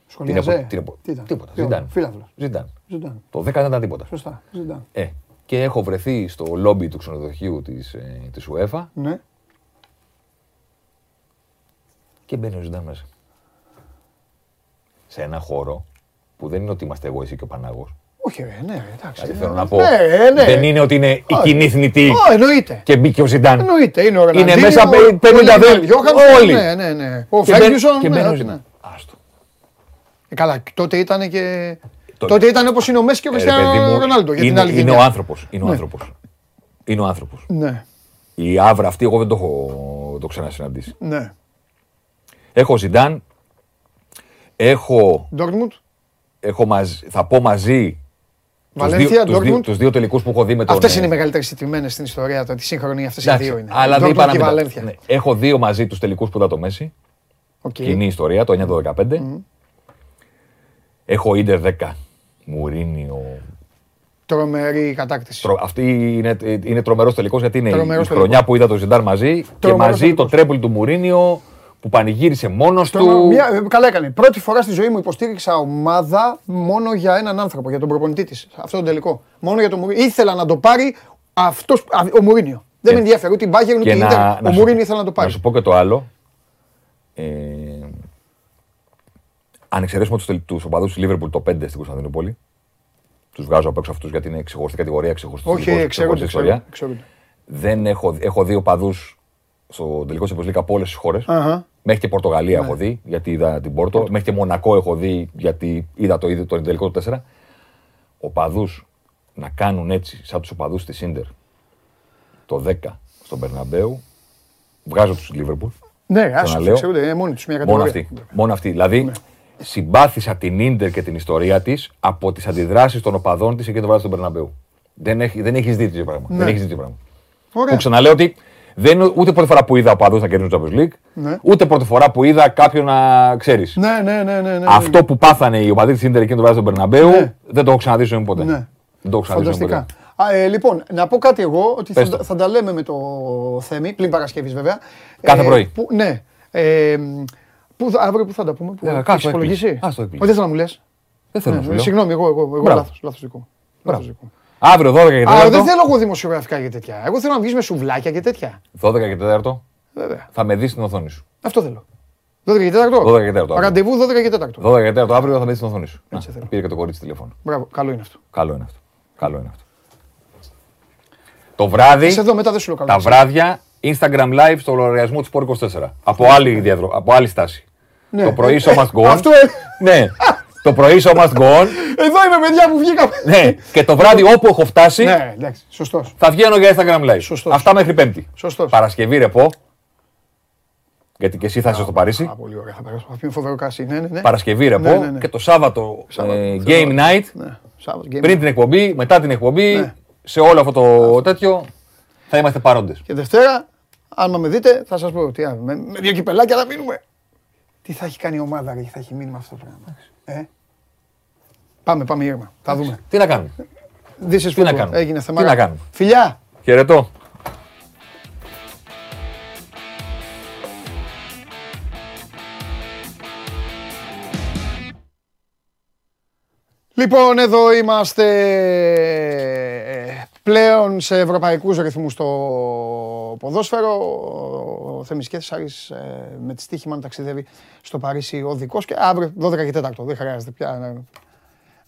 Σχολιάζε. επο- την επο- Τι ήταν; τίποτα. Τι Ζιντάν. Φίλαθλος. Ζιντάν. Ζιντάν. Το 10 δεν ήταν τίποτα. Σωστά. Ζιντάν. Ε, και έχω βρεθεί στο λόμπι του ξενοδοχείου της, ε, της UEFA Ναι. και μπαίνει ο Ζιντάν μέσα. Σε ένα χώρο που δεν είναι ότι είμαστε εγώ, εσύ και ο Πανάγος. Όχι, ρε, ναι, ρε, εντάξει. Δηλαδή ε, θέλω να πω, Ναι, ε, ναι. δεν είναι ότι είναι η Όχι. κοινή θνητή Ω, εννοείται. και μπήκε ο Ζιντάν. Εννοείται. Είναι ο Είναι Ροναλντίνιο, μέσα ο- πε- 50 ο δε- Γιώχανσον, όλοι. Ναι, ναι, ναι. Ο Και μπαίνει- Φέργιουσον. και ναι, μπαίνει ο ό,τι Ζιντάν. να. Άστο. Ε, Καλά, τότε ήταν και. Το- Τότε ήταν όπως είναι ο Μέσης και ο Ε, ρε παιδί Κριστιανό μου, Ρονάλντο. Για την είναι, άλλη είναι γενιά. ο άνθρωπος. Είναι ο Ναι. άνθρωπος. Είναι ο άνθρωπος. Ναι, Η άβρα αυτή εγώ δεν το έχω το ξανασυναντήσει. ναι. Έχω Ζιντάν, έχω, Ντόρτμουντ. Έχω μαζί, θα πω μαζί τους Βαλένθια, δύο, τους, δύο, Dortmund. τους δύο τελικούς που έχω δει με τον... Αυτές είναι οι ε, μεγαλύτερες τιμμένε στην ιστορία, τη σύγχρονη. Αυτές οι εντάξει, δύο είναι. Αλλά Dortmund δεν είπα να και η μην τα- Βαλένθια. ναι. Έχω δύο μαζί τους τελικούς που ήταν το Μέση. Οκ. Κοινή ιστορία, το 9-12-15. Έχω Ίντερ 10. Μουρίνιο. Τρομερή κατάκτηση. Τρο- Αυτή είναι, είναι τρομερός τελικός γιατί είναι η- η Τρομερός χρονιά τελικός. που είδα το Ζιντάν μαζί και Τρομερός μαζί το τελικός. treble του Μουρίνιο που πανηγύρισε μόνος Τρομερό. του. Μια, ε, καλά έκανε. Πρώτη φορά στη ζωή μου υποστήριξα ομάδα μόνο για έναν άνθρωπο, για τον προπονητή της. Αυτό το τελικό. Μόνο για τον Μουρίνιο. Ήθελα να το πάρει αυτός, α, ο Μουρίνιο. Δεν Και- με ενδιαφέρει ούτε η Bayern ούτε Και η να, Inter. να Ο σου- Μουρίνιο ήθελε να το Να πάρει. σου πω και το άλλο. Ε, αν εξαιρέσουμε τους, τελ- τους οπαδούς της Liverpool το 5 στην Κωνσταντινούπολη, τους βγάζω απ' έξω αυτούς γιατί είναι ξεχωριστή κατηγορία, ξεχωριστή Όχι, τελικός, εξαιρούνται. ξεχωριστή ιστορία. εξαιρούνται. Δεν έχω, έχω δει οπαδούς στο τελικό της Champions League από όλες τις χώρες. Αχα. Μέχρι και Πορτογαλία Ναι. έχω δει, γιατί είδα την Πόρτο. Μέχρι και Μονακό έχω δει, γιατί είδα το, ίδιο- το τελικό του 4. Οπαδούς να κάνουν έτσι σαν τους οπαδούς της Σίντερ το 10 στον Περναμπέου, βγάζω τους Λίβερπουλ. Ναι, να άσο, λέω. ξέρετε, είναι μόνοι τους μια Μόνο κατηγορία. αυτή. Μόνο αυτή. Δηλαδή, συμπάθησα την Ίντερ και την ιστορία της από τις αντιδράσεις των οπαδών της εκείνο το βράδυ στον Περναμπέου. Δεν, έχει, δεν έχεις δει τέτοιο πράγμα. Δεν έχεις δει τέτοιο πράγμα. Ωραία. Που ξαναλέω ότι δεν είναι ούτε πρώτη φορά που είδα οπαδούς να κερδίζουν το Champions League, Ναι. ούτε πρώτη φορά που είδα κάποιον να ξέρεις. Ναι, ναι, ναι, ναι, ναι. Αυτό που πάθανε οι οπαδοί της Ίντερ εκείνο το βράδυ στον Περναμπέου Ναι. δεν το έχω ξαναδεί στο ποτέ. Ναι. Δεν το έχω ξαναδεί στο Φανταστικά. ποτέ. Α, ε, λοιπόν, να πω κάτι εγώ, ότι Πες θα, το. θα τα λέμε με το Θέμη, πλην Παρασκευής βέβαια. Κάθε πρωί. Που, ναι. Ε, που, θα- αύριο που θα τα πούμε, που Ε, έχεις κάτω, υπολογίσει; έκπληξη. Ας το έκπληξη. Όχι, δεν θέλω να μου λες. Δεν θέλω να Ναι, σου λέω. Συγγνώμη, εγώ, εγώ, εγώ Μπράβο. λάθος, λάθος δικό μου. Λάθος δικό μου. Αύριο 12 και 4. Α, δεν θέλω εγώ δημοσιογραφικά και τέτοια. Εγώ θέλω να βγεις με σουβλάκια και τέτοια. 12 και 4 Βέβαια. θα με δεις στην οθόνη σου. Αυτό θέλω. 12 και 4. 12 και 4 αύριο. Ραντεβού 12 και 4. 12 και 4 αύριο θα με δεις στην οθόνη σου. Να, θέλω. Πήρε και το κορίτσι τηλέφωνο. Μπράβο, καλό είναι αυτό. Καλό είναι αυτό. Καλό είναι αυτό. Το βράδυ, Είσαι εδώ μετά δεν σου λέω καλό. τα βράδια, Instagram live στο λογαριασμό του Sport 24. Από άλλη, διαδρο... από άλλη στάση. Ναι. Το πρωί Ε, show must go on. Αυτό ε, ναι. το πρωί show must go on. Εδώ είμαι παιδιά που βγήκαμε. ναι. Και το βράδυ όπου έχω φτάσει Ναι, εντάξει, σωστός. θα βγαίνω για Instagram live. Σωστός. Αυτά μέχρι Πέμπτη. Σωστός. Παρασκευή ρεπό. Γιατί και εσύ θα είσαι στο Παρίσι. Α, πολύ ωραία, θα περάσω. Θα πει φοβερό κάσι. Ναι, ναι, ναι. Παρασκευή ρεπό Ναι, ναι, ναι. και το Σάββατο, Σάββατο, ε, θέλω game να- night. Ναι, Σάββατο, game Πριν night. την εκπομπή, μετά την εκπομπή, Ναι. σε όλο αυτό το τέτοιο θα είμαστε παρόντες. Και Δευτέρα, άμα με δείτε, θα σας πω τι άλλο. Με, με δύο κυπελάκια θα μείνουμε. Τι θα έχει κάνει η ομάδα και θα έχει μείνει με αυτό το πράγμα. Ε; Πάμε, πάμε ήρμα. Θα δούμε. Τι να κάνουμε; This is Τι να football. κάνουμε; Έγινε Τι θέμα. να κάνουμε; Φιλιά. Χαιρετώ. Λοιπόν, εδώ είμαστε ε, πλέον σε ευρωπαϊκούς ρυθμούς στο ποδόσφαιρο. Ο Θέμης Κέσσαρης ε, με τη στοίχημα να ταξιδεύει στο Παρίσι ο δικός και αύριο 12 και 4. Δεν χρειάζεται πια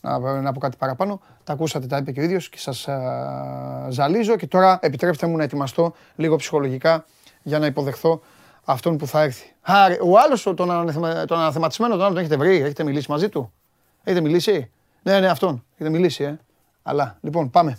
να, να, να πω κάτι παραπάνω. Τα ακούσατε, τα είπε και ο ίδιος και σας α, ζαλίζω και τώρα επιτρέψτε μου να ετοιμαστώ λίγο ψυχολογικά για να υποδεχθώ αυτόν που θα έρθει. Α, ρε, ο άλλος, τον, αναθεμα- τον αναθεματισμένο, τον άλλο τον έχετε βρει, έχετε μιλήσει μαζί του; Έχετε μιλήσει; Ναι, ναι, αυτόν. Έχετε μιλήσει, ε. Αλλά, λοιπόν, πάμε.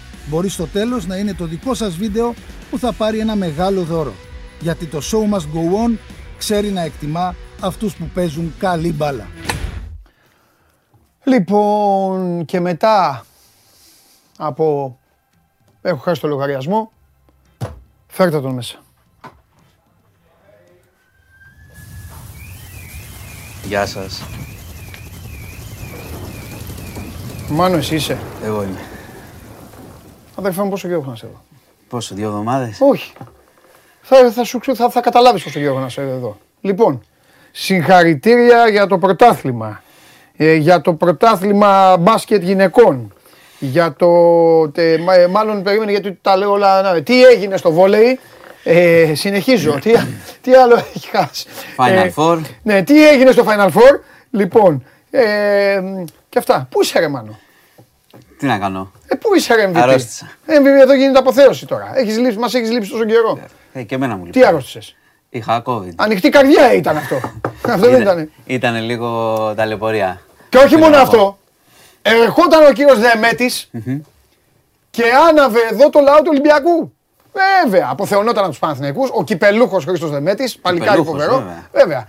Μπορεί στο τέλος να είναι το δικό σας βίντεο που θα πάρει ένα μεγάλο δώρο. Γιατί το show must go on ξέρει να εκτιμά αυτούς που παίζουν καλή μπάλα. Λοιπόν, και μετά από... Έχω χάσει το λογαριασμό. Φέρτε τον μέσα. Γεια σας. Μάνο, εσύ είσαι. Εγώ είμαι. Αδερφέ μου, πόσο καιρό έχω να σε δω. Πόσο, δύο εβδομάδες; Όχι. Θα, θα, σου, ξε- θα, θα καταλάβεις πόσο καιρό έχω να σε δω εδώ. Λοιπόν, συγχαρητήρια για το πρωτάθλημα. Ε, για το πρωτάθλημα μπάσκετ γυναικών. Για το... τε- μα- ε, μάλλον περίμενε γιατί τα λέω όλα. να- Τι έγινε στο βόλεϊ. Ε, συνεχίζω. τι, τι άλλο έχει χάσει. Final Ε, Four. Ναι, τι έγινε στο Final Four. Λοιπόν, ε, και αυτά. Πού είσαι ρε Μάνο; Τι να κάνω; Ε, πού είσαι ρε MVP. Αρρώστησα. MVP εδώ γίνεται αποθέωση τώρα. Έχεις λείψει, μας έχεις λείψει τόσο καιρό. Ε, και εμένα μου Τι λείπει. αρρώστησες; Είχα COVID. Ανοιχτή καρδιά ήταν αυτό. αυτό δεν ήταν. Ήτανε λίγο ταλαιπωρία. Και όχι μόνο Θέλω να αυτό. Ερχόταν ο κύριος Δεμέτης και άναβε εδώ το λαό του Ολυμπιακού. Βέβαια, αποθεωνόταν από τους Παναθηναϊκούς. Ο κυπελούχος Χρήστος Δεμέτης, παλικάρι Κυπελούχος, φοβερό. βέβαια.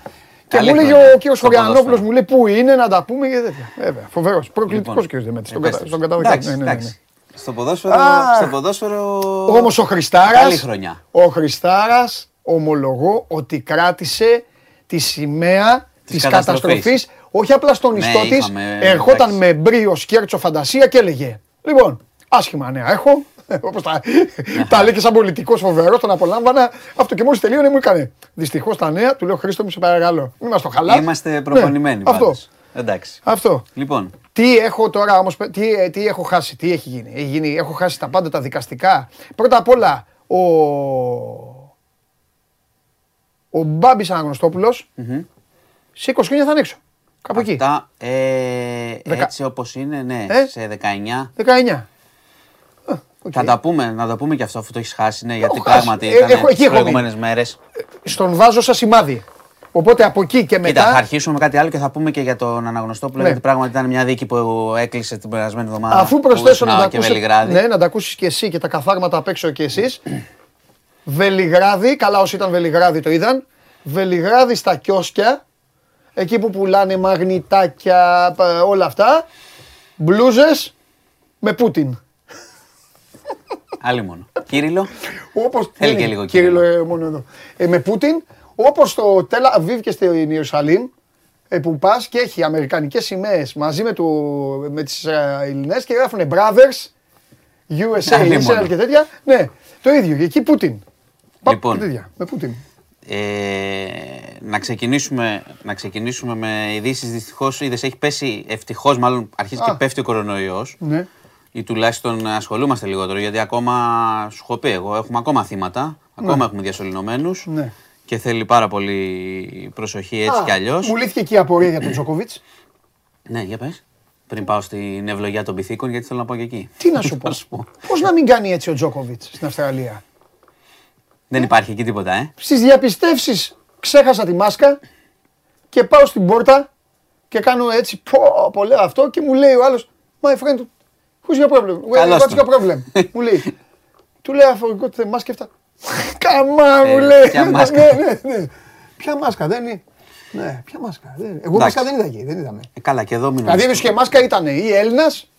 Βέβαια. Και Καλή μου έλεγε χρονιά ο κύριος στο Χωριανόπουλος, ποδόσφαιρο. μου λέει πού είναι να τα πούμε; Και τέτοια. Βέβαια, φοβερός. Προκλητικός Λοιπόν, ο κύριος Δεμέτης. Τον κατα- επέστρεψε. Τον κατάλαβα. Εντάξει, Ναι, ναι, ναι, ναι. εντάξει. Στο ποδόσφαιρο, Α. στο ποδόσφαιρο... Όμως ο Χριστάρας, Καλή χρονιά. ο Χριστάρας ομολογώ ότι κράτησε τη σημαία Της της καταστροφής. καταστροφής, όχι απλά στον Ναι, ιστό της, είχαμε- ερχόταν εντάξει. με μπρίο, σκέρτσο, φαντασία και έλεγε «Λοιπόν, άσχημα νέα έχω, όπως τα, τα λέει και σαν πολιτικός φοβερός, τον απολάμβανα, αυτό και μόλις τελείωνε μου έκανε. Δυστυχώς τα νέα, του λέω Χρήστο μου σε παρακαλώ, μην μας το χαλάς. Είμαστε προπονημένοι Ναι, αυτό. πάντως. Εντάξει. Αυτό. Λοιπόν, Τι έχω τώρα όμως, τι, ε, τι έχω χάσει, τι έχει γίνει. Έχει γίνει. Έχω χάσει τα πάντα τα δικαστικά. Πρώτα απ' όλα, ο, ο Μπάμπης Αναγνωστόπουλος, σε 20 χρόνια θα είναι έξω. Κάπου εκεί. αυτά ε, Δεκα- έτσι όπως είναι, ναι, Ε; σε 19. 19. Α, οκ. Θα τα πούμε, να το πούμε και αυτό αφού το έχεις χάσει, ναι, γιατί Έχω χάσει. πράγματι Ε, ήταν έχω- εκεί τι έχω προηγούμενες μέρες. Στον βάζω σαν σημάδι. Οπότε από εκεί και Κοίτα, μετά... θα αρχίσουμε με κάτι άλλο και θα πούμε και για τον Αναγνωστόπουλο, Ναι. γιατί πράγματι ήταν μια δίκη που έκλεισε την περασμένη εβδομάδα. Αφού που προσθέσω ήσουν να τα, και ακούσει, Βελιγράδι. ναι, να τα ακούσεις και εσύ και τα καθάρματα απ' έξω και εσείς. Βελιγράδι, καλά όσοι ήταν Βελιγράδι το είδαν. Βελιγράδι στα κιόσκια, εκεί που πουλάνε μαγνητάκια, πα- όλα αυτά. Μπλούζες με Πούτιν. Άλλη μόνο. Κύριλο. Όπως Θέλει δεν και είναι, λίγο Κύριλο, Κύριλο. ε, μόνο εδώ. Ε, με Πούτιν, όπως στο Τελα Αβίβ και στην Ιερουσαλήμ, ε, που πας και έχει αμερικανικές σημαίες μαζί με, του, με τις Ελληνές και γράφουν Brothers, USA, Άλλη Israel μόνο. και τέτοια. Ναι, το ίδιο. Και εκεί Πούτιν. Παπ, Λοιπόν. τέτοια, με Πούτιν. Ε, να, ξεκινήσουμε, να ξεκινήσουμε με ειδήσεις. Δυστυχώς είδες, έχει πέσει ευτυχώς, μάλλον αρχίζει Α. και πέφτει ο κορονοϊός. Ναι. Ή τουλάχιστον ασχολούμαστε λιγότερο γιατί ακόμα σου έχω πει εγώ, έχουμε ακόμα θύματα. Ακόμα έχουμε διασωληνωμένους. Ναι. Και θέλει πάρα πολύ προσοχή έτσι Α, κι αλλιώς. Μου λύθηκε και η απορία για τον Τζόκοβιτς. Ναι, για πες. Πριν πάω στην ευλογία των πυθίκων, γιατί θέλω να πω και εκεί. Τι να σου πω; Πώς να μην κάνει έτσι ο Τζόκοβιτς στην Αυστραλία; Δεν υπάρχει εκεί τίποτα, ε; Στις διαπιστεύσεις ξέχασα τη μάσκα και πάω στην πόρτα και κάνω έτσι, πω, πω λέω αυτό και μου λέει ο άλλος, my friend, who's your problem, Καλώς what's τον. your problem, μου λέει. Του λέω, I forgot the mask και αυτά. Καμά μου Ε, λέει. ποια μάσκα; Ναι, ναι, ναι. Ποια μάσκα, δεν είναι. Ναι, ποια μάσκα. δεν είναι. Εγώ Εντάξει. μάσκα δεν είδα εκεί, δεν είδαμε. Ε, καλά, και εδώ μην Δηλαδή νομίζεις. και μάσκα ήταν ή Έλληνας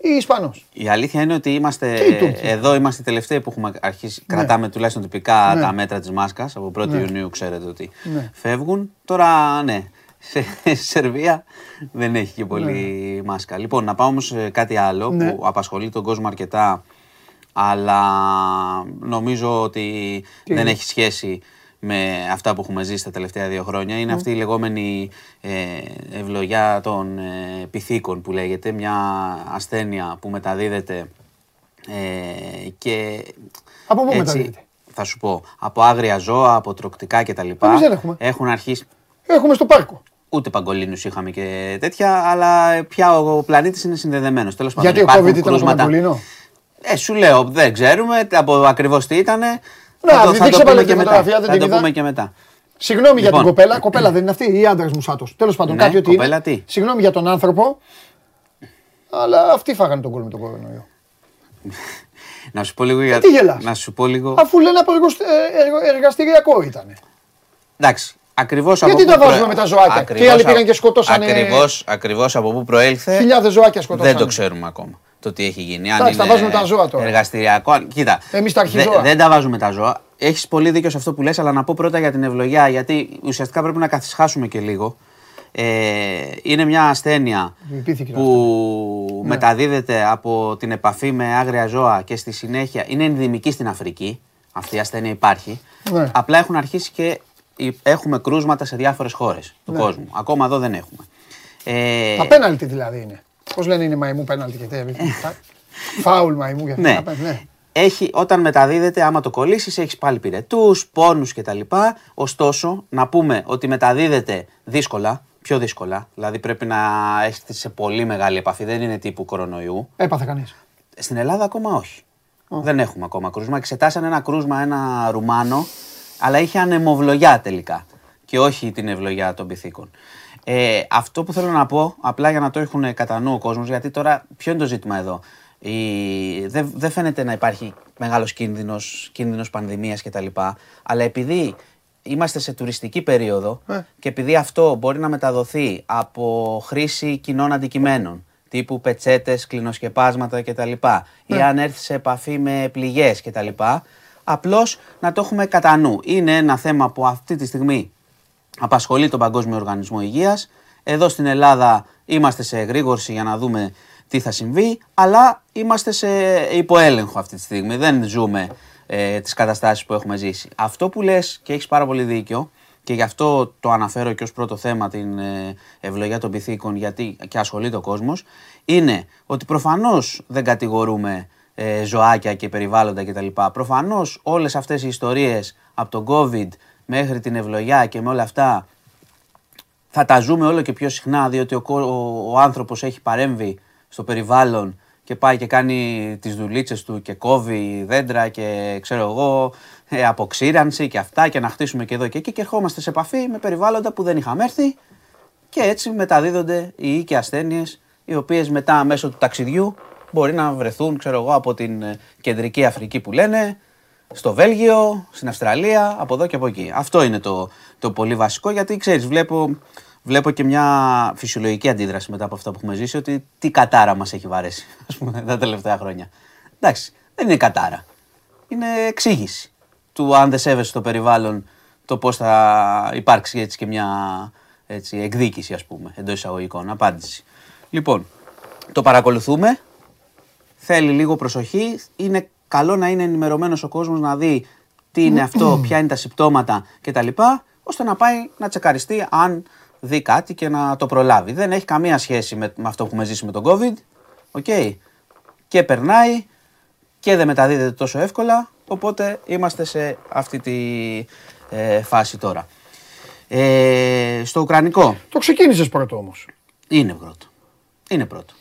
ή Ισπανός; Η αλήθεια είναι ότι είμαστε, Και οι Τούρκοι. εδώ είμαστε οι τελευταίοι που έχουμε αρχίσει, κρατάμε τουλάχιστον τυπικά Ναι. τα μέτρα της μάσκας. Από 1η Ναι. Ιουνίου ξέρετε ότι Ναι. φεύγουν. Τώρα, ναι, σε Σερβία δεν έχει και πολύ μάσκα. Λοιπόν, να πάω όμως σε κάτι άλλο Ναι. που απασχολεί τον κόσμο αρκετά, αλλά νομίζω ότι Τι δεν είναι; έχει σχέση με αυτά που έχουμε ζήσει τα τελευταία δύο χρόνια. Είναι αυτή η λεγόμενη ε, ευλογιά των ε, πυθίκων που λέγεται, μια ασθένεια που μεταδίδεται ε, και Από πού έτσι, μεταδίδεται; Θα σου πω, από άγρια ζώα, από τροκτικά κτλ. Εμείς δεν έχουμε. Έχουν αρχίσει, Έχουμε στο πάρκο. Ούτε παγκολίνους είχαμε και τέτοια, αλλά πια ο πλανήτης είναι συνδεδεμένος. Τέλος πάντων, Γιατί ο υπάρχουν COVID ήταν από κρούσματα. Παγκολίνο; Ε, σου λέω, δεν ξέρουμε από ακριβώς τι ήτανε. Να, θα το, θα δείξε το πάλι πούμε τη και μετά. φωτογραφία, δεν Θα την το είδα. πούμε και μετά. Συγγνώμη για την Λοιπόν. κοπέλα. Κοπέλα δεν είναι αυτή ή άντρας μου σάτος. Τέλος πάντων, Ναι, κάτι ότι κοπέλα είναι. τι; Συγγνώμη για τον άνθρωπο. Αλλά αυτοί φάγανε τον κόλλο με τον κορονοϊό. Να σου πω λίγο για... Ε, τι γελάς; Να σου πω λίγο... Αφού λένε από εργοστ- ε, εργο- εργαστηριακό ήταν. Εντάξει, ακριβώς Γιατί από πού τα βάζουμε προε- με τα ζωάκια; Ακριβώς Και οι άλλοι α- πήγαν και σκοτώσανε- Ακριβώς, ακριβώς από πού προέλθε. Χιλιάδες ζωάκια σκοτώσανε. Δεν το ξέρουμε ακόμα το τι έχει γίνει. Αν Εντάξει, τα είναι βάζουμε τα ζώα τώρα. Εργαστηριακό. αν- Κοίτα. Εμείς τα δε- αρχιζώα. Δεν τα βάζουμε τα ζώα. Έχεις πολύ δίκιο σε αυτό που λες, αλλά να πω πρώτα για την ευλογιά, γιατί ουσιαστικά πρέπει να καθισχάσουμε και λίγο. Ε, είναι μια ασθένεια Λυπήθηκε που Ναι. μεταδίδεται από την επαφή με άγρια ζώα και στη συνέχεια είναι ενδυμική στην Αφρική. Αυτή η ασθένεια υπάρχει. Ναι. Απλά έχουν αρχίσει και υ- έχουμε κρούσματα σε διάφορες χώρες του Ναι. κόσμου. Ακόμα εδώ δεν έχουμε. Ε, Τα πέναλτι δηλαδή είναι. Πώς λένε είναι μαϊμού πέναλτι και τέτοια. Φάουλ μαϊμού για Ναι. αυτά. Ναι. Έχει, όταν μεταδίδεται, άμα το κολλήσεις, έχεις πάλι πυρετούς, πόνους κτλ. Ωστόσο, να πούμε ότι μεταδίδεται δύσκολα, πιο δύσκολα. Δηλαδή πρέπει να έχετε σε πολύ μεγάλη επαφή, δεν είναι τύπου κορονοϊού. Έπαθε κανείς. Στην Ελλάδα ακόμα όχι. Δεν έχουμε ακόμα κρούσμα. Εξετάσανε ένα κρούσμα, ένα Ρουμάνο, αλλά είχε ανεμοβλογιά τελικά και όχι την ευλογιά των πυθίκων. Ε, αυτό που θέλω να πω, απλά για να το έχουν κατά νου ο κόσμος, γιατί τώρα ποιο είναι το ζήτημα εδώ; Η... Δεν, δεν φαίνεται να υπάρχει μεγάλος κίνδυνος, κίνδυνος πανδημίας κτλ. Αλλά επειδή είμαστε σε τουριστική περίοδο Ε. και επειδή αυτό μπορεί να μεταδοθεί από χρήση κοινών αντικειμένων, τύπου πετσέτες, κλινοσκεπάσματα κτλ. ή αν έρθει σε επαφή με πληγές κτλ. Απλώς να το έχουμε κατά νου. Είναι ένα θέμα που αυτή τη στιγμή απασχολεί τον Παγκόσμιο Οργανισμό Υγείας. Εδώ στην Ελλάδα είμαστε σε εγρήγορση για να δούμε τι θα συμβεί, αλλά είμαστε σε υποέλεγχο αυτή τη στιγμή. Δεν ζούμε ε, τις καταστάσεις που έχουμε ζήσει. Αυτό που λες και έχεις πάρα πολύ δίκιο και γι' αυτό το αναφέρω και ως πρώτο θέμα την ε, ευλογία των πυθίκων γιατί και ασχολείται ο κόσμος, είναι ότι προφανώς δεν κατηγορούμε ε, ζωάκια και περιβάλλοντα κτλ. Προφανώς όλες αυτές οι ιστορίες από τον COVID μέχρι την ευλογιά και με όλα αυτά θα τα ζούμε όλο και πιο συχνά διότι ο, ο, ο άνθρωπος έχει παρέμβει στο περιβάλλον και πάει και κάνει τις δουλίτσες του και κόβει δέντρα και ξέρω εγώ ε, αποξήρανση και αυτά και να χτίσουμε και εδώ και εκεί και ερχόμαστε σε επαφή με περιβάλλοντα που δεν είχαμε έρθει και έτσι μεταδίδονται οι οίκοι ασθένειες οι οποίες μετά μέσω του ταξιδιού μπορεί να βρεθούν ξέρω εγώ από την ε, κεντρική Αφρική που λένε στο Βέλγιο, στην Αυστραλία, από εδώ και από εκεί. Αυτό είναι το, το πολύ βασικό γιατί ξέρεις βλέπω βλέπω και μια φυσιολογική αντίδραση μετά από αυτά που έχουμε ζήσει ότι τι κατάρα μας έχει βαρέσει ας πούμε, τα τελευταία χρόνια. Εντάξει, δεν είναι κατάρα. Είναι εξήγηση του αν δεν σέβεσαι το περιβάλλον το πώς θα υπάρξει έτσι και μια έτσι, εκδίκηση ας πούμε εντός εισαγωγικών, απάντηση. Λοιπόν, το παρακολουθούμε, θέλει λίγο προσοχή, είναι καλό να είναι ενημερωμένος ο κόσμος να δει τι είναι αυτό, ποια είναι τα συμπτώματα κτλ. ώστε να πάει να τσεκαριστεί αν δει κάτι και να το προλάβει. Δεν έχει καμία σχέση με, με αυτό που έχουμε ζήσει με τον COVID. Okay. Και περνάει και δεν μεταδίδεται τόσο εύκολα. Οπότε είμαστε σε αυτή τη ε, φάση τώρα. Ε, στο Ουκρανικό. Το ξεκίνησες πρώτο όμως. Είναι πρώτο. Είναι πρώτο.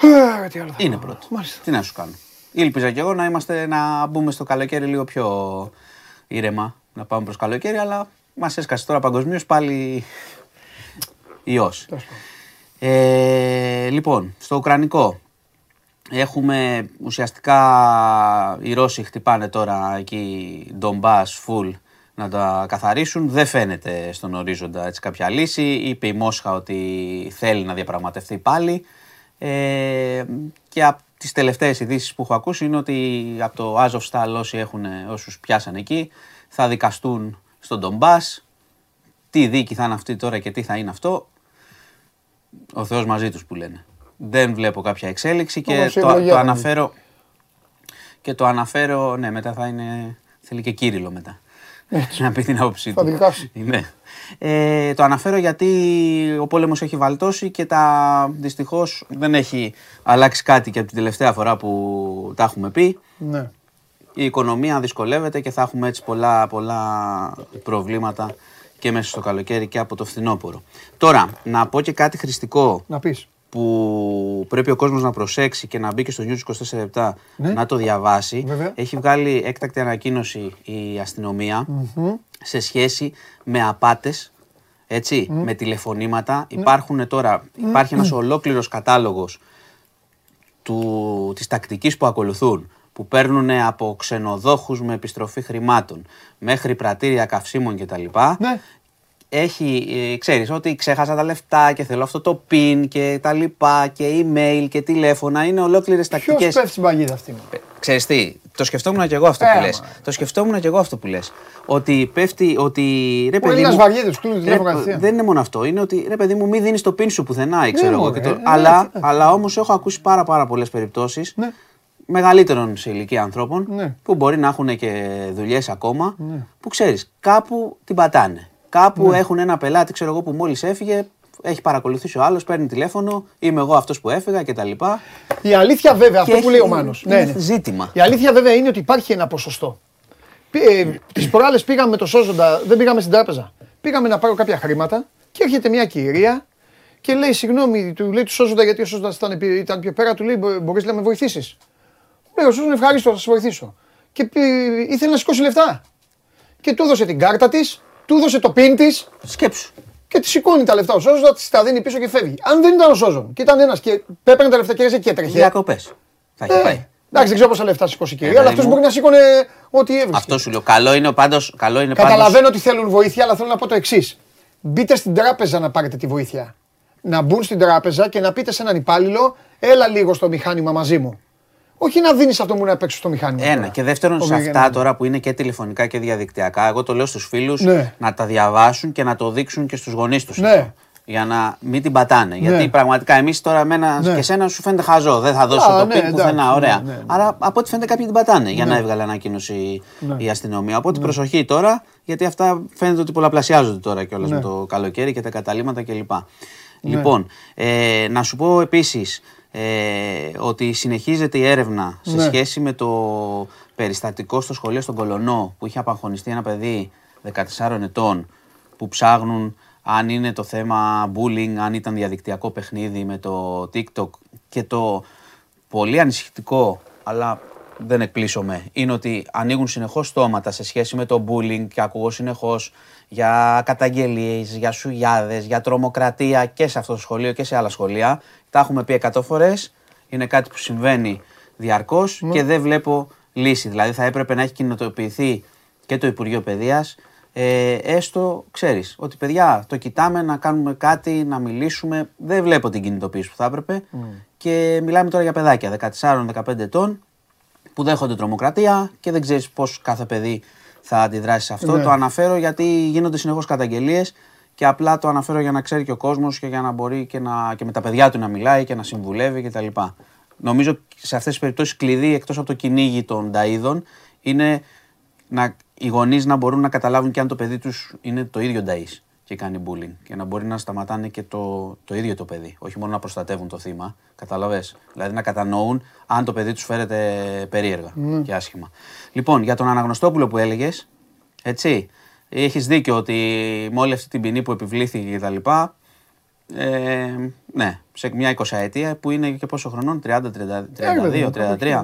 Ε, τι άλλο θα Είναι πω. πρώτο. Μάλιστα. Τι να σου κάνω. Ήλπιζα κι εγώ να, είμαστε, να μπούμε στο καλοκαίρι λίγο πιο ήρεμα, να πάμε προς καλοκαίρι, αλλά μας έσκασε τώρα παγκοσμίως πάλι ιός. Ε, λοιπόν, στο Ουκρανικό έχουμε ουσιαστικά οι Ρώσοι χτυπάνε τώρα εκεί Ντομπάς, Φουλ να τα καθαρίσουν. Δεν φαίνεται στον ορίζοντα έτσι κάποια λύση. Είπε η Μόσχα ότι θέλει να διαπραγματευτεί πάλι. Ε, και από τις τελευταίες ειδήσεις που έχω ακούσει είναι ότι από το Azovstal όσοι έχουν, όσους πιάσαν εκεί θα δικαστούν στον Ντομπάς. Τι δίκη θα είναι αυτή τώρα και τι θα είναι αυτό, ο Θεός μαζί τους που λένε. Δεν βλέπω κάποια εξέλιξη και Όπως η το, ευλογία το δεν αναφέρω. Και το αναφέρω, ναι, μετά θα είναι. Θέλει και κύριλο μετά. Να πει την άποψή Θα του. δικάσει. Ναι. Ε, το αναφέρω γιατί ο πόλεμος έχει βαλτώσει και τα δυστυχώς δεν έχει αλλάξει κάτι και από την τελευταία φορά που τα έχουμε πει. Ναι. Η οικονομία δυσκολεύεται και θα έχουμε έτσι πολλά, πολλά προβλήματα και μέσα στο καλοκαίρι και από το φθινόπωρο. Τώρα, να πω και κάτι χρηστικό Να πεις. Που πρέπει ο κόσμος να προσέξει και να μπει και στο News 24 λεπτά Ναι. να το διαβάσει. Βέβαια. Έχει βγάλει έκτακτη ανακοίνωση η αστυνομια σε σχέση με απάτες, έτσι, με τηλεφωνήματα. Υπάρχουν τώρα, υπάρχει ένας ολόκληρος κατάλογος του, της τακτικής που ακολουθούν που παίρνουν από ξενοδόχους με επιστροφή χρημάτων μέχρι πρατήρια καυσίμων κτλ. Ναι. Έχει, ε, ξέρεις, ότι ξέχασα τα λεφτά και θέλω αυτό το PIN και τα λοιπά και email και τηλέφωνα. Είναι ολόκληρες Ποιος τακτικές. πέφτει στην παγίδα αυτή. μου. Ξέρεις τι, το σκεφτόμουν και εγώ αυτό Ε, που μα. λες. Το σκεφτόμουν και εγώ αυτό που λες. Ότι πέφτει, ότι ρε παιδί Έλληνας μου... βαριέται, τους κλείνουν ρε, τηλέφωνο κατευθείαν. δεν είναι μόνο αυτό. Είναι ότι ρε παιδί μου, μην δίνεις το πιν σου πουθενά, ή ξέρω εγώ. μωρέ, και το- ε, αλλά, ε, αλλά όμως έχω ακούσει πάρα πάρα πολλές περιπτώσεις Ναι. μεγαλύτερων σε ηλικία ανθρώπων Ναι. που μπορεί να έχουν και δουλειές ακόμα που ξέρεις κάπου την πατάνε. Κάπου Ναι. έχουν ένα πελάτη ξέρω εγώ που μόλις έφυγε έχει παρακολουθήσει ο άλλος, παίρνει τηλέφωνο, είμαι εγώ αυτός που έφυγα κτλ. Η αλήθεια βέβαια, αυτό Και που λέει ο έχει- Μάνος. είναι Ναι, ναι. ζήτημα. Η αλήθεια βέβαια είναι ότι υπάρχει ένα ποσοστό. Ε, Τις προάλλες πήγαμε με το Σόζοντα, δεν πήγαμε στην τράπεζα. Πήγαμε να πάρω κάποια χρήματα και έρχεται μια κυρία και λέει: Συγγνώμη, του λέει του Σόζοντα γιατί ο Σόζοντας ήταν, πι- ήταν πιο πέρα, του λέει: Μπορείς να με βοηθήσεις. Λέει ο Σόζοντα: Ευχαρίστω, θα σε βοηθήσω. Και πι- ήθελε να σηκώσει λεφτά. Και του έδωσε την κάρτα της, του έδωσε το πιν της Σκέψου. και τη σηκώνει τα λεφτά. Ο Σόζοντα της τα δίνει πίσω και φεύγει. Αν δεν ήταν ο Σόζον και ήταν ένας και πέπαιρνε τα λεφτά και έρχεται και έτρεχε. Διακοπές. Θα έχει Ε, πάει. Εντάξει, δεν ξέρω πόσα λεφτά σηκώσει η κυρία, Ε, αλλά παιδί αυτός μου. μπορεί να σήκωνε ό,τι έβρισκε. Αυτό σου λέω. Καλό είναι πάντως, καλό είναι πάντως- Καταλαβαίνω ότι θέλουν βοήθεια, αλλά θέλω να πω το εξής. Μπείτε στην τράπεζα να πάρετε τη βοήθεια. Να μπουν στην τράπεζα και να πείτε σε έναν υπάλληλο, έλα λίγο στο μηχάνημα μαζί μου. Όχι να δίνεις αυτό μου να παίξει στο μηχάνημα. Ένα. τώρα. Και δεύτερον, σε Όχι, αυτά ναι. τώρα που είναι και τηλεφωνικά και διαδικτυακά, εγώ το λέω στους φίλους Ναι. να τα διαβάσουν και να το δείξουν και στους γονείς τους. Ναι. Για να μην την πατάνε. Ναι. Γιατί πραγματικά εμείς τώρα εμένα Ναι. και εσένα σου φαίνεται χαζό. Δεν θα δώσω Α, το ναι, πικ πουθενά. εντάξει, Ωραία. ναι, ναι, ναι. Άρα από ό,τι φαίνεται κάποιοι την πατάνε για να έβγαλε ανακοίνωση η αστυνομία. Οπότε προσοχή τώρα, γιατί αυτά φαίνεται ότι πολλαπλασιάζονται τώρα κιόλας Ναι. με το καλοκαίρι και τα καταλήμματα κλπ. Λοιπόν, ε, να σου πω επίσης ε, ότι συνεχίζεται η έρευνα σε Ναι. σχέση με το περιστατικό στο σχολείο στον Κολονό που είχε απαγχωνιστεί ένα παιδί 14 ετών που ψάχνουν αν είναι το θέμα bullying, αν ήταν διαδικτυακό παιχνίδι με το TikTok και το πολύ ανησυχητικό, αλλά δεν εκπλήσωμαι, είναι ότι ανοίγουν συνεχώς στόματα σε σχέση με το bullying και ακούω συνεχώς για καταγγελίες, για σουγιάδες, για τρομοκρατία και σε αυτό το σχολείο και σε άλλα σχολεία. Τα έχουμε πει 100 φορές, είναι κάτι που συμβαίνει διαρκώς και δεν βλέπω λύση. Δηλαδή θα έπρεπε να έχει κινητοποιηθεί και το Υπουργείο Παιδείας ε, έστω, ξέρεις, ότι παιδιά το κοιτάμε να κάνουμε κάτι, να μιλήσουμε. Δεν βλέπω την κινητοποίηση που θα έπρεπε. Και μιλάμε τώρα για παιδάκια 14-15 ετών που δέχονται τρομοκρατία και δεν ξέρεις πώς κάθε παιδί θα αντιδράσει σε αυτό. Ναι. Το αναφέρω γιατί γίνονται συνεχώς καταγγελίες και απλά το αναφέρω για να ξέρει και ο κόσμος και για να μπορεί και, να, και με τα παιδιά του να μιλάει και να συμβουλεύει κτλ. Νομίζω σε αυτές τις περιπτώσεις κλειδί εκτός από το κυνήγι των ταΐδων είναι να, οι γονείς να μπορούν να καταλάβουν και αν το παιδί τους είναι το ίδιο ταΐς και κάνει bullying και να μπορεί να σταματάνε και το, το ίδιο το παιδί, όχι μόνο να προστατεύουν το θύμα, καταλαβες, δηλαδή να κατανοούν αν το παιδί τους φέρεται περίεργα και άσχημα. Λοιπόν, για τον Αναγνωστόπουλο που έλεγες, έτσι, έχεις δίκιο ότι με όλη αυτή την ποινή που επιβλήθηκε και τα λοιπά, ε, ναι, σε μια 20 ετία που είναι και πόσο χρονών, 30, 30, 32, 33.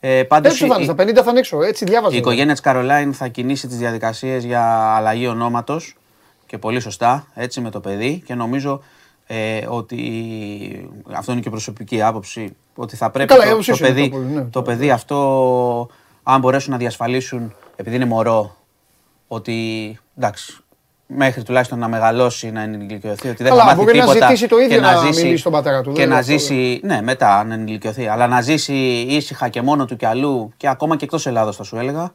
Ε, πάντως Έτσι θα είναι, η- στα 50 θα είναι έξω. Έτσι διάβαζα. η οικογένεια της Καρολάιν θα κινήσει τις διαδικασίες για αλλαγή ονόματος και πολύ σωστά έτσι με το παιδί και νομίζω ε, ότι αυτό είναι και προσωπική άποψη ότι θα πρέπει Καλά, η το, άποψή το σου είναι παιδί, το πολύ, ναι. το παιδί αυτό αν μπορέσουν να διασφαλίσουν επειδή είναι μωρό ότι εντάξει μέχρι τουλάχιστον να μεγαλώσει, να ενηλικιωθεί, ότι δεν Καλά, θα μάθει μπορεί να τίποτα ζητήσει το ίδιο και να ζήσει, μιλήσει στον πατέρα του, Και δεν να είναι αυτό, ζήσει, ναι, μετά αν ενηλικιωθεί, αλλά να ζήσει ήσυχα και μόνο του κι αλλού και ακόμα και εκτός Ελλάδος θα σου έλεγα,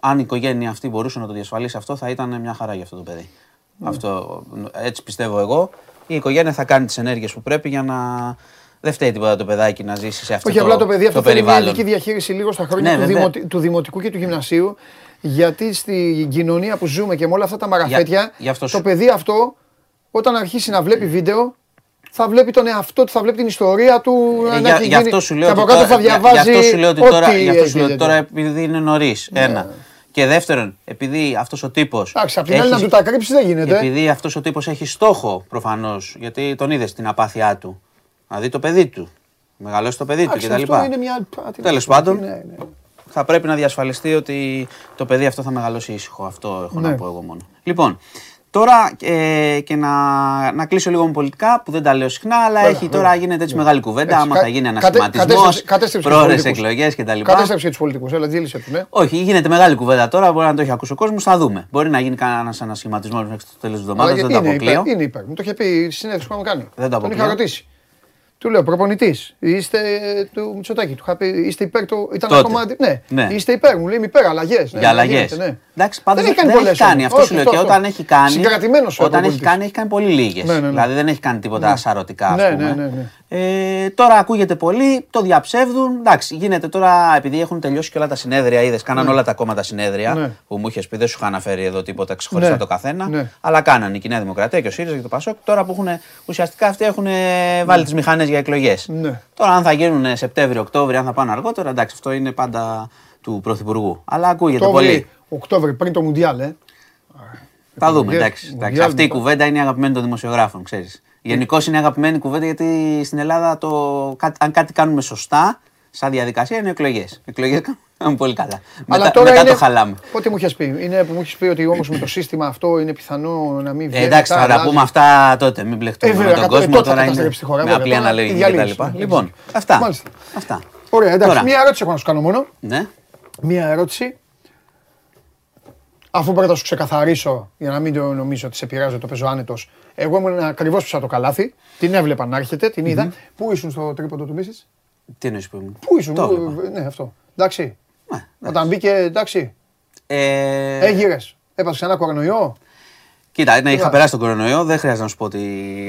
αν η οικογένεια αυτή μπορούσε να το διασφαλίσει αυτό, θα ήταν μια χαρά για αυτό το παιδί. Ναι. Αυτό, έτσι πιστεύω εγώ. Η οικογένεια θα κάνει τις ενέργειες που πρέπει για να... Δεν φταίει τίποτα το παιδάκι να ζήσει σε αυτό Όχι το, απλά το παιδί αυτό θέλει μια περιβάλλον. ειδική διαχείριση λίγο στα χρόνια Ναι, του, βέβαια. δημοτι- του δημοτικού και του γυμνασίου. Γιατί στην κοινωνία που ζούμε και με όλα αυτά τα μαραφέτια, γι' αυτός το σου- παιδί αυτό όταν αρχίσει να βλέπει βίντεο, θα βλέπει τον εαυτό του, θα βλέπει την ιστορία του. Ε, να για, έχει γι' γίνει- αυτό σου λέω και από ότι κάτω τώρα, θα για- διαβάζει. γι' αυτό σου λέω ότι τώρα, ό,τι γι' αυτό σου λέω έχει ότι τώρα τέτοιο. επειδή είναι νωρίς. Ένα. Και δεύτερον, επειδή αυτός ο τύπος. Εντάξει, απ' την άλλη να του τα κρύψεις δεν γίνεται. Επειδή αυτός ο τύπος έχει στόχο προφανώς, γιατί τον είδες στην απάθειά του. Να δει το παιδί του. Μεγαλώσει το παιδί του Εντάξει, κτλ. αυτό είναι μια. α, τι να Τέλος σου πω, πάντων. Ναι, ναι. Θα πρέπει να διασφαλιστεί ότι το παιδί αυτό θα μεγαλώσει ήσυχο. Αυτό έχω Ναι. να πω εγώ μόνο. Λοιπόν, τώρα ε, και να, να κλείσω λίγο με πολιτικά που δεν τα λέω συχνά, αλλά Βέβαια, έχει βέβαια. τώρα γίνεται έτσι μεγάλη κουβέντα. Έτσι, Άμα κα- θα γίνει κατε- ανασχηματισμός, κατέστρεψε- κατέστρεψε τους πρόορες πολιτικούς. εκλογές κτλ. Κατέστρεψε τους πολιτικούς, έλα, δίλησε του, ναι. Όχι, γίνεται μεγάλη κουβέντα τώρα. Μπορεί να το έχει ακούσει ο κόσμος. Θα δούμε. Μπορεί να γίνει κανένας ανασχηματισμός μέχρι το τέλος της εβδομάδας. Αλλά Δεν και το είναι αποκλείω. υπέρ, είναι υπέρ. Μου το είχε πει στη συνέντευξη που είχαμε κάνει. Δεν το Τον είχα αποκλείω. ρωτήσει. Του λέω προπονητής. Είστε ε, του Μητσοτάκη. Του είχα πει είστε υπέρ του. Ήταν Τότε. ακόμα. αντι- Ναι. Ναι. είστε υπέρ. Μου λέει είμαι υπέρ. Αλλαγές. Για αλλαγές. Ναι. Εντάξει, πάντως δεν έχει κάνει δεν πολλές. έχει κάνει. Αυτό σου λέω. Και όταν έχει κάνει. Συγκρατημένος ο Όταν έχει προπονητής. κάνει, έχει κάνει πολύ λίγες. Ναι, ναι, ναι. Δηλαδή δεν έχει κάνει τίποτα σαρωτικά. ας Ναι, πούμε. ναι, ναι, ναι. Ε, τώρα ακούγεται πολύ, το διαψεύδουν. Εντάξει, γίνεται τώρα επειδή έχουν τελειώσει και όλα τα συνέδρια. Είδες, κάναν όλα τα κόμματα συνέδρια Ναι. που μου είχες πει. Δεν σου είχα αναφέρει εδώ τίποτα ξεχωριστά Ναι. το καθένα. Ναι. Αλλά κάνανε η Κοινή Δημοκρατία και ο ΣΥΡΙΖΑ και το ΠΑΣΟΚ. Τώρα που έχουν ουσιαστικά αυτοί έχουν βάλει τις μηχανές για εκλογές. Ναι. Τώρα, αν θα γίνουν Σεπτέμβριο-Οκτώβριο, αν θα πάνε αργότερα, εντάξει, αυτό είναι πάντα του Πρωθυπουργού. Αλλά ακούγεται πολύ. Οκτώβρη, Οκτώβρη πριν το Μουντιάλ, ε. Θα δούμε. Μουντιάλ- Εντάξει, εντάξει. Μουντιάλ Αυτή η μετά. κουβέντα είναι αγαπημένη των δημοσιογράφων, ξέρεις. Γενικώ είναι αγαπημένη κουβέντα γιατί στην Ελλάδα το, κα- αν κάτι κάνουμε σωστά, σαν διαδικασία είναι εκλογές. Εκλογές κάνουμε πολύ καλά. Αλλά μετά τώρα μετά είναι, το χαλάμε. Πότε μου είχες πει, είναι που μου είχες πει ότι όμως με το σύστημα αυτό είναι πιθανό να μην Ε, βγαίνει. εντάξει, μετά, θα τα αλλάζει. πούμε αυτά τότε. Μην μπλεχτούμε Ε, με βέβαια, τον κατ- ε, κόσμο. τότε θα Τώρα καταστρέψει τη είναι χώρα, με βέβαια. απλή Τώρα αναλογική η διαλύση, κτλ. ναι, Λοιπόν, φυσικά. αυτά. Μάλιστα. αυτά. Ωραία, εντάξει. Τώρα. Μία ερώτηση έχω να σου κάνω μόνο. Ναι. Μία ερώτηση. Αφού πρώτα σου ξεκαθαρίσω, για να μην το νομίζω ότι σε πειράζει το παίζω άνετος. Εγώ ήμουν ακριβώς πίσω το καλάθι. Την έβλεπα να έρχεται, την είδα. Πού ήσουν στο τρίποντο του Μίσης; Τι εννοείς που ήμουν; Πού ήσουν, Το πού- έβλεπα. ναι, αυτό. Εντάξει. Ναι, Όταν μπήκε, εντάξει. Ε, Έγειρες. Έπασε ένα κορονοϊό; Κοίτα, ναι, είχα περάσει τον κορονοϊό, δεν χρειάζεται να σου πω τι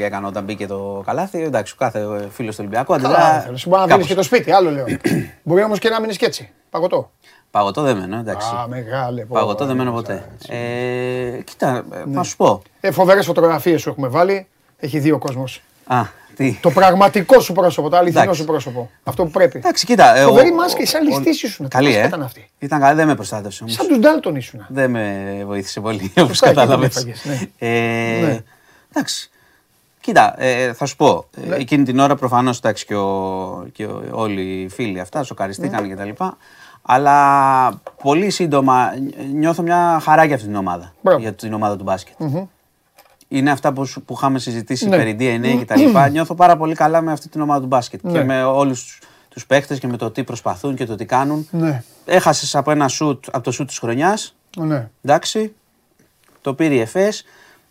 έκανα όταν μπήκε το καλάθι. Εντάξει, ο κάθε φίλος του Ολυμπιακού αντιδρά. Καλά, θέλω. Σου μπορεί να κάπως. δίνει και το σπίτι, άλλο λέω. Μπορεί όμως και να μείνεις και έτσι. Παγωτό. Παγωτό δεν μένω, εντάξει. Α, μεγάλε. πω, Παγωτό δεν μένω έτσι. ποτέ. Ε, κοίτα, ε, να σου πω. Ε, Φοβερές φωτογραφίες σου έχουμε βάλει. Έχει δύο κόσμος. Α, τι. Το πραγματικό σου πρόσωπο, το αληθινό Εντάξει. σου πρόσωπο. Αυτό που πρέπει. Εντάξει, κοίτα. ε, Φοβερή ο- μάσκα, η σαν ο- ληστής ήσουν. Τι Καλή, μάσκα ε. ήταν αυτή; Ήταν καλή, δεν με προστάτευσε όμως. Σαν τους Ντάλτον ήσουν. Δεν με βοήθησε πολύ, όπως φάει και κατάλαβες. τον έφαγες, ναι. Ε, Ναι. Εντάξει. Κοίτα, ε, θα σου πω. ε, Ναι. Εκείνη την ώρα προφανώς και, ο, και ο- όλοι οι φίλοι αυτά σοκαριστήκαν Ναι. κτλ. Αλλά πολύ σύντομα νι- νιώθω μια χαρά για αυτή την ομάδα. Μπράβο. Για την ομάδα του μπασκετ Είναι αυτά που, σου- που είχαμε συζητήσει Ναι. περί DNA κτλ. Νιώθω πάρα πολύ καλά με αυτή την ομάδα του μπάσκετ. Ναι. Και με όλους τους παίχτες και με το τι προσπαθούν και το τι κάνουν. Ναι. Έχασες από ένα σουτ, από το σουτ της χρονιάς. Ναι. Εντάξει. Το πήρε η ΕΦΕΣ.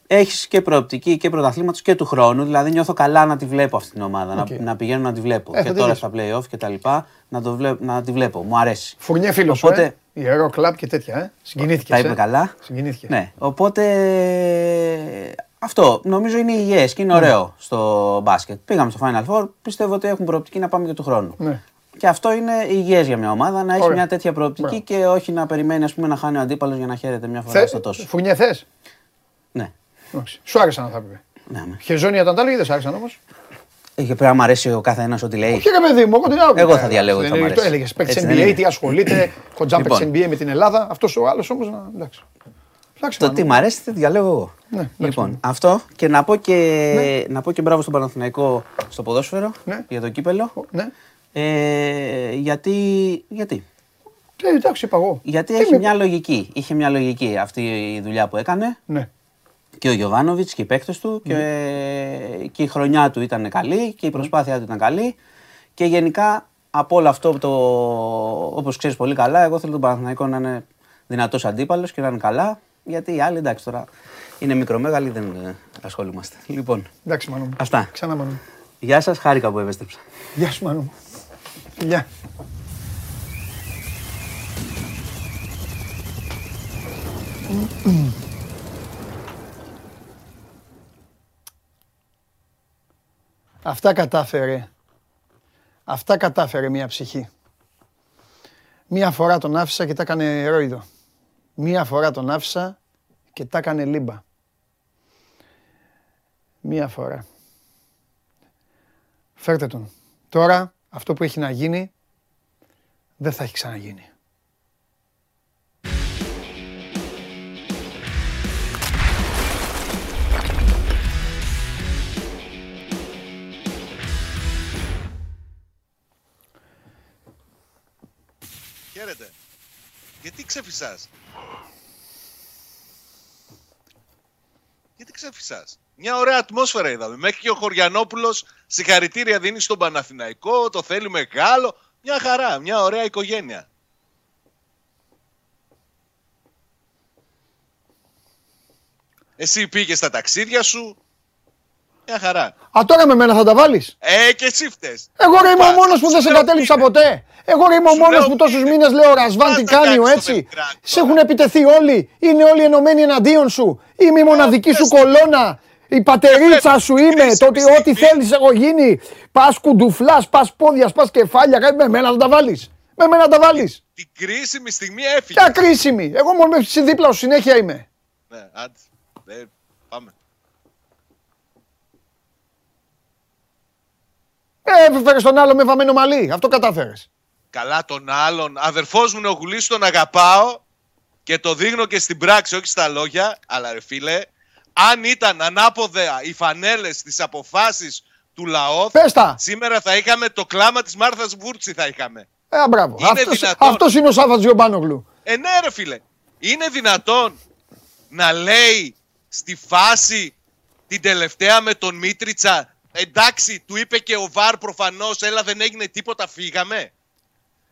Έχεις και προοπτική και πρωταθλήματος και του χρόνου. Δηλαδή νιώθω καλά να τη βλέπω αυτή την ομάδα. Οκ. Να, να πηγαίνω να τη βλέπω. Έχετε και τώρα δίκιο. στα playoff και τα λοιπά. Να, το βλέπ, να τη βλέπω. Μου αρέσει. Φουρνιέ φίλος σου. Οπότε- Ε. Ιερό κλαμπ και τέτοια. Ε. Συγκινήθηκες. Τα είπε καλά. Συγκινήθηκες. Ναι. Οπότε αυτό νομίζω είναι υγιές και είναι Ναι. ωραίο στο μπάσκετ. Πήγαμε στο Final Four. Πιστεύω ότι έχουν προοπτική να πάμε και του χρόνου. Ναι. Και αυτό είναι υγιές για μια ομάδα να έχεις Ωραία. μια τέτοια προοπτική Μπράβο. και όχι να περιμένεις ας πούμε, να χάνει ο αντίπαλος για να χαίρεται μια φορά Θε, στο τόσο. φουρνιέ θες; Ναι. Σου άρεσαν αυτά που είπε. ναι, ναι. Χεζόνια όταν τα έλεγε δεν σ' άρεσαν όμω. Ε, Και πρέπει να μου αρέσει ο καθένας ό,τι λέει. Όχι ρε παιδί μου, εγώ την άκουγα. Εγώ θα διαλέγω Δεν τι θα μ' είναι- Το αρέσει. έλεγες. Παίξει Έτσι δεν NBA, είναι. τι ασχολείται. Έχω τζάμπ Λοιπόν. NBA με την Ελλάδα. Αυτός ο άλλος όμως. Εντάξει. Εντάξει, Το Μάνο. τι μ' αρέσει, τι διαλέγω εγώ. Ναι, εντάξει, λοιπόν, Μάνο. αυτό και να πω και, να πω και μπράβο στον Παναθηναϊκό στο ποδόσφαιρο Ναι. για το κύπελο. Ναι. Ε, γιατί, γιατί, Ε, εντάξει, είπα εγώ. γιατί Τι έχει με- μια λογική. Είχε μια λογική αυτή η δουλειά που έκανε Ναι. Και ο Γιωβάνοβιτς και οι παίκτες του και, και η χρονιά του ήταν καλή και η προσπάθειά του ήταν καλή. Και γενικά από όλο αυτό το, όπως ξέρεις πολύ καλά, εγώ θέλω τον Παναθηναϊκό να είναι δυνατός αντίπαλος και να είναι καλά. Γιατί οι άλλοι εντάξει τώρα είναι μικρομέγαλοι, δεν ε, ασχολούμαστε. Λοιπόν, Εντάξει, Μανώ. μου. Αυτά. Ξανά, Μανώ. μου. γεια σας, χάρηκα που επέστρεψα. Γεια σου, Μανώ. μου. Φιλιά. Αυτά κατάφερε. Αυτά κατάφερε μια ψυχή. Μία φορά τον άφησα και τα έκανε ρόιδο. Μία φορά τον άφησα και τα έκανε λίμπα. Μία φορά. Φέρτε τον. Τώρα αυτό που έχει να γίνει δεν θα έχει ξαναγίνει. Γιατί ξεφυσάς; Γιατί ξεφυσάς; Μια ωραία ατμόσφαιρα είδαμε. Μέχρι και ο Χωριανόπουλος συγχαρητήρια δίνει στον Παναθηναϊκό. Το θέλει μεγάλο. Μια χαρά. Μια ωραία οικογένεια. Εσύ πήγες στα ταξίδια σου. Μια χαρά. Α, τώρα με μένα θα τα βάλεις; Ε, και εσύ φταίς. Εγώ ρε είμαι ο Πας, μόνος που σου δεν σε λέω κατέληψα πήγαινε. ποτέ. Εγώ ρε είμαι ο Σου μόνος λέω που τόσους πήγαινε. μήνες λέω Ρασβάν Πάντα τι κάνει ο κάνεις το έτσι. Βελιγράδι Σε τώρα. έχουν επιτεθεί όλοι. Είναι όλοι ενωμένοι εναντίον σου. Είμαι η μοναδική σου πες το. κολόνα. Η πατερίτσα βλέπεις σου την είμαι. κρίσιμη Το ότι ό,τι στιγμή. θέλεις έχω γίνει. Πας κουντουφλάς, πας πόδια, πας κεφάλια. Κάτι με μένα θα τα βάλεις. Με μένα θα τα βάλεις. Την κρίσιμη στιγμή έφυγε. Ποια κρίσιμη. Εγώ μόνο στη δίπλα σου συνέχεια είμαι. Ναι, άντε. Ε, πάμε. Ε, έφερες τον άλλο με βαμμένο μαλλί. Αυτό κατάφερες. Καλά τον άλλον. Αδερφός μου είναι ο Γουλής, τον αγαπάω και το δείχνω και στην πράξη, όχι στα λόγια. Αλλά ρε φίλε, αν ήταν ανάποδα οι φανέλες στις αποφάσεις του ΛΑΟΘ, Πες τα. σήμερα θα είχαμε το κλάμα της Μάρθας Βούρτσι θα είχαμε. Ε, α, μπράβο. Είναι Αυτός, δυνατόν. αυτός είναι ο Σάββας Γιωμπάνογλου. Ε, ναι ρε φίλε. Είναι δυνατόν να λέει στη φάση την τελευταία με τον Μίτριτσα εντάξει, του είπε και ο Βαρ προφανώς, έλα δεν έγινε τίποτα, φύγαμε.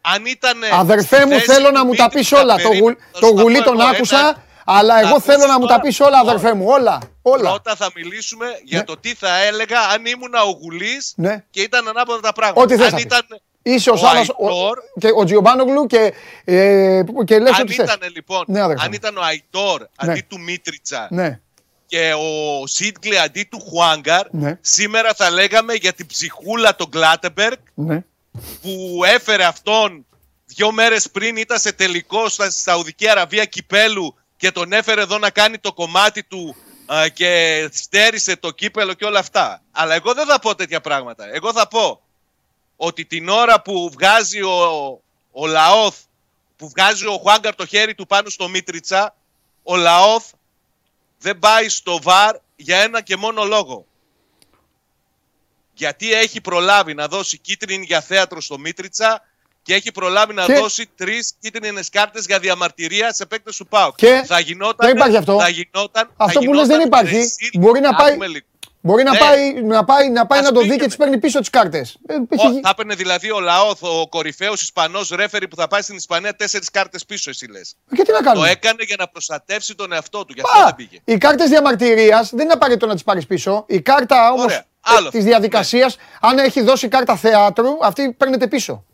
Αν ήταν. Αδερφέ μου, θέλω να μου τα πεις όλα. Το, γου, το γουλί τον άκουσα, αλλά εγώ ακούσεις θέλω να μου τα τώρα. πεις όλα, αδερφέ μου. Όλα. Όλα. Πρώτα θα μιλήσουμε για Ναι. το τι θα έλεγα αν ήμουν ο Γουλής Ναι. και ήταν ανάποδα τα πράγματα. Ό,τι θες αν να πεις. ήταν Είσαι ο ο Σάββας ο- Αϊτόρ, και ο Τζιομπάνογλου και, ε, και λες αν ό,τι θες. ήταν λοιπόν, Ναι, αδερφέ αν μου. ήταν ο Αϊτόρ αντί του Μίτριτσα Ναι. και ο Σίτγκλε αντί του Χουάνγκαρ, Ναι. σήμερα θα λέγαμε για την ψυχούλα τον Κλάτεμπεργκ Ναι. Που έφερε αυτόν δύο μέρες πριν ήταν σε τελικό στα στη Σαουδική Αραβία κυπέλου και τον έφερε εδώ να κάνει το κομμάτι του α, και στέρισε το κύπελο και όλα αυτά. Αλλά εγώ δεν θα πω τέτοια πράγματα. Εγώ θα πω ότι την ώρα που βγάζει ο, ο Λαόθ, που βγάζει ο Χουάγκαρ το χέρι του πάνω στο Μίτριτσα, ο Λαόθ δεν πάει στο βαρ για ένα και μόνο λόγο. Γιατί έχει προλάβει να δώσει κίτρινη για θέατρο στο Μίτριτσα και έχει προλάβει να Και- δώσει τρεις κίτρινες κάρτες για διαμαρτυρία σε παίκτες του ΠΑΟΚ. Και θα γινόταν, δεν υπάρχει αυτό. Θα γινόταν, Αυτό θα που λες δεν γινόταν υπάρχει. ρεσίλ. Μπορεί να πάει- Άκουμε λίγο. Μπορεί να Ναι. πάει να, πάει, να, πάει Ας να το δει και πήγαινε. τη παίρνει πίσω τις κάρτες. Ω, θα έπαιρνε δηλαδή ο Λαόθ, ο κορυφαίος Ισπανός ρέφερη που θα πάει στην Ισπανία τέσσερις κάρτες πίσω, εσύ λες. Και τι να Το κάνουμε. έκανε για να προστατεύσει τον εαυτό του. Γι' αυτό Πα, δεν πήγε. οι κάρτες διαμαρτυρίας δεν είναι απαραίτητο να τις πάρεις πίσω. Η κάρτα όμω Ωραία. Άλλο της αυτό. διαδικασία, αν έχει δώσει κάρτα θεάτρου, αυτή παίρνετε πίσω.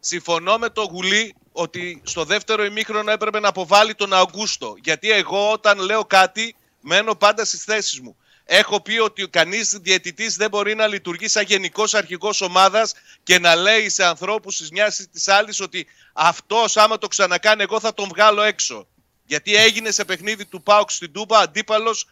Συμφωνώ με τον Γουλή ότι στο δεύτερο ημίχρονο έπρεπε να αποβάλει τον Αγκούστο. Γιατί εγώ όταν λέω κάτι μένω πάντα στις θέσεις μου. Έχω πει ότι κανείς διαιτητής δεν μπορεί να λειτουργεί σαν γενικός αρχηγός ομάδας και να λέει σε ανθρώπους της μιας ή της άλλης ότι αυτός, άμα το ξανακάνει, εγώ θα τον βγάλω έξω. Γιατί έγινε σε παιχνίδι του Πάουκ στην Τούμπα, αντίπαλος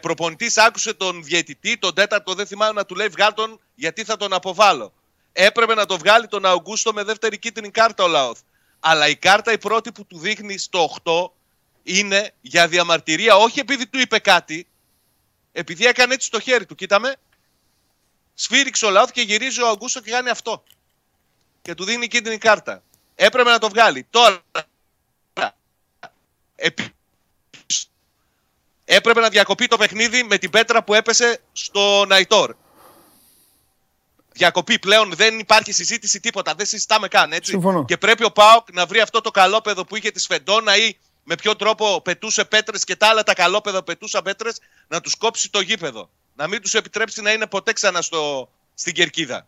προπονητής άκουσε τον διαιτητή, τον τέταρτο, δεν θυμάμαι να του λέει βγάλ τον γιατί θα τον αποβάλω. Έπρεπε να το βγάλει τον Αουγκούστο με δεύτερη κίτρινη κάρτα ο Λαόθ. Αλλά η κάρτα η πρώτη που του δείχνει στο 8 είναι για διαμαρτυρία, όχι επειδή του είπε κάτι, επειδή έκανε έτσι το χέρι του. Κοίταμε, σφύριξε ο Λαόθ και γυρίζει ο Αουγκούστο και κάνει αυτό. Και του δίνει κίτρινη κάρτα. Έπρεπε να το βγάλει. Τώρα, επί- έπρεπε να διακοπεί το παιχνίδι με την πέτρα που έπεσε στο Ναϊτόρ. Διακοπή πλέον δεν υπάρχει συζήτηση τίποτα. Δεν συζητάμε καν έτσι. Συμφωνώ. Και πρέπει ο Πάοκ να βρει αυτό το καλόπεδο που είχε της Σφεντόνα ή με ποιο τρόπο πετούσε πέτρες και τα άλλα τα καλόπεδα πετούσαν πέτρες να τους κόψει το γήπεδο. Να μην τους επιτρέψει να είναι ποτέ ξανά στο, στην κερκίδα.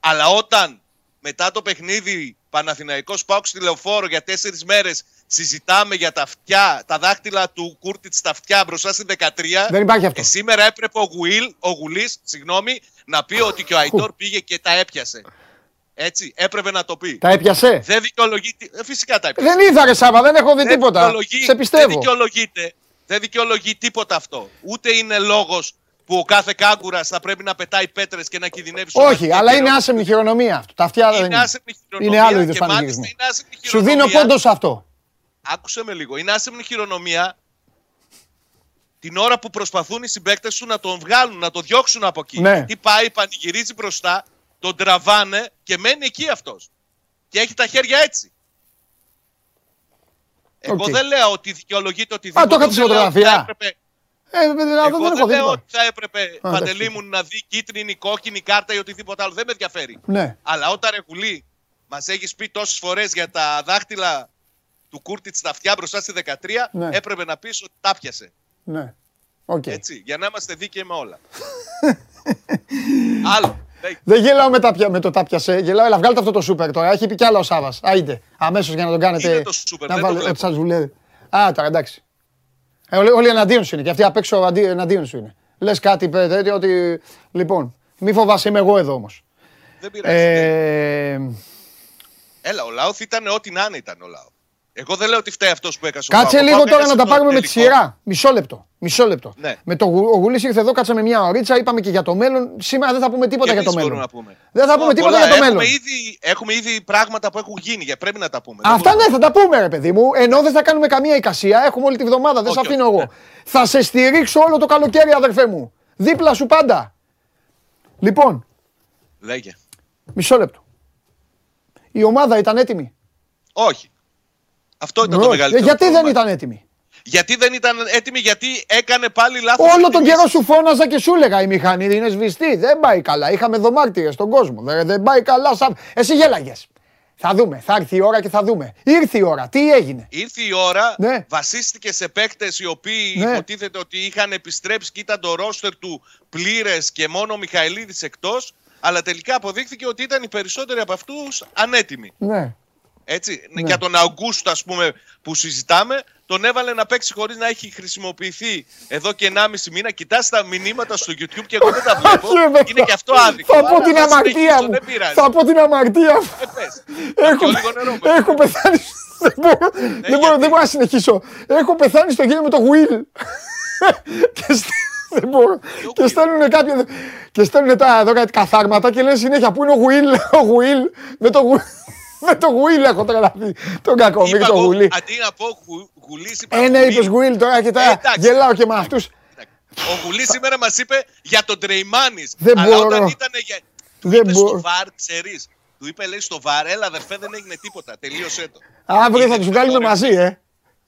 Αλλά όταν μετά το παιχνίδι Παναθηναϊκός Πάοκ στη Λεωφόρο για τέσσερις μέρες συζητάμε για τα αυτιά, τα δάχτυλα του Κούρτιτς στα αυτιά μπροστά στην 13. Δεν υπάρχει αυτό. Ε, σήμερα έπρεπε ο, Γουίλ, ο Γουλής, συγγνώμη, να πει ότι και ο Αϊτόρ πήγε και τα έπιασε. Έτσι, έπρεπε να το πει. Τα έπιασε; Δεν δικαιολογείται. Ε, φυσικά τα έπιασε. Δεν είδα ρε Σάβα, δεν έχω δει Δεν τίποτα. δικαιολογεί- Σε Δεν πιστεύω. δικαιολογείται, δεν δικαιολογεί τίποτα αυτό. Ούτε είναι λόγος που ο κάθε κάγκουρας θα πρέπει να πετάει πέτρες και να κινδυνεύει στο Όχι, μαθητικό αλλά είναι καιρό. άσεμνη χειρονομία αυτό. Τα αυτιά δεν Είναι είναι. άσεμνη χειρονομία. Είναι άλλο είδος και μάλιστα πανηγυρισμού. είναι άσεμνη Σου δίνω χειρονομία. πόντος σε αυτό. Άκουσε με λίγο. Είναι άσεμνη χειρονομία την ώρα που προσπαθούν οι συμπαίκτες του να τον βγάλουν, να τον διώξουν από εκεί. Ναι. Τι πάει, πανηγυρίζει μπροστά, τον τραβάνε και μένει εκεί αυτός. Και έχει τα χέρια έτσι. Εγώ Οκ. δεν λέω ότι δικαιολογείται οτιδήποτε. Α, το είχατε στη δεν λέω ότι φωτογραφία. θα έπρεπε- Ε, δεν, δεν, Εγώ δεν έχω δεν δει λέω τίποτα. ότι θα έπρεπε εντάξει. Παντελή μου να δει κίτρινη, κόκκινη κάρτα ή οτιδήποτε άλλο. Δεν με ενδιαφέρει. Ναι. Αλλά όταν ρε Γουλή, μας έχεις πει τόσες φορές για τα δάχτυλα του Κούρτιτς στα αυτιά μπροστά στη 13, Ναι. έπρεπε να πεις ότι τα 'πιασε. Ναι. Οκ. Έτσι, για να είμαστε δίκαιοι με όλα. Άλλο. Δεν- Δεν γελάω με, τα, πια- με το τα πιασε. Γελάω, έλα, βγάλτε αυτό το σούπερ τώρα. Έχει πει κι άλλο ο Σάβα. Άιντε. Αμέσως για να τον κάνετε. Είναι το σούπερ, να δεν το βάλετε βλέπω. ό,τι σα βουλεύει. Α, τώρα εντάξει. Ε, όλοι, όλοι εναντίον σου είναι. Και αυτοί απ' έξω αντί- εναντίον σου είναι. Λες κάτι πέ- τέτοιο ότι. Λοιπόν, μη φοβάσαι, είμαι εγώ εδώ όμως. Δεν πειράζει. Ε, Έλα, ο Λάουθ ήταν ό,τι να είναι ήταν ο Λάουθ. Εγώ δεν λέω ότι φταίει αυτός που έκασε ο κάτσε Πάοκ. Ο λίγο Πάοκ τώρα να έχασε τα το πάρουμε με τη τελικό. σειρά. Μισό λεπτό. Μισό λεπτό. Ναι. Με το, Γου- ο Γουλής ήρθε εδώ, κάτσαμε μια ωρίτσα, είπαμε και για το μέλλον. Σήμερα δεν θα πούμε τίποτα Και για το εμείς μέλλον. μπορούμε να πούμε. Δεν θα πούμε Ω, τίποτα πολλά. για το έχουμε μέλλον. Ήδη, έχουμε ήδη πράγματα που έχουν γίνει και πρέπει να τα πούμε. Δεν Αυτά μπορούμε. ναι, θα τα πούμε, ρε παιδί μου. Ενώ δεν θα κάνουμε καμία εικασία. Έχουμε όλη τη βδομάδα. Δεν Όχι, σε αφήνω όχι, εγώ. ναι. Θα σε στηρίξω όλο το καλοκαίρι, αδερφέ μου. Δίπλα σου πάντα. Λοιπόν, Λέγε. μισό λεπτό. Η ομάδα ήταν έτοιμη; Όχι. Αυτό ήταν το Όχι. μεγαλύτερο. Ε, γιατί δεν πρόβλημα. ήταν έτοιμη; Γιατί δεν ήταν έτοιμη, γιατί έκανε πάλι λάθος. Όλο τον καιρό σου φώναζα και σου έλεγα η μηχανή είναι σβηστή. Δεν πάει καλά. Είχαμε δωμάρτυρε στον κόσμο. Δεν, δεν πάει καλά. Σαν... Εσύ γέλαγες. Θα δούμε. Θα έρθει η ώρα και θα δούμε. Ήρθε η ώρα. Τι έγινε; Ήρθε η ώρα, Ναι. βασίστηκε σε παίκτες οι οποίοι Ναι. υποτίθεται ότι είχαν επιστρέψει και ήταν το ρόστερ του πλήρες και μόνο ο Μιχαηλίδης εκτός. Αλλά τελικά αποδείχθηκε ότι ήταν οι περισσότεροι από αυτούς ανέτοιμοι. Ναι. Έτσι, Ναι. για τον Αουγκούστο, ας πούμε, που συζητάμε, τον έβαλε να παίξει χωρίς να έχει χρησιμοποιηθεί εδώ και 1,5 μήνα. Κοιτάς τα μηνύματα στο YouTube και εγώ δεν τα βλέπω. Όχι, ρε, Είναι και αυτό άδικο. Θα πω αλλά την θα αμαρτία συνεχίσω, μου. Δεν πειράζει. Θα πω την αμαρτία μου. Ε, πες. Έχω, πιω λίγο νερό, παιδί. έχω πεθάνει. Δεν μπορώ, δεν, μπορώ, δεν μπορώ να συνεχίσω. Έχω πεθάνει στο γέλιο με το Will. και στε- δεν μπορώ. και στέλνουν κάποια. Και στέλνουν τα εδώ κάτι καθάρματα και λένε συνέχεια πού είναι ο Will; Ο Will. Με το, Will- με το Will έχω τρελαθεί. Τον κακομίρι Είπα το εγώ, Γουλί. Αντί να πω γου- γουλής, είπα Ε, ναι, γουλί. είπε Will τώρα και Ε, τώρα εντάξει. γελάω και με αυτούς. Ο Γουλή σήμερα μας είπε για τον Τρεϊμάνης. Δεν Αλλά μπορώ. όταν ήταν για. Του Δεν είπε μπορώ. στο βαρ, ξέρεις. Του είπε, λέει στο βαρ, έλα αδερφέ, δεν έγινε τίποτα. Τελείωσέ το. Αύριο θα Είναι τους βγάλουμε τώρα. μαζί, ε.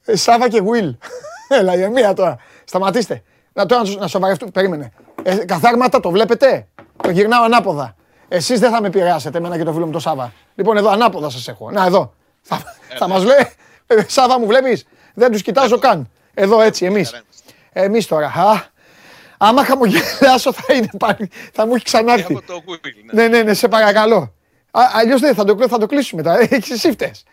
Ε, Σάβα και Will. Έλα, για μία τώρα. Σταματήστε. Να τώρα να σου- να σοβαρευτούμε. Περίμενε. Ε, καθάρματα το βλέπετε; Το γυρνάω ανάποδα. Εσείς δεν θα με επηρεάσετε εμένα και το φίλο μου το Σάβα. Λοιπόν, εδώ ανάποδα σας έχω. Να, εδώ. Θα, θα μας λέει. Ε, Σάβα μου βλέπεις; Δεν τους κοιτάζω καν. Εδώ έτσι, εμείς. Εμείς τώρα. Α, άμα χαμογελάσω θα είναι πάλι. Θα μου έχει ξανάρθει. Από το Google. Ναι. Ναι, ναι, ναι, σε παρακαλώ. Αλλιώς δεν θα το, θα το κλείσουμε μετά. Έχεις εσύ φταίς.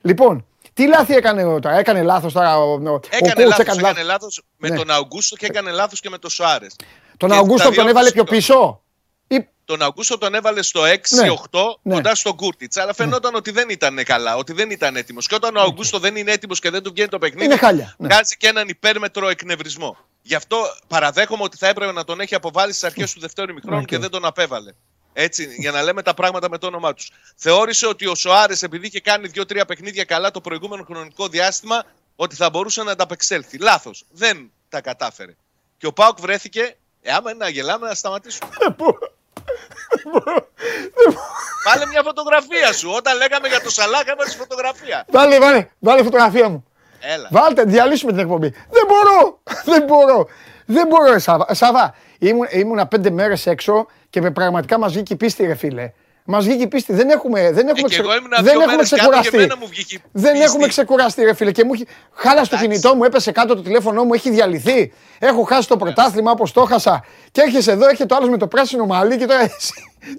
Λοιπόν, τι λάθη έκανε ο- τώρα. Έκανε λάθος τώρα ο, ο, ο Έκανε coach λάθος έκανε έκανε λάθος με Ναι. τον Αουγκούστο και έκανε λάθος και με τον Σοάρε. Τον Αυγούστο τον έβαλε πιο πίσω; Ή... Τον Αουγκούστο τον έβαλε στο 6-8 Ναι. κοντά στον Κούρτιτς. Αλλά φαινόταν ότι δεν ήταν καλά, ότι δεν ήταν έτοιμος. Και όταν ο Αουγκούστο δεν είναι έτοιμος και δεν του βγαίνει το παιχνίδι, Είναι χάλια, ναι. βγάζει και έναν υπέρμετρο εκνευρισμό. Γι' αυτό παραδέχομαι ότι θα έπρεπε να τον έχει αποβάλει στις αρχές του δεύτερου ημιχρόνου και δεν τον απέβαλε. Έτσι, για να λέμε τα πράγματα με το όνομά τους. Θεώρησε ότι ο Σοάρες, επειδή είχε κάνει δύο-τρία παιχνίδια καλά το προηγούμενο χρονικό διάστημα, ότι θα μπορούσε να ανταπεξέλθει. Λάθος. Δεν τα κατάφερε. Και ο Πάουκ βρέθηκε. Ε, άμα είναι να γελάμε, να σταματήσουμε. Βάλε μια φωτογραφία σου. Όταν λέγαμε για το Σαλάχ, έβαλε φωτογραφία. Βάλε, βάλε, βάλε φωτογραφία μου. Έλα. Βάλτε, διαλύσουμε την εκπομπή. Δεν μπορώ, δεν μπορώ. Δεν μπορώ, ρε, Σάβα. Σάβα, ήμουν, ήμουνα πέντε μέρες έξω και με πραγματικά μας βγήκε η πίστη, ρε φίλε. Μας βγήκε η πίστη. Δεν έχουμε, δεν έχουμε, Ε, και εγώ ήμουνα δεν δύο έχουμε μέρες κάτω και ξεκουραστεί. εμένα μου βγήκε η δεν πίστη. έχουμε ξεκουραστεί, ρε φίλε. Και μου έχει... Χάλασε το Εντάξει. κινητό μου, έπεσε κάτω το τηλέφωνό μου, έχει διαλυθεί. Έχω χάσει το πρωτάθλημα όπως το έχασα. Και έρχεσαι εδώ, έρχεται το άλλος με το πράσινο μαλλί και τώρα εσύ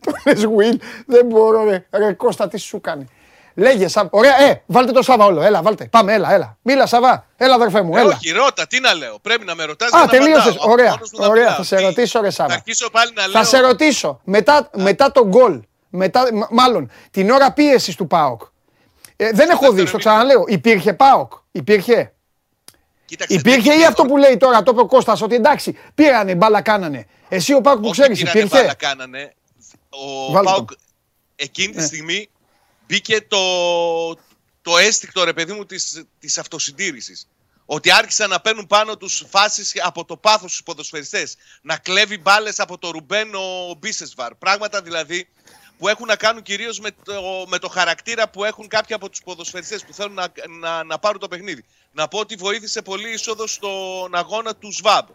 το λες Will. Δεν μπορώ, ρε. Ρε Κώστα, τι σου κάνει. Λέγε, Σάβα. Ωραία, ε, βάλτε το Σάβα όλο. Έλα, βάλτε. Πάμε, έλα, έλα. Μίλα, Σάβα. Έλα, αδερφέ μου, Ε, έλα. όχι, ρώτα, τι να λέω. Πρέπει να με ρωτάς. Α, τελείωσες. Ωραία, ωραία. Θα σε ρωτήσω, ρε, Σάβα. Θα αρχίσω πάλι να λέω. Θα σε ρωτήσω. Μετά, μετά τον γκολ. Μετά, μ- μάλλον την ώρα πίεσης του ΠΑΟΚ. Ε, δεν έχω δει, δεύτερο στο μήνα. ξαναλέω. Υπήρχε ΠΑΟΚ. Υπήρχε. Κοίταξε, Υπήρχε δεν ή αυτό που λέει τώρα, το είπε ο Κώστας, ότι εντάξει, πήρανε, μπάλα κάνανε. Εσύ ο ΠΑΟΚ που Όχι, ξέρεις, πήρανε υπήρχε; μπάλα, κάνανε. Ο Βάλτε Πάουκ το. εκείνη τη Ναι. στιγμή μπήκε το, το αίσθηκτο ρε παιδί μου της, της αυτοσυντήρησης. Ότι άρχισαν να παίρνουν πάνω τους φάσεις από το πάθος στους ποδοσφαιριστές. Να κλέβει μπάλες από το Ρουμπέν ο Μπίσεσβαρ. Πράγματα δηλαδή που έχουν να κάνουν κυρίως με το, με το χαρακτήρα που έχουν κάποιοι από τους ποδοσφαιριστές που θέλουν να, να, να πάρουν το παιχνίδι. Να πω ότι βοήθησε πολύ η είσοδος στον αγώνα του ΣΒΑΜ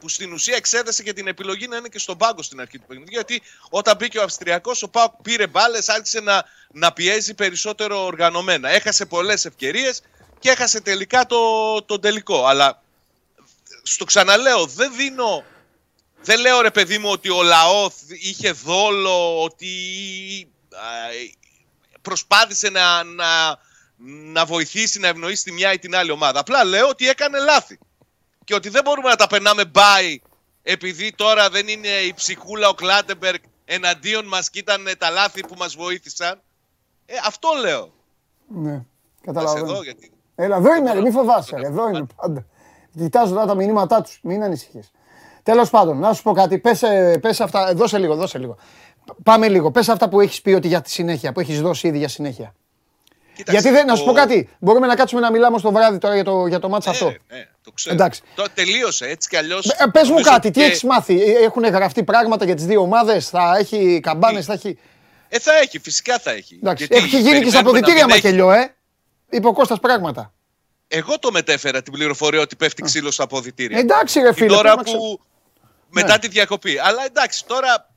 που στην ουσία εξέδεσε και την επιλογή να είναι και στον πάγκο στην αρχή του παιχνιδιού. Γιατί όταν μπήκε ο Αυστριακός, ο Πάουκ πήρε μπάλες, άρχισε να, να πιέζει περισσότερο οργανωμένα. Έχασε πολλές ευκαιρίες και έχασε τελικά το, το τελικό. Αλλά στο ξαναλέω, δεν δίνω. Δεν λέω ρε παιδί μου ότι ο Λαόθ είχε δόλο, ότι α, προσπάθησε να, να, να βοηθήσει, να ευνοήσει τη μια ή την άλλη ομάδα. Απλά λέω ότι έκανε λάθη και ότι δεν μπορούμε να τα περνάμε μπάι επειδή τώρα δεν είναι η ψυχούλα ο Κλάτεμπεργκ εναντίον μας και ήταν τα λάθη που μας βοήθησαν. Ε, αυτό λέω. Ναι, Ας καταλαβαίνω. εδώ, γιατί... Έλα, εδώ είμαι, ρε, μη φοβάσαι. ρε, Εδώ είμαι πάντα. Κοιτάζω τώρα τα μηνύματά τους. Μην ανησυχείς. Τέλος πάντων, να σου πω κάτι. Πες, ε, πες αυτά. Δώσε λίγο, δώσε λίγο. Πάμε λίγο. Πες αυτά που έχεις πει ότι για τη συνέχεια, που έχεις δώσει ήδη για συνέχεια. Κοίταξε, Γιατί δεν, να σου πω ο- κάτι. Μπορούμε να κάτσουμε να μιλάμε στο βράδυ τώρα για το, για το μάτς Ναι, αυτό. ναι, το ξέρω. Εντάξει. Το, τελείωσε έτσι κι αλλιώς. Ε, Πες μου νομίζω κάτι, τι και- έχεις μάθει. Έχουν γραφτεί πράγματα για τις δύο ομάδες, θα έχει καμπάνες, θα έχει... Ε, θα έχει, φυσικά θα έχει. Εντάξει, Γιατί έχει γίνει και στα περιμένουμε να αποδυτήρια μην έχει- Μακελιό, ε. Είπε ο Κώστας πράγματα. Εγώ το μετέφερα την πληροφορία ότι πέφτει ξύλο στα αποδυτήρια. Εντάξει ρε Την φίλε. ώρα πρέπει να που. Ξέρω. Μετά Ναι. τη διακοπή. Αλλά εντάξει, τώρα.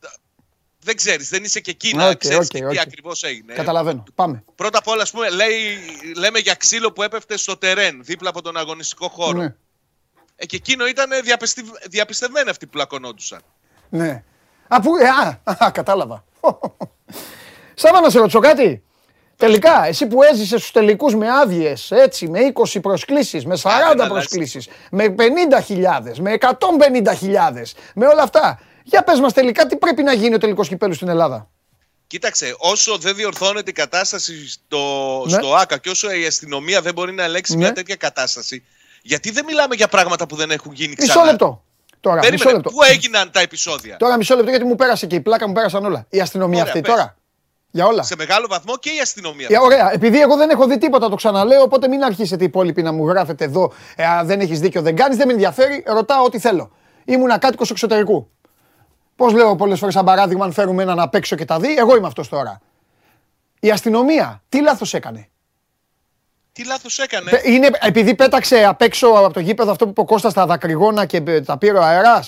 Δεν ξέρεις, δεν είσαι και εκεί να Οκ, ξέρεις οκ, και οκ. τι ακριβώς έγινε. Καταλαβαίνω. Πάμε. Πρώτα απ' όλα, ας πούμε, λέει, λέμε για ξύλο που έπεφτε στο τερέν, δίπλα από τον αγωνιστικό χώρο. Ναι. Ε, και εκείνο ήταν διαπιστευ... διαπιστευμένοι αυτοί που πλακωνόντουσαν. Ναι. Αφού, ε, α, α, κατάλαβα. Σάβα να σε ρωτήσω κάτι. Τελικά, εσύ που έζησες στους τελικούς με άδειες, έτσι, με 20 προσκλήσεις, με 40 αλλάζει. προσκλήσεις, με 50.000, με 150.000, με όλα αυτά. Για πες μας τελικά τι πρέπει να γίνει ο τελικός κυπέλου στην Ελλάδα. Κοίταξε, όσο δεν διορθώνεται η κατάσταση στο, Ναι. στο ΆΚΑ και όσο η αστυνομία δεν μπορεί να ελέγξει Ναι. μια τέτοια κατάσταση, γιατί δεν μιλάμε για πράγματα που δεν έχουν γίνει ξανά. Μισό λεπτό. Τώρα, μισό Περίμενε, λεπτό. πού έγιναν τα επεισόδια; Τώρα μισό λεπτό γιατί μου πέρασε και η πλάκα μου πέρασαν όλα. Η αστυνομία Ωραία, αυτή πες. τώρα. Για όλα. Σε μεγάλο βαθμό και η αστυνομία. Ε, ωραία, επειδή εγώ δεν έχω δει τίποτα, το ξαναλέω, οπότε μην αρχίσετε οι υπόλοιποι να μου γράφετε εδώ. Ε, α, δεν έχεις δίκιο, δεν κάνεις, δεν με ενδιαφέρει, ρωτάω ό,τι θέλω. Ήμουν κάτοικος εξωτερικού. Πώς λέω πολλές φορές, σαν παράδειγμα, αν φέρουμε έναν απ' έξω και τα δει, εγώ είμαι αυτός τώρα. Η αστυνομία, τι λάθος έκανε; Τι λάθος έκανε; Πε- Είναι επειδή πέταξε απ' έξω από το γήπεδο αυτό που είπε ο Κώστας τα δακρυγόνα και ε, τα πήρε ο αέρα.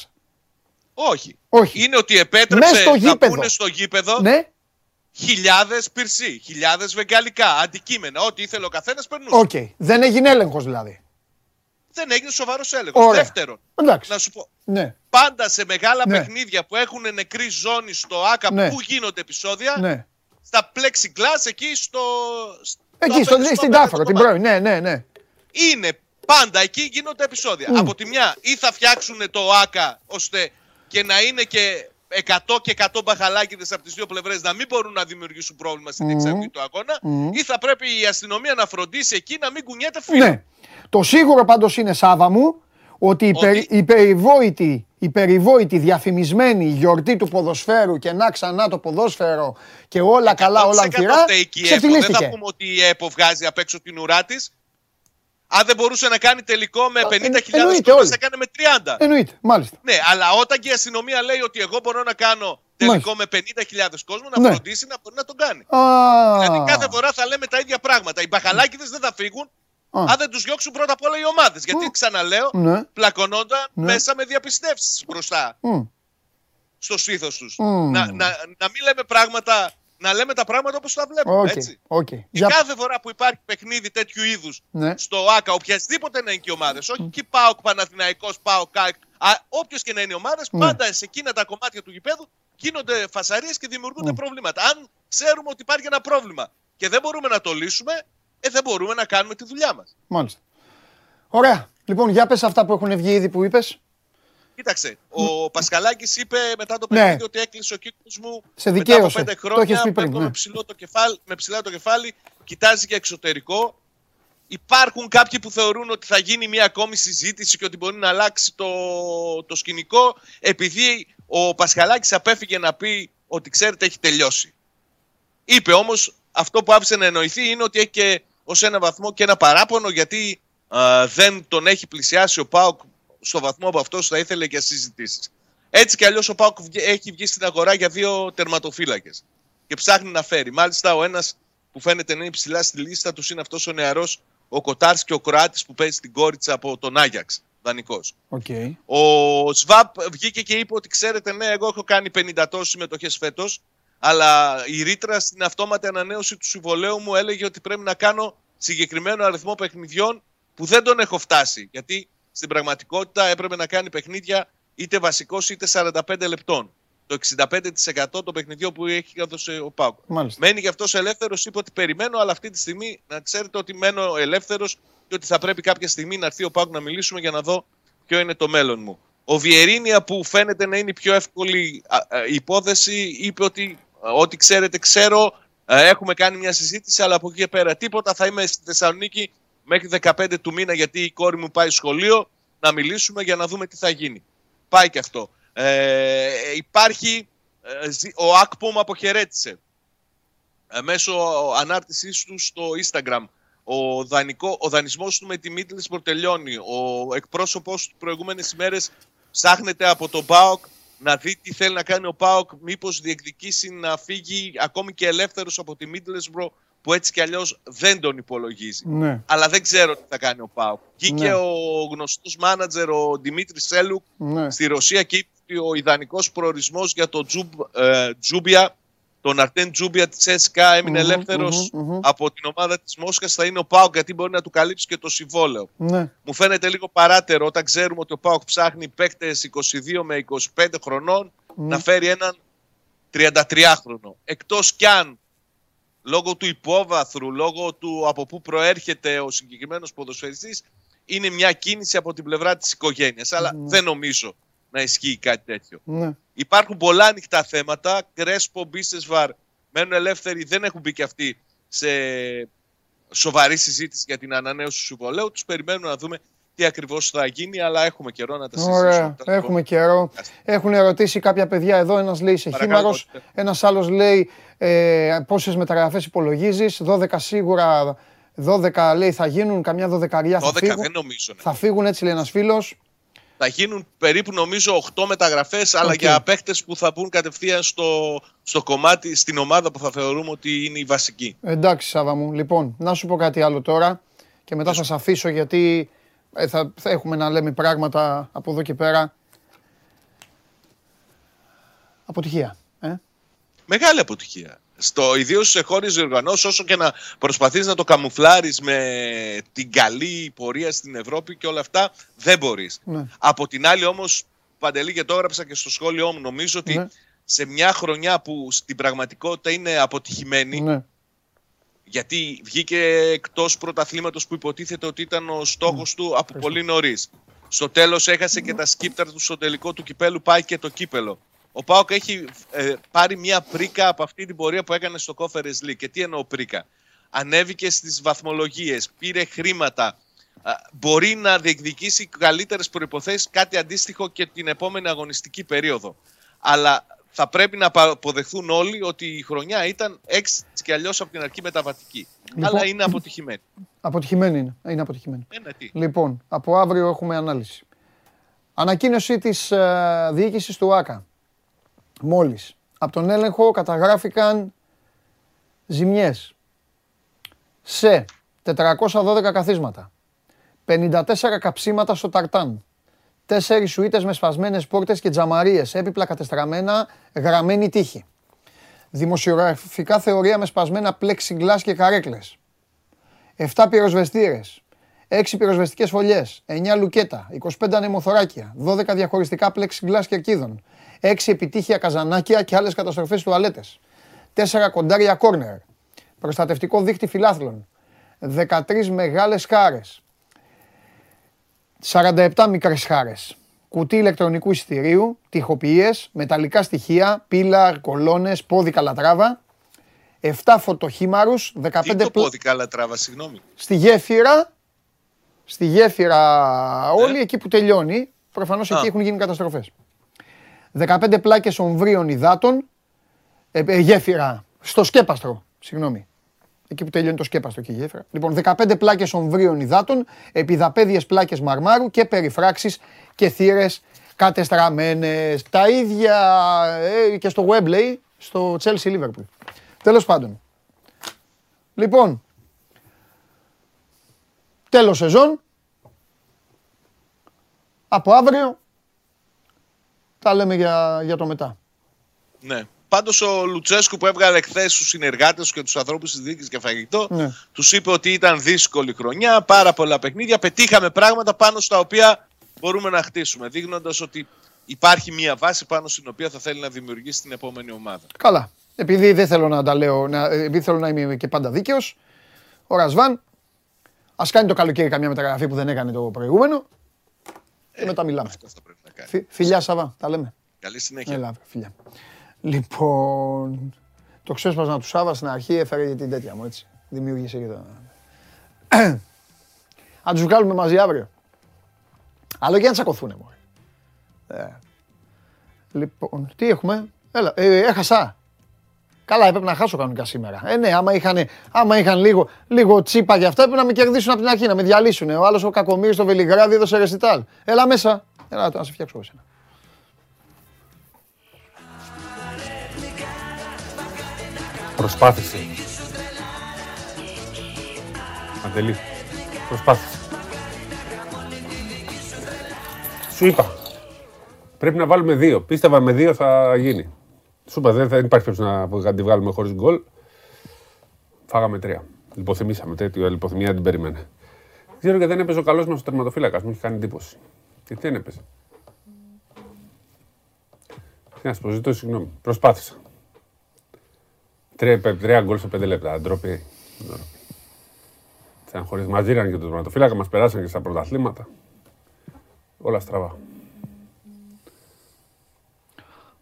Όχι. Όχι. Είναι ότι επέτρεψε Μες στο να γήπεδο. πούνε στο γήπεδο Ναι, χιλιάδες πυρσοί, χιλιάδες βεγγαλικά, αντικείμενα. Ό,τι ήθελε ο καθένας περνούσε. οκ. Δεν έγινε έλεγχος δηλαδή. Δεν έγινε σοβαρός έλεγχος. Ωραία. Δεύτερον, Εντάξει. να σου πω, Ναι, πάντα σε μεγάλα Ναι. παιχνίδια που έχουν νεκρή ζώνη στο ΟΑΚΑ Ναι. που γίνονται επεισόδια, ναι. στα plexiglass εκεί στο. στο Εκεί, στο, απέναντι- στην απέναντι Τάφρο, την κομμάτι. πρώην. Ναι, ναι, ναι. Είναι πάντα εκεί γίνονται επεισόδια. Μμ. Από τη μια ή θα φτιάξουν το ΆΚΑ ώστε και να είναι και 100 και 100 μπαχαλάκιδες από τις δύο πλευρές να μην μπορούν να δημιουργήσουν πρόβλημα στην Μμ. εξαγωγή του αγώνα Μμ. ή θα πρέπει η αστυνομία να φροντίσει εκεί να μην κουνιέται φίλο. Ναι. Το σίγουρο πάντως είναι Σάβα μου ότι η, Ότι- περι- η περιβόητη, η περιβόητη διαφημισμένη γιορτή του ποδοσφαίρου και να ξανά το ποδόσφαιρο και όλα καλά, όλα 100% ανθυρά, φταίει και η ΕΠΟ. Δεν θα ξεφτυλίστηκε. πούμε ότι η ΕΠΟ βγάζει απ' έξω την ουρά της. Αν δεν μπορούσε να κάνει τελικό με 50.000 εννοείται κόσμος, όλοι. θα έκανε με 30. Εννοείται, μάλιστα. Ναι, αλλά όταν και η αστυνομία λέει ότι εγώ μπορώ να κάνω τελικό με 50.000 κόσμο, να Ναι. φροντίσει να μπορεί να τον κάνει. Α, Δηλαδή κάθε φορά θα λέμε τα ίδια πράγματα. Οι μπαχαλάκιδες δεν θα φύγουν Α. αν δεν τους διώξουν πρώτα απ' όλα οι ομάδες. Γιατί ξαναλέω, Ναι. πλακωνόνταν Ναι. μέσα με διαπιστεύσεις μπροστά μ, στο στήθος τους. Μμμ. Να, να, να μην λέμε πράγματα, να λέμε τα πράγματα όπως τα βλέπουμε. Οκ, Έτσι. οκ. Και Για- κάθε φορά που υπάρχει παιχνίδι τέτοιου είδους Ναι. στο ΟΑΚΑ, οποιασδήποτε να είναι και οι ομάδες, όχι και ΠΑΟΚ, Παναθηναϊκός, ΠΑΟΚ, ΑΕΚ, όποιο και να είναι οι ομάδες, Ναι. πάντα σε εκείνα τα κομμάτια του γηπέδου γίνονται φασαρίες και δημιουργούνται προβλήματα. Αν ξέρουμε ότι υπάρχει ένα πρόβλημα και δεν μπορούμε να το λύσουμε, ε, δεν μπορούμε να κάνουμε τη δουλειά μας. Μάλιστα. Ωραία. Λοιπόν, για πες αυτά που έχουν βγει ήδη που είπες. Κοίταξε, ο Πασχαλάκης είπε μετά το Ναι. παιχνίδι ότι έκλεισε ο κύκλος μου Σε μετά από δικαίωσε. πέντε Το χρόνια. έχεις πει πριν, πέφτω ναι. με, ψηλό το κεφάλι, με ψηλά το κεφάλι, κοιτάζει και εξωτερικό. Υπάρχουν κάποιοι που θεωρούν ότι θα γίνει μια ακόμη συζήτηση και ότι μπορεί να αλλάξει το, το σκηνικό επειδή ο Πασχαλάκης απέφυγε να πει ότι ξέρετε έχει τελειώσει. Είπε όμως αυτό που άφησε να εννοηθεί είναι ότι έχει και ως ένα βαθμό και ένα παράπονο γιατί α, δεν τον έχει πλησιάσει ο ΠΑΟΚ στο βαθμό που αυτός θα ήθελε για συζητήσεις. Έτσι κι αλλιώς ο ΠΑΟΚ βγε- έχει βγει στην αγορά για δύο τερματοφύλακες και ψάχνει να φέρει. Μάλιστα ο ένας που φαίνεται να είναι ψηλά στη λίστα τους είναι αυτός ο νεαρός ο Κοτάρσκι ο Κροάτης που παίζει στην Γκόριτσα από τον Άγιαξ, δανεικός. Οκ. Ο Σβαμπ βγήκε και είπε ότι ξέρετε, ναι, εγώ έχω κάνει 50 τόσες συμμετοχές φέτος, αλλά η ρήτρα στην αυτόματη ανανέωση του συμβολαίου μου έλεγε ότι πρέπει να κάνω συγκεκριμένο αριθμό παιχνιδιών που δεν τον έχω φτάσει. Γιατί στην πραγματικότητα έπρεπε να κάνει παιχνίδια είτε βασικός είτε 45 λεπτών. Το 65% των παιχνιδιών που έχει έδωσε ο Πάουκ. Μάλιστα. Μένει γι' αυτός ελεύθερος, είπε ότι περιμένω, αλλά αυτή τη στιγμή να ξέρετε ότι μένω ελεύθερος και ότι θα πρέπει κάποια στιγμή να έρθει ο Πάουκ να μιλήσουμε για να δω ποιο είναι το μέλλον μου. Ο Βιερίνια που φαίνεται να είναι η πιο εύκολη α, α, υπόθεση είπε ότι α, ό,τι ξέρετε ξέρω, α, έχουμε κάνει μια συζήτηση αλλά από εκεί και πέρα τίποτα θα είμαι στη Θεσσαλονίκη μέχρι 15 του μήνα γιατί η κόρη μου πάει σχολείο να μιλήσουμε για να δούμε τι θα γίνει. Πάει και αυτό. Ε, υπάρχει, ε, ζη- ο Ακπομ αποχαιρέτησε ε, μέσω ανάρτησής του στο Instagram. Ο, δανεικό, ο δανεισμός του με τη Middlesbrough τελειώνει. Ο εκπρόσωπος του προηγούμενες ημέρες ψάχνεται από τον ΠΑΟΚ να δει τι θέλει να κάνει ο ΠΑΟΚ, μήπως διεκδικήσει να φύγει ακόμη και ελεύθερος από τη Middlesbrough που έτσι κι αλλιώς δεν τον υπολογίζει. Ναι. Αλλά δεν ξέρω τι θα κάνει ο ΠΑΟΚ. Βγήκε Ναι. ο γνωστός μάνατζερ ο Δημήτρης Σέλουκ Ναι. στη Ρωσία και είπε ότι ο ιδανικός προορισμός για τον Τζιουμπ, ε, Τζιούμπα, τον Αρτέμ Τζιούμπα της ΕΣΚΑ έμεινε Μμμ, ελεύθερος μμμ, μμμ. από την ομάδα της Μόσχας θα είναι ο ΠΑΟΚ γιατί μπορεί να του καλύψει και το συμβόλαιο. Ναι. Μου φαίνεται λίγο παράταιρο όταν ξέρουμε ότι ο ΠΑΟΚ ψάχνει παίκτες 22 με 25 χρονών Ναι. να φέρει έναν 33χρονο. Εκτός κι αν λόγω του υπόβαθρου, λόγω του από πού προέρχεται ο συγκεκριμένος ποδοσφαιριστής, είναι μια κίνηση από την πλευρά της οικογένειας. Αλλά δεν νομίζω να ισχύει κάτι τέτοιο. Ναι. Υπάρχουν πολλά ανοιχτά θέματα. Κρέσπο, Μπίσεσβαρ μένουν ελεύθεροι, δεν έχουν μπει και αυτοί σε σοβαρή συζήτηση για την ανανέωση του συμβολέου. Τους περιμένουμε να δούμε τι ακριβώς θα γίνει, αλλά έχουμε καιρό να τα συζητήσουμε. Ωραία, έχουμε καιρό. Έχουν ερωτήσει κάποια παιδιά εδώ. Ένας λέει σε Παρακαλώ, χείμαρρος, τότε. ένας άλλος λέει ε, πόσες μεταγραφές υπολογίζεις. 12 σίγουρα, 12 λέει θα γίνουν, καμιά 12 θα 12 φύγουν. δεν νομίζω. ναι. Θα φύγουν έτσι λέει ένας φίλος. Θα γίνουν περίπου νομίζω 8 μεταγραφές, αλλά Οκ. για παίχτες που θα μπουν κατευθείαν στο, στο κομμάτι, στην ομάδα που θα θεωρούμε ότι είναι η βασική. Εντάξει, Σάβα μου. Λοιπόν, να σου πω κάτι άλλο τώρα και μετά θα σε αφήσω γιατί ε, θα, θα έχουμε να λέμε πράγματα από εδώ και πέρα. Αποτυχία. Ε; Μεγάλη αποτυχία. Στο ιδίως σε χώρες διοργανώσει, όσο και να προσπαθείς να το καμουφλάρεις με την καλή πορεία στην Ευρώπη και όλα αυτά, δεν μπορείς. Ναι. Από την άλλη, όμως, Παντελή, και το έγραψα και στο σχόλιο μου, νομίζω ότι Ναι. σε μια χρονιά που στην πραγματικότητα είναι αποτυχημένη, Ναι. Γιατί βγήκε εκτός πρωταθλήματος που υποτίθεται ότι ήταν ο στόχος του από πολύ νωρίς. Στο τέλος έχασε και τα σκύπτρα του στο τελικό του κυπέλου, πάει και το κύπελο. Ο Πάοκ έχει ε, πάρει μια πρίκα από αυτή την πορεία που έκανε στο Conference League. Και τι εννοώ πρίκα; Ανέβηκε στις βαθμολογίες, πήρε χρήματα. Α, Μπορεί να διεκδικήσει καλύτερες προποθέσει, κάτι αντίστοιχο και την επόμενη αγωνιστική περίοδο. Αλλά θα πρέπει να πα- αποδεχθούν όλοι ότι η χρονιά ήταν έξι και αλλιώς από την αρχή μεταβατική. Λοιπόν. Αλλά είναι αποτυχημένη. Αποτυχημένη είναι. Είναι αποτυχημένη. Ε, ναι, τι. Λοιπόν, από αύριο έχουμε ανάλυση. Ανακοίνωση της ε, διοίκησης του ΆΚΑ. Μόλις. Από τον έλεγχο καταγράφηκαν ζημιές σε 412 καθίσματα, 54 καψίματα στο ταρτάν, 4 σουίτες με σπασμένες πόρτες και τζαμαρίες, έπιπλα κατεστραμμένα, γραμμένη τύχη. Δημοσιογραφικά θεωρία με σπασμένα plexiglass και καρέκλες. 7 πυροσβεστήρες, 6 πυροσβεστικές φωλιές, 9 λουκέτα, 25 ανεμοθωράκια, 12 διαχωριστικά plexiglass κερκίδων, 6 επιτύχια καζανάκια και άλλες καταστροφές τουαλέτες, 4 κοντάρια κόρνερ, προστατευτικό δίχτυ φιλάθλων, 13 μεγάλες χάρες, 47 μικρές χάρες, κουτί ηλεκτρονικού εισιτηρίου, τοιχοποιίες, μεταλλικά στοιχεία, πύλα, κολόνες, πόδι καλατράβα, 7 φωτοχήμαρους, 15 Τι το πλα- πόδι καλά τράβα, συγγνώμη. στη γέφυρα, στη γέφυρα όλη εκεί που τελειώνει, προφανώς Α. εκεί έχουν γίνει καταστροφές. 15 πλάκες ομβρίων υδάτων, ε, ε, γέφυρα, στο σκέπαστρο, συγγνώμη. Εκεί που τελειώνει το σκέπαστρο και η γέφυρα. Λοιπόν, 15 πλάκες ομβρίων υδάτων, επιδαπέδιες πλάκες μαρμάρου και περιφράξεις και θύρες κατεστραμμένες. Τα ίδια ε, και στο Webley, στο Chelsea Liverpool. Τέλος πάντων. Λοιπόν, τέλος σεζόν. Από αύριο τα λέμε για, για το μετά. Ναι. Πάντως ο Λουτσέσκου που έβγαλε χθες τους συνεργάτες του και τους ανθρώπους της διοίκησης για φαγητό, Ναι. τους είπε ότι ήταν δύσκολη χρονιά, πάρα πολλά παιχνίδια. Πετύχαμε πράγματα πάνω στα οποία μπορούμε να χτίσουμε, δείχνοντας ότι υπάρχει μια βάση πάνω στην οποία θα θέλει να δημιουργήσει την επόμενη ομάδα. Καλά. Επειδή δεν θέλω να τα λέω, να, επειδή θέλω να είμαι και πάντα δίκαιος, ο Ρασβάν ας κάνει το καλοκαίρι καμιά μεταγραφή που δεν έκανε το προηγούμενο. Και μετά μιλάμε. Αυτό θα πρέπει να κάνει. Φι- Φιλιά, Σαββά, τα λέμε. Καλή συνέχεια. Έλα, φιλιά. Λοιπόν, το ξέσπασμα τους Σάβα στην αρχή έφερε για την τέτοια μου, έτσι. Δημιούργησε και το... Αν τους βγάλουμε μαζί αύριο. Αλλά για να τσακωθούνε, μωρέ. Ε. Λοιπόν, τι έχουμε; Έλα, ε, έχασα. Καλά, έπρεπε να χάσω κανονικά σήμερα. Ε, ναι, άμα είχαν, άμα είχαν λίγο, λίγο τσίπα και αυτά, έπρεπε να με κερδίσουν από την αρχή, να με διαλύσουν. Ο άλλος ο Κακομύρης στο Βελιγράδι έδωσε ρεσιτάλ. Έλα μέσα. Έλα, να σε φτιάξω εσένα. Προσπάθησε. Αντελή. Προσπάθησε. Σου είπα. Πρέπει να βάλουμε δύο. Πίστευα με δύο θα γίνει. Σου είπα δεν θα υπάρχει περίπτωση να τη βγάλουμε χωρίς γκολ. Φάγαμε τρία. Λιποθυμήσαμε. Τέτοιο λιποθυμία δεν την περίμενε. Ξέρω και δεν έπαιζε ο καλός μας ο τερματοφύλακας. Μου είχε κάνει εντύπωση. Και τι δεν έπαιζε. Τι να σου πω, ζητώ συγγνώμη. Προσπάθησα. Τρία, πε- τρία γκολ σε πέντε λεπτά. Ντροπή. Ντροπή. Στεναχωρείς. Μας δίνανε και τον τερματοφύλακα, μας περάσαν και στα πρωταθλήματα. Όλα στραβά.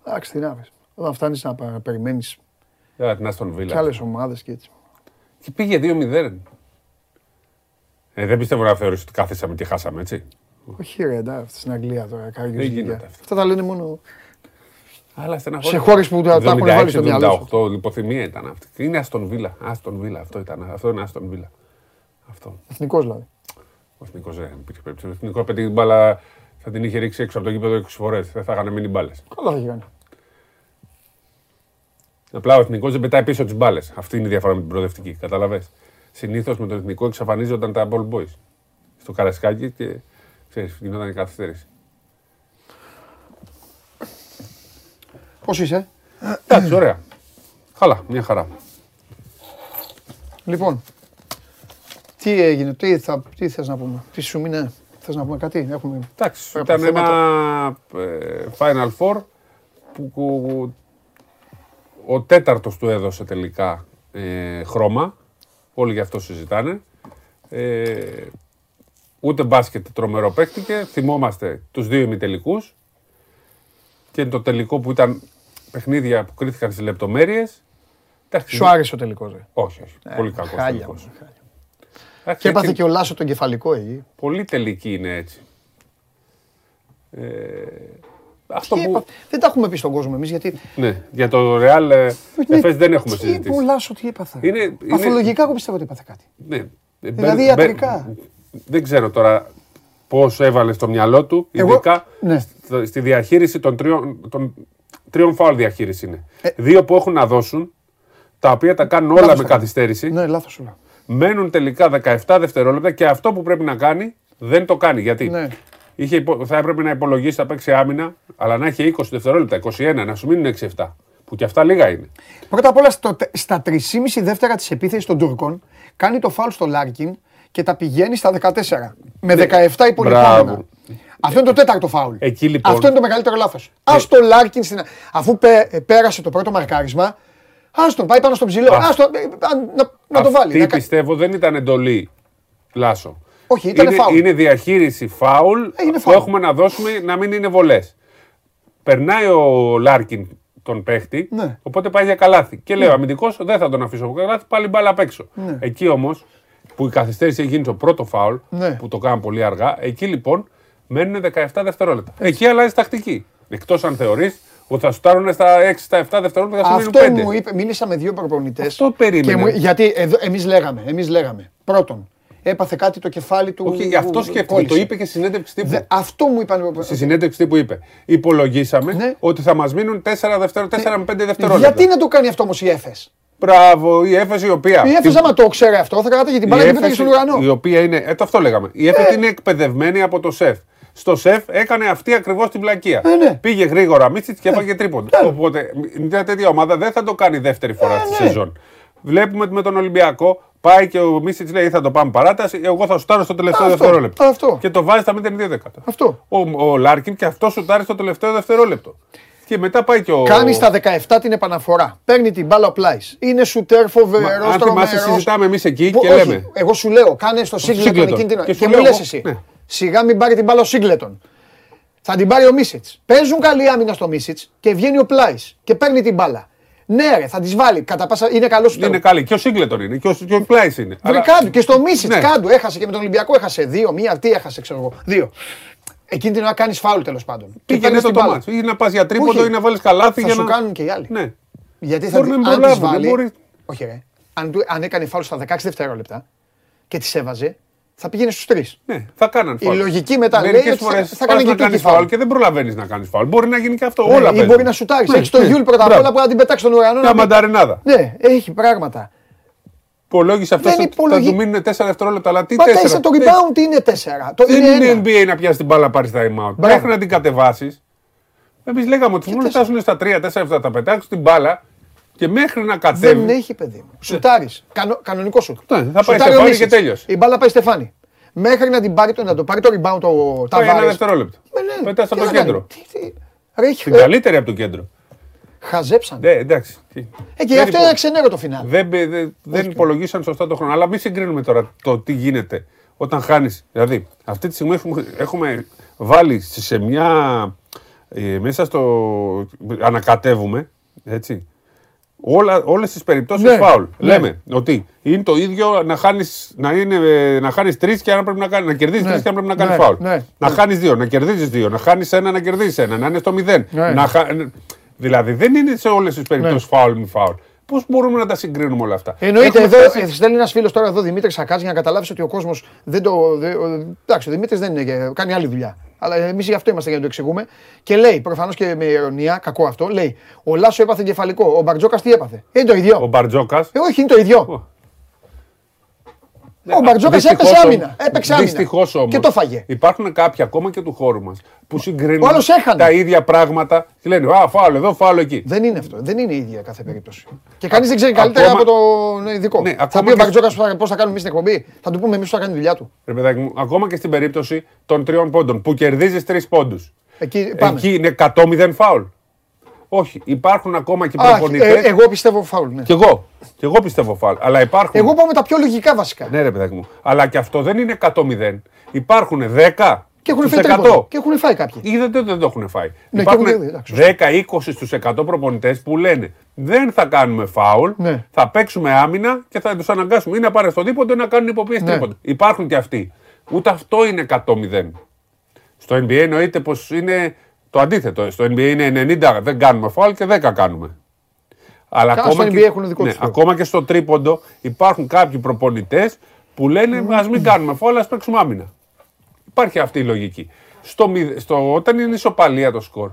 Εντάξει, τι να πεις. Όταν φτάνεις να πα- περιμένεις Για την Άστον και Βίλα. άλλες ομάδες και έτσι. Και πήγε 2-0. Ε, δεν πιστεύω να θεωρείς ότι κάθισαμε και χάσαμε, έτσι. Όχι ρε, εντάξει, στην Αγγλία τώρα. Κάριος Δεν Λιγκιά. γίνεται αυτό. Αυτά τα λένε μόνο Αλλά στεναχώρησε. σε χώρες που τα τα έχουν βάλει στο μυαλό σου. 78, λιποθυμία ήταν αυτή. Είναι Αστον Βίλα. Αστον Βίλα, αυτό ήταν. Αυτό είναι Αστον Βίλα. Αυτό. Εθνικός δηλαδή. Ο εθνικός δεν υπήρχε περίπτωση. Ο εθνικός πετύχει την μπάλα, θα την είχε ρίξει έξω από το γήπεδο 20 φορές. Δεν θα είχαν μείνει μπάλες. Καλά θα έχει κάνει. Απλά ο εθνικός δεν πετάει πίσω τις μπάλες. Αυτή είναι η διαφορά με την προοδευτική. Καταλαβέ. Συνήθως με τον εθνικό εξαφανίζονταν τα ball boys. Στο καρασκάκι και ξέρεις, γινόταν η καθυστέρηση. Πώς είσαι; Εντάξει, ωραία. Καλά, μια χαρά. Λοιπόν, τι έγινε, τι, θα, τι θες να πούμε, τι σου μείνε, θες να πούμε κάτι, έχουμε... Εντάξει, Πέρα από ήταν θέματα. ένα ε, Final Four που, που ο τέταρτος του έδωσε τελικά ε, χρώμα. Όλοι γι' αυτό συζητάνε. Ε, ούτε μπάσκετ τρομερό παίχτηκε. Θυμόμαστε τους δύο ημιτελικούς και το τελικό που ήταν παιχνίδια που κρίθηκαν στις λεπτομέρειες. Εντάξει, Σου άρεσε ο τελικός, ρε. Όχι, όχι. πολύ κακός Χάλια, τελικός. μου, χάλια. Εντάξει, Και έπαθε έτσι, και ο Λάσο τον κεφαλικό εκεί. Πολύ τελική είναι έτσι. Ε, αυτό Τι που... έπα- Δεν τα έχουμε πει στον κόσμο εμείς γιατί... Ναι, για το Real ε, Εφές δεν έχουμε Τι είπε ο συζητήσει. Λάσο, τι έπαθε; Είναι- είναι- Παθολογικά εγώ πιστεύω ότι έπαθε κάτι. Ναι. Δηλαδή Μπε- ιατρικά. μπε- Δεν ξέρω τώρα πώς έβαλε στο μυαλό του, Εγώ- ειδικά ναι. στο- στη διαχείριση των τριών, των τριών φάουλ διαχείριση είναι. Ε. Δύο που έχουν να δώσουν, τα οποία τα κάνουν όλα Λάθος με τα κάνει. καθυστέρηση, Ναι, λάθος σου λέω. μένουν τελικά 17 δευτερόλεπτα και αυτό που πρέπει να κάνει δεν το κάνει. Γιατί Ναι. είχε, υπο- θα έπρεπε να υπολογίσει, θα παίξει άμυνα, αλλά να έχει 20 δευτερόλεπτα, 21, να σου μείνουν 6-7. Που και αυτά λίγα είναι. Πρώτα απ' όλα στο, τε- στα 3,5 δεύτερα της επίθεσης των Τούρκων κάνει το φάουλ στο Λάρκιν και τα πηγαίνει στα 14. Με 17 υπολοιπόμενα. Ναι. Μπράβο. Αυτό είναι το τέταρτο φάουλ. Εκεί, λοιπόν- Αυτό είναι το μεγαλύτερο λάθος. Α το Λάρκιν, στην... αφού πέ- ε, πέρασε το πρώτο μαρκάρισμα, α τον πάει πάνω στον ψηλό. Α- Ας τον- ε, α, να, να το βάλει. Αυτή να κα- πιστεύω δεν ήταν εντολή Λάσο. Όχι, ήτανε είναι, φάουλ. είναι διαχείριση φάουλ είναι που φάουλ. έχουμε να δώσουμε να μην είναι βολές. Περνάει ο Λάρκιν τον παίχτη, Ναι. οπότε πάει για καλάθι. Και λέει ο αμυντικός δεν θα τον αφήσω από καλάθι, πάλι μπάλα απ' έξω. Εκεί όμως που η καθυστέρηση έχει γίνει στο πρώτο φάουλ, Ναι. που το κάνουν πολύ αργά, εκεί λοιπόν μένουν 17 δευτερόλεπτα. Εκεί αλλάζει τακτική. Εκτός αν θεωρείς ότι θα σου φτάνουν στα 6, στα 7 δευτερόλεπτα, θα σου μείνουν Αυτό 5. μου είπε, μίλησα με δύο προπονητές. Αυτό περίμενα. γιατί εδώ, εμείς λέγαμε, εμείς λέγαμε. Πρώτον, έπαθε κάτι το κεφάλι του. Όχι, γι' αυτό σκέφτηκε. Το κόλλησε. είπε και στη συνέντευξη τύπου. Δε- αυτό μου είπαν. Στη συνέντευξη τύπου είπε. Υπολογίσαμε Ναι. ότι θα μας μείνουν 4, δευτερο... 4 με 5 δευτερόλεπτα. Γιατί να το κάνει αυτό όμως η Έφες; Μπράβο, η Έφεση η οποία. Η Έφες άμα το ξέρει αυτό θα κράταγε την η μπάλα και πέταγε Έφεση, στον ουρανό. Η οποία είναι. Ε, το αυτό λέγαμε. Η Έφεση είναι εκπαιδευμένη από το σεφ. Στο σεφ έκανε αυτή ακριβώς την πλακία. Ε, ναι. Πήγε γρήγορα, μίτσι και έφαγε τρίποντα. Οπότε μια τέτοια ομάδα δεν θα το κάνει δεύτερη φορά Ε, στη ναι. σεζόν. Βλέπουμε με τον Ολυμπιακό, πάει και ο Μίσιτς λέει θα το πάμε παράταση, εγώ θα σουτάρω στο τελευταίο Αυτό, δευτερόλεπτο. αυτό. Και το βάζει στα 0-2 δέκατα. Αυτό. Ο, ο Λάρκιν και αυτό σουτάρει στο τελευταίο δευτερόλεπτο. Και μετά πάει και ο. Κάνει στα 17 την επαναφορά. Παίρνει την μπάλα ο Πλάις. Είναι σουτέρ φοβερός. Μα, αν θυμάσαι, συζητάμε εμείς εκεί Που- και όχι, λέμε. Εγώ σου λέω, κάνε στο Σίγκλετον Singleton. εκείνη την Και Και, σου μου λέω λες εγώ, εσύ. ναι. Σιγά μην πάρει την μπάλα ο Σίγκλετον. Θα την πάρει ο Μίσιτς. Παίζουν καλή άμυνα στο Μίσιτς και βγαίνει ο Πλάις και παίρνει την μπάλα. Ναι, ρε, θα τη βάλει. Κατά πάσα είναι καλό σου Είναι καλή. Και ο Σίγκλετον είναι. Και ο, και ο Πλάις είναι. Βρε Αλλά- κάντου και στο Μίσιτς Ναι. κάντου. Έχασε και με τον Ολυμπιακό έχασε δύο, μία, τι έχασε, ξέρω εγώ. Δύο. Εκείνη την ώρα κάνεις φάουλ τέλος πάντων. Και Πήγαινε παίρνεις στο την μπάλα. μάτσο. Ή να πας για τρίποντο Όχι. ή να βάλεις καλάθι Θα για σου να. κάνουν και οι άλλοι. Ναι. Γιατί θα Μπορεί δει- να μην αν τις προλάβουν, βάλει. μπορεί- Όχι, ρε. Αν, του- αν έκανε φάουλ στα 16 δευτερόλεπτα και τις έβαζε, θα πήγαινε στους τρεις. Ναι, θα κάναν Η φάουλ. λογική μετά λέει Μερικές ότι θα- φορές θα πας κάνει και να εκεί κάνεις φάουλ. φάουλ και δεν προλαβαίνεις να κάνεις φάουλ. Μπορεί να γίνει και αυτό. Όλα Ναι, ή παίζουν. μπορεί να σουτάρει. Ναι, Έχεις το ναι. Γιούλ πρώτα απ' Μπράβο. όλα που να την πετάξεις στον ουρανό. Μια να πει- μανταρινάδα. Ναι, έχει πράγματα. Υπολόγισε αυτό Δεν ότι θα υπολογι- του μείνουν 4 δευτερόλεπτα. Αλλά τι Πατάει 4. σε το rebound είναι 4. Το Δεν είναι είναι ένα. NBA να πιάσει την μπάλα πάρεις τα time out. Μπράβο. Μέχρι να την κατεβάσεις. Εμείς λέγαμε ότι μόνο φτάσουν στα 3-4 θα τα πετάξουν την μπάλα και μέχρι να κατέβει. Δεν έχει παιδί μου. Σουτάρεις. Κανο, κανονικό σουτ. Ναι, θα πάει Σουτάρει Στεφάνι ο και Μίσιτς. τέλειωσε. Η μπάλα πάει Στεφάνι. Μέχρι να, την πάρει, το- να το πάρει το rebound το Πάει ένα Ταβάρες. δευτερόλεπτο. Ε, ναι. Πετάς Τι από το θα κάνει. κέντρο. Τι- τι- Ρε, έχει- Την ε, καλύτερη από το κέντρο. Χαζέψαν. Ναι, εντάξει. Ε, και Δεν γι' αυτό υπο- είναι ξενέρο το φινάλ. Δεν, μπε- δεν, δεν υπολογίσαν σωστά το χρόνο. Αλλά μην συγκρίνουμε τώρα το τι γίνεται όταν χάνεις. Δηλαδή, αυτή τη στιγμή έχουμε, έχουμε βάλει σε μια. ε, μέσα στο. Ανακατεύουμε. Έτσι. Όλα, όλες τις περιπτώσεις Ναι, φάουλ. ναι. Λέμε ότι είναι το ίδιο να χάνεις, να είναι, ε, να χάνεις τρεις και να, πρέπει να, κάνει, να κερδίζεις Ναι, τρεις και να πρέπει να κάνεις ναι, φάουλ. ναι, να ναι. χάνεις δύο, να κερδίζεις δύο, να χάνεις ένα, να κερδίσεις ένα, να είναι στο μηδέν. Ναι. Να χα... Δηλαδή δεν είναι σε όλες τις περιπτώσεις φάουλ μη φάουλ. Πώς μπορούμε να τα συγκρίνουμε όλα αυτά; Εννοείται, Έχουμε εδώ φτάσει- ε, στέλνει ένας φίλος τώρα εδώ Δημήτρης Σακάτζη για να καταλάβεις ότι ο κόσμος δεν το. δε- ο- εντάξει, ο Δημήτρης δεν είναι. και- κάνει άλλη δουλειά. Αλλά εμείς γι' αυτό είμαστε για να το εξηγούμε. Και λέει, προφανώς και με ειρωνία, κακό αυτό, λέει: Ο Λάσο έπαθε κεφαλικό. Ο Μπαρτζόκας τι έπαθε; Είναι το ίδιο. Ο Μπαρτζόκας; Ε, όχι, είναι το ίδιο. Ο Μπαρτζόκα Δυστυχώς έπαιξε όμως- άμυνα. Έπαιξε άμυνα. Δυστυχώς όμως, Και το φάγε. Υπάρχουν κάποιοι ακόμα και του χώρου μας που συγκρίνουν Ο άλλος έχανε. τα ίδια πράγματα και λένε Α, φάουλ εδώ, φάουλ εκεί. Δεν είναι αυτό. Δεν είναι η ίδια κάθε περίπτωση. Και κανείς δεν ξέρει καλύτερα ακόμα- από τον ειδικό. Ναι, θα ακόμα πει ο και- Μπαρτζόκας πώς θα κάνουμε εμείς την εκπομπή. Θα του πούμε εμείς που θα κάνει τη δουλειά του. Ρε παιδάκι μου, ακόμα και στην περίπτωση των τριών πόντων που κερδίζεις τρεις πόντους. Εκεί πάμε. Εκεί είναι 100-0 φάουλ. Όχι, υπάρχουν ακόμα και Α, προπονητές. ε, εγώ πιστεύω φάουλ. Ναι. Κι εγώ. Κι εγώ πιστεύω φάουλ. Αλλά υπάρχουν. Εγώ πάω με τα πιο λογικά βασικά. Ναι, ρε παιδάκι μου. Αλλά και αυτό δεν είναι 100-0. Υπάρχουν 10 Και έχουν στους φάει 100. τρίποντο. Και έχουν φάει κάποιοι. Ή δεν, δεν, δεν το έχουν φάει. Ναι, Υπάρχουν και έχουν- εντάξει, σωστά. 10-20 στους 100 προπονητές που λένε δεν θα κάνουμε φάουλ, Ναι. θα παίξουμε άμυνα και θα τους αναγκάσουμε ή να πάρουν στο δίποντο ή να κάνουν υποπίεση Ναι. τρίποντο. Υπάρχουν και αυτοί. Ούτε αυτό είναι 100-0. Στο NBA εννοείται πως είναι το αντίθετο. Στο NBA είναι 90 δεν κάνουμε φάουλ και 10 κάνουμε. Αλλά Καλά, στο ακόμα, NBA και, έχουν δικό ναι, τους τρόπο. ακόμα και στο τρίποντο υπάρχουν κάποιοι προπονητές που λένε ας μην κάνουμε φάουλ, ας παίξουμε άμυνα. Υπάρχει αυτή η λογική. Στο, μηδε- στο, όταν είναι ισοπαλία το σκορ,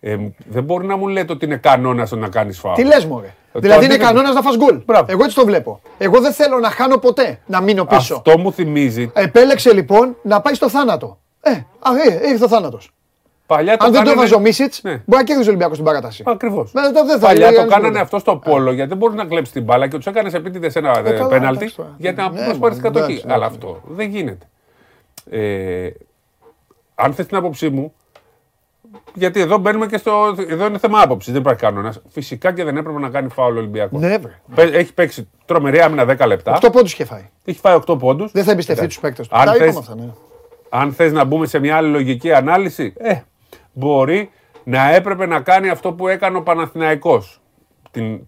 ε, δεν μπορεί να μου λέτε ότι είναι κανόνας να κάνεις φάουλ. Τι λες, Μωρέ; Το Δηλαδή είναι αντίθετο. κανόνας να φας γκολ. Μπράβο. Εγώ έτσι το βλέπω. Εγώ δεν θέλω να χάνω ποτέ, να μείνω πίσω. Αυτό μου θυμίζει. Επέλεξε λοιπόν να πάει στο θάνατο. Ε, α, ε, ήρθε ο θάνατος. Παλιά το Αν δεν το κάνανε- έβαζε ο Μίσιτς, Ναι. μπορεί να κέρδιζε ο Ολυμπιακός στην παράταση. Ακριβώς. Ε, το- δεν θα Παλιά έλεγε το κανείς κάνανε τίποτα. αυτό στο πόλο γιατί δεν μπορεί να κλέψει την μπάλα και τους έκανες επίτηδες ένα ε, καλά, πέναλτι εντάξει τώρα. για να Ναι, μα πάρει μα, την κατοχή. εντάξει, Αλλά εντάξει. αυτό δεν γίνεται. Ε, αν θες την άποψή μου, γιατί εδώ μπαίνουμε και στο. Εδώ είναι θέμα άποψης, δεν υπάρχει κανόνας. Φυσικά και δεν έπρεπε να κάνει φάουλ ο Ολυμπιακός. Ναι, βρε. Έχει παίξει τρομερή άμυνα 10 λεπτά. Αυτό πόντους είχε φάει. Έχει φάει 8 πόντους. Δεν θα εμπιστευτεί τους παίκτες του. Αν Τα θες- είπαμε αυτά, ναι. αν θες να μπούμε σε μια άλλη λογική ανάλυση, ε, μπορεί να έπρεπε να κάνει αυτό που έκανε ο Παναθηναϊκός. Την,